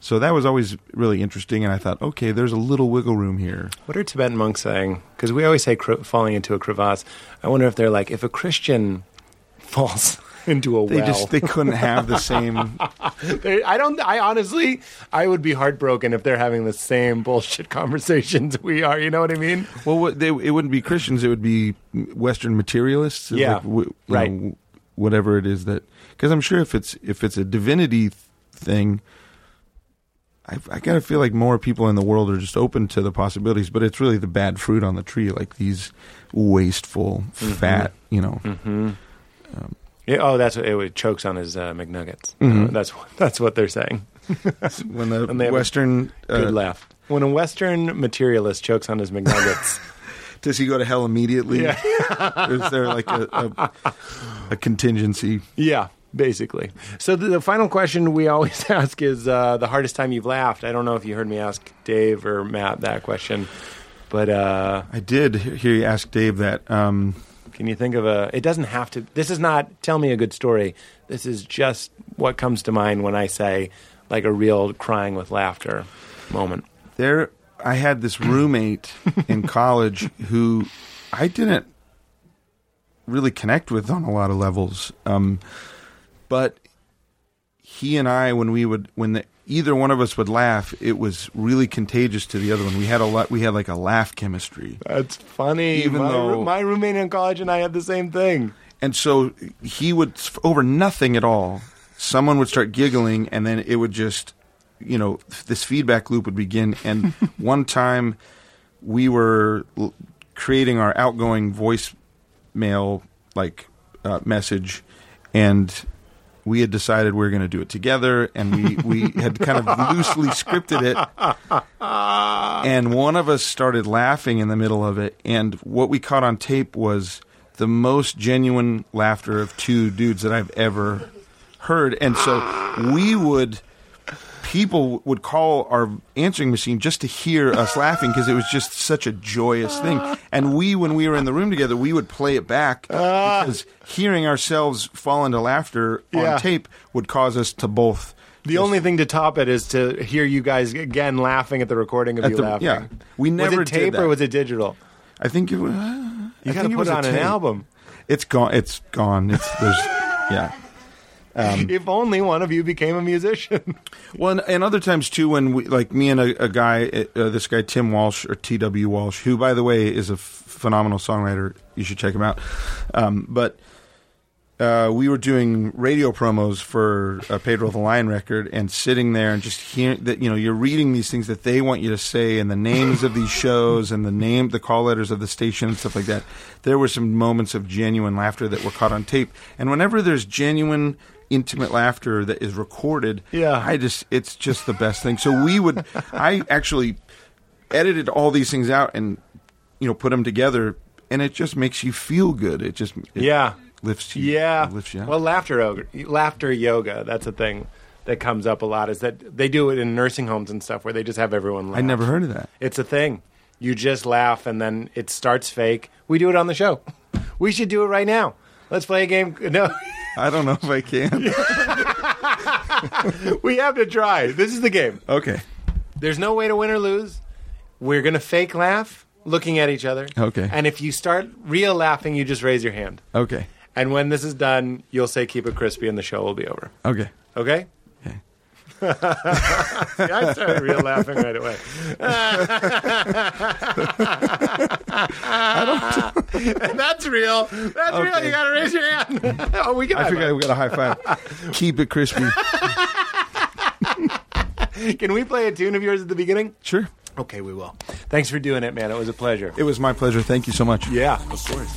so that was always really interesting. And I thought, okay, there's a little wiggle room here. What are Tibetan monks saying? Because we always say cr- falling into a crevasse. I wonder if they're like, if a Christian [LAUGHS] falls into a They well, just, they couldn't have the same, [LAUGHS] I don't. I honestly, I would be heartbroken if they're having the same bullshit [LAUGHS] conversations we are. You know what I mean? Well, they, it wouldn't be Christians; it would be Western materialists. Yeah, like, w- right. know, whatever it is that, because I'm sure if it's if it's a divinity thing, I, I gotta feel like more people in the world are just open to the possibilities. But it's really the bad fruit on the tree, like these wasteful, Mm-hmm. fat, you know. Yeah, oh, that's what it chokes on his uh, McNuggets. Mhm. Uh, that's what [LAUGHS] that's what they're saying. when the [LAUGHS] And they a Western Good uh, laugh. When a Western materialist chokes on his McNuggets, [LAUGHS] does he go to hell immediately? Yeah. is there like a, a, a contingency? yeah, basically. So the, the final question we always [LAUGHS] ask is uh, the hardest time you've laughed. I don't know if you heard me ask Dave or Matt that question, but uh, I did hear you ask Dave that. Um, Can you think of a? It doesn't have to. This is not. Tell me a good story. This is just what comes to mind when I say like a real crying with laughter moment. there, I had this [CLEARS THROAT] roommate in college who I didn't really connect with on a lot of levels. Um, but he and I, when we would, when the, either one of us would laugh, it was really contagious to the other one. We had a lot. We had like a laugh chemistry. That's funny. Even my, though- my roommate in college and I had the same thing. And so he would, over nothing at all, someone would start giggling, and then it would just, you know, this feedback loop would begin. And [LAUGHS] one time we were l- creating our outgoing voicemail like uh, message, and we had decided we were going to do it together, and we, we had kind of loosely scripted it. And one of us started laughing in the middle of it, and what we caught on tape was the most genuine laughter of two dudes that I've ever heard. And so we would, people would call our answering machine just to hear us laughing because it was just such a joyous thing. And we, when we were in the room together, we would play it back ah. because hearing ourselves fall into laughter Yeah. on tape would cause us to both. The only thing to top it is to hear you guys again laughing at the recording of you the- laughing. yeah. We was never it tape did that. or was it digital? I think it was. You got to put it on an album. It's gone. It's gone. It's there's yeah. Um, [LAUGHS] if only one of you became a musician. [LAUGHS] Well, and, and other times too, when we like me and a, a guy, uh, this guy Tim Walsh or T.W. Walsh, who by the way is a f- phenomenal songwriter. You should check him out. Um, but uh, we were doing radio promos for a Pedro the Lion record, and sitting there and just hearing that you know you're reading these things that they want you to say, and the names of these shows, and the name, the call letters of the station, and stuff like that. There were some moments of genuine laughter that were caught on tape, and whenever there's genuine intimate laughter that is recorded Yeah. i just it's just the best thing so we would i actually edited all these things out and you know put them together and it just makes you feel good it just it yeah. lifts you Yeah. lifts you up. Well, laughter yoga, laughter yoga, that's a thing that comes up a lot is that they do it in nursing homes and stuff where they just have everyone laugh. i never heard of that It's a thing. You just laugh and then it starts fake. We do it on the show. [LAUGHS] We should do it right now. Let's play a game. [LAUGHS] No, i don't know if i can [LAUGHS] we have to try. This is the game. okay There's no way to win or lose. We're going to fake laugh looking at each other. Okay. And if you start real laughing, you just raise your hand. okay And when this is done, you'll say keep it crispy and the show will be over. okay Okay? Okay. See, I started real laughing right away. That's real. That's real. You got to raise your hand. [LAUGHS] oh, we got i forgot we got a high five keep it crispy [LAUGHS] Can we play a tune of yours at the beginning? sure Okay, we will. Thanks for doing it, man. It was a pleasure. it was my pleasure thank you so much Yeah, of course.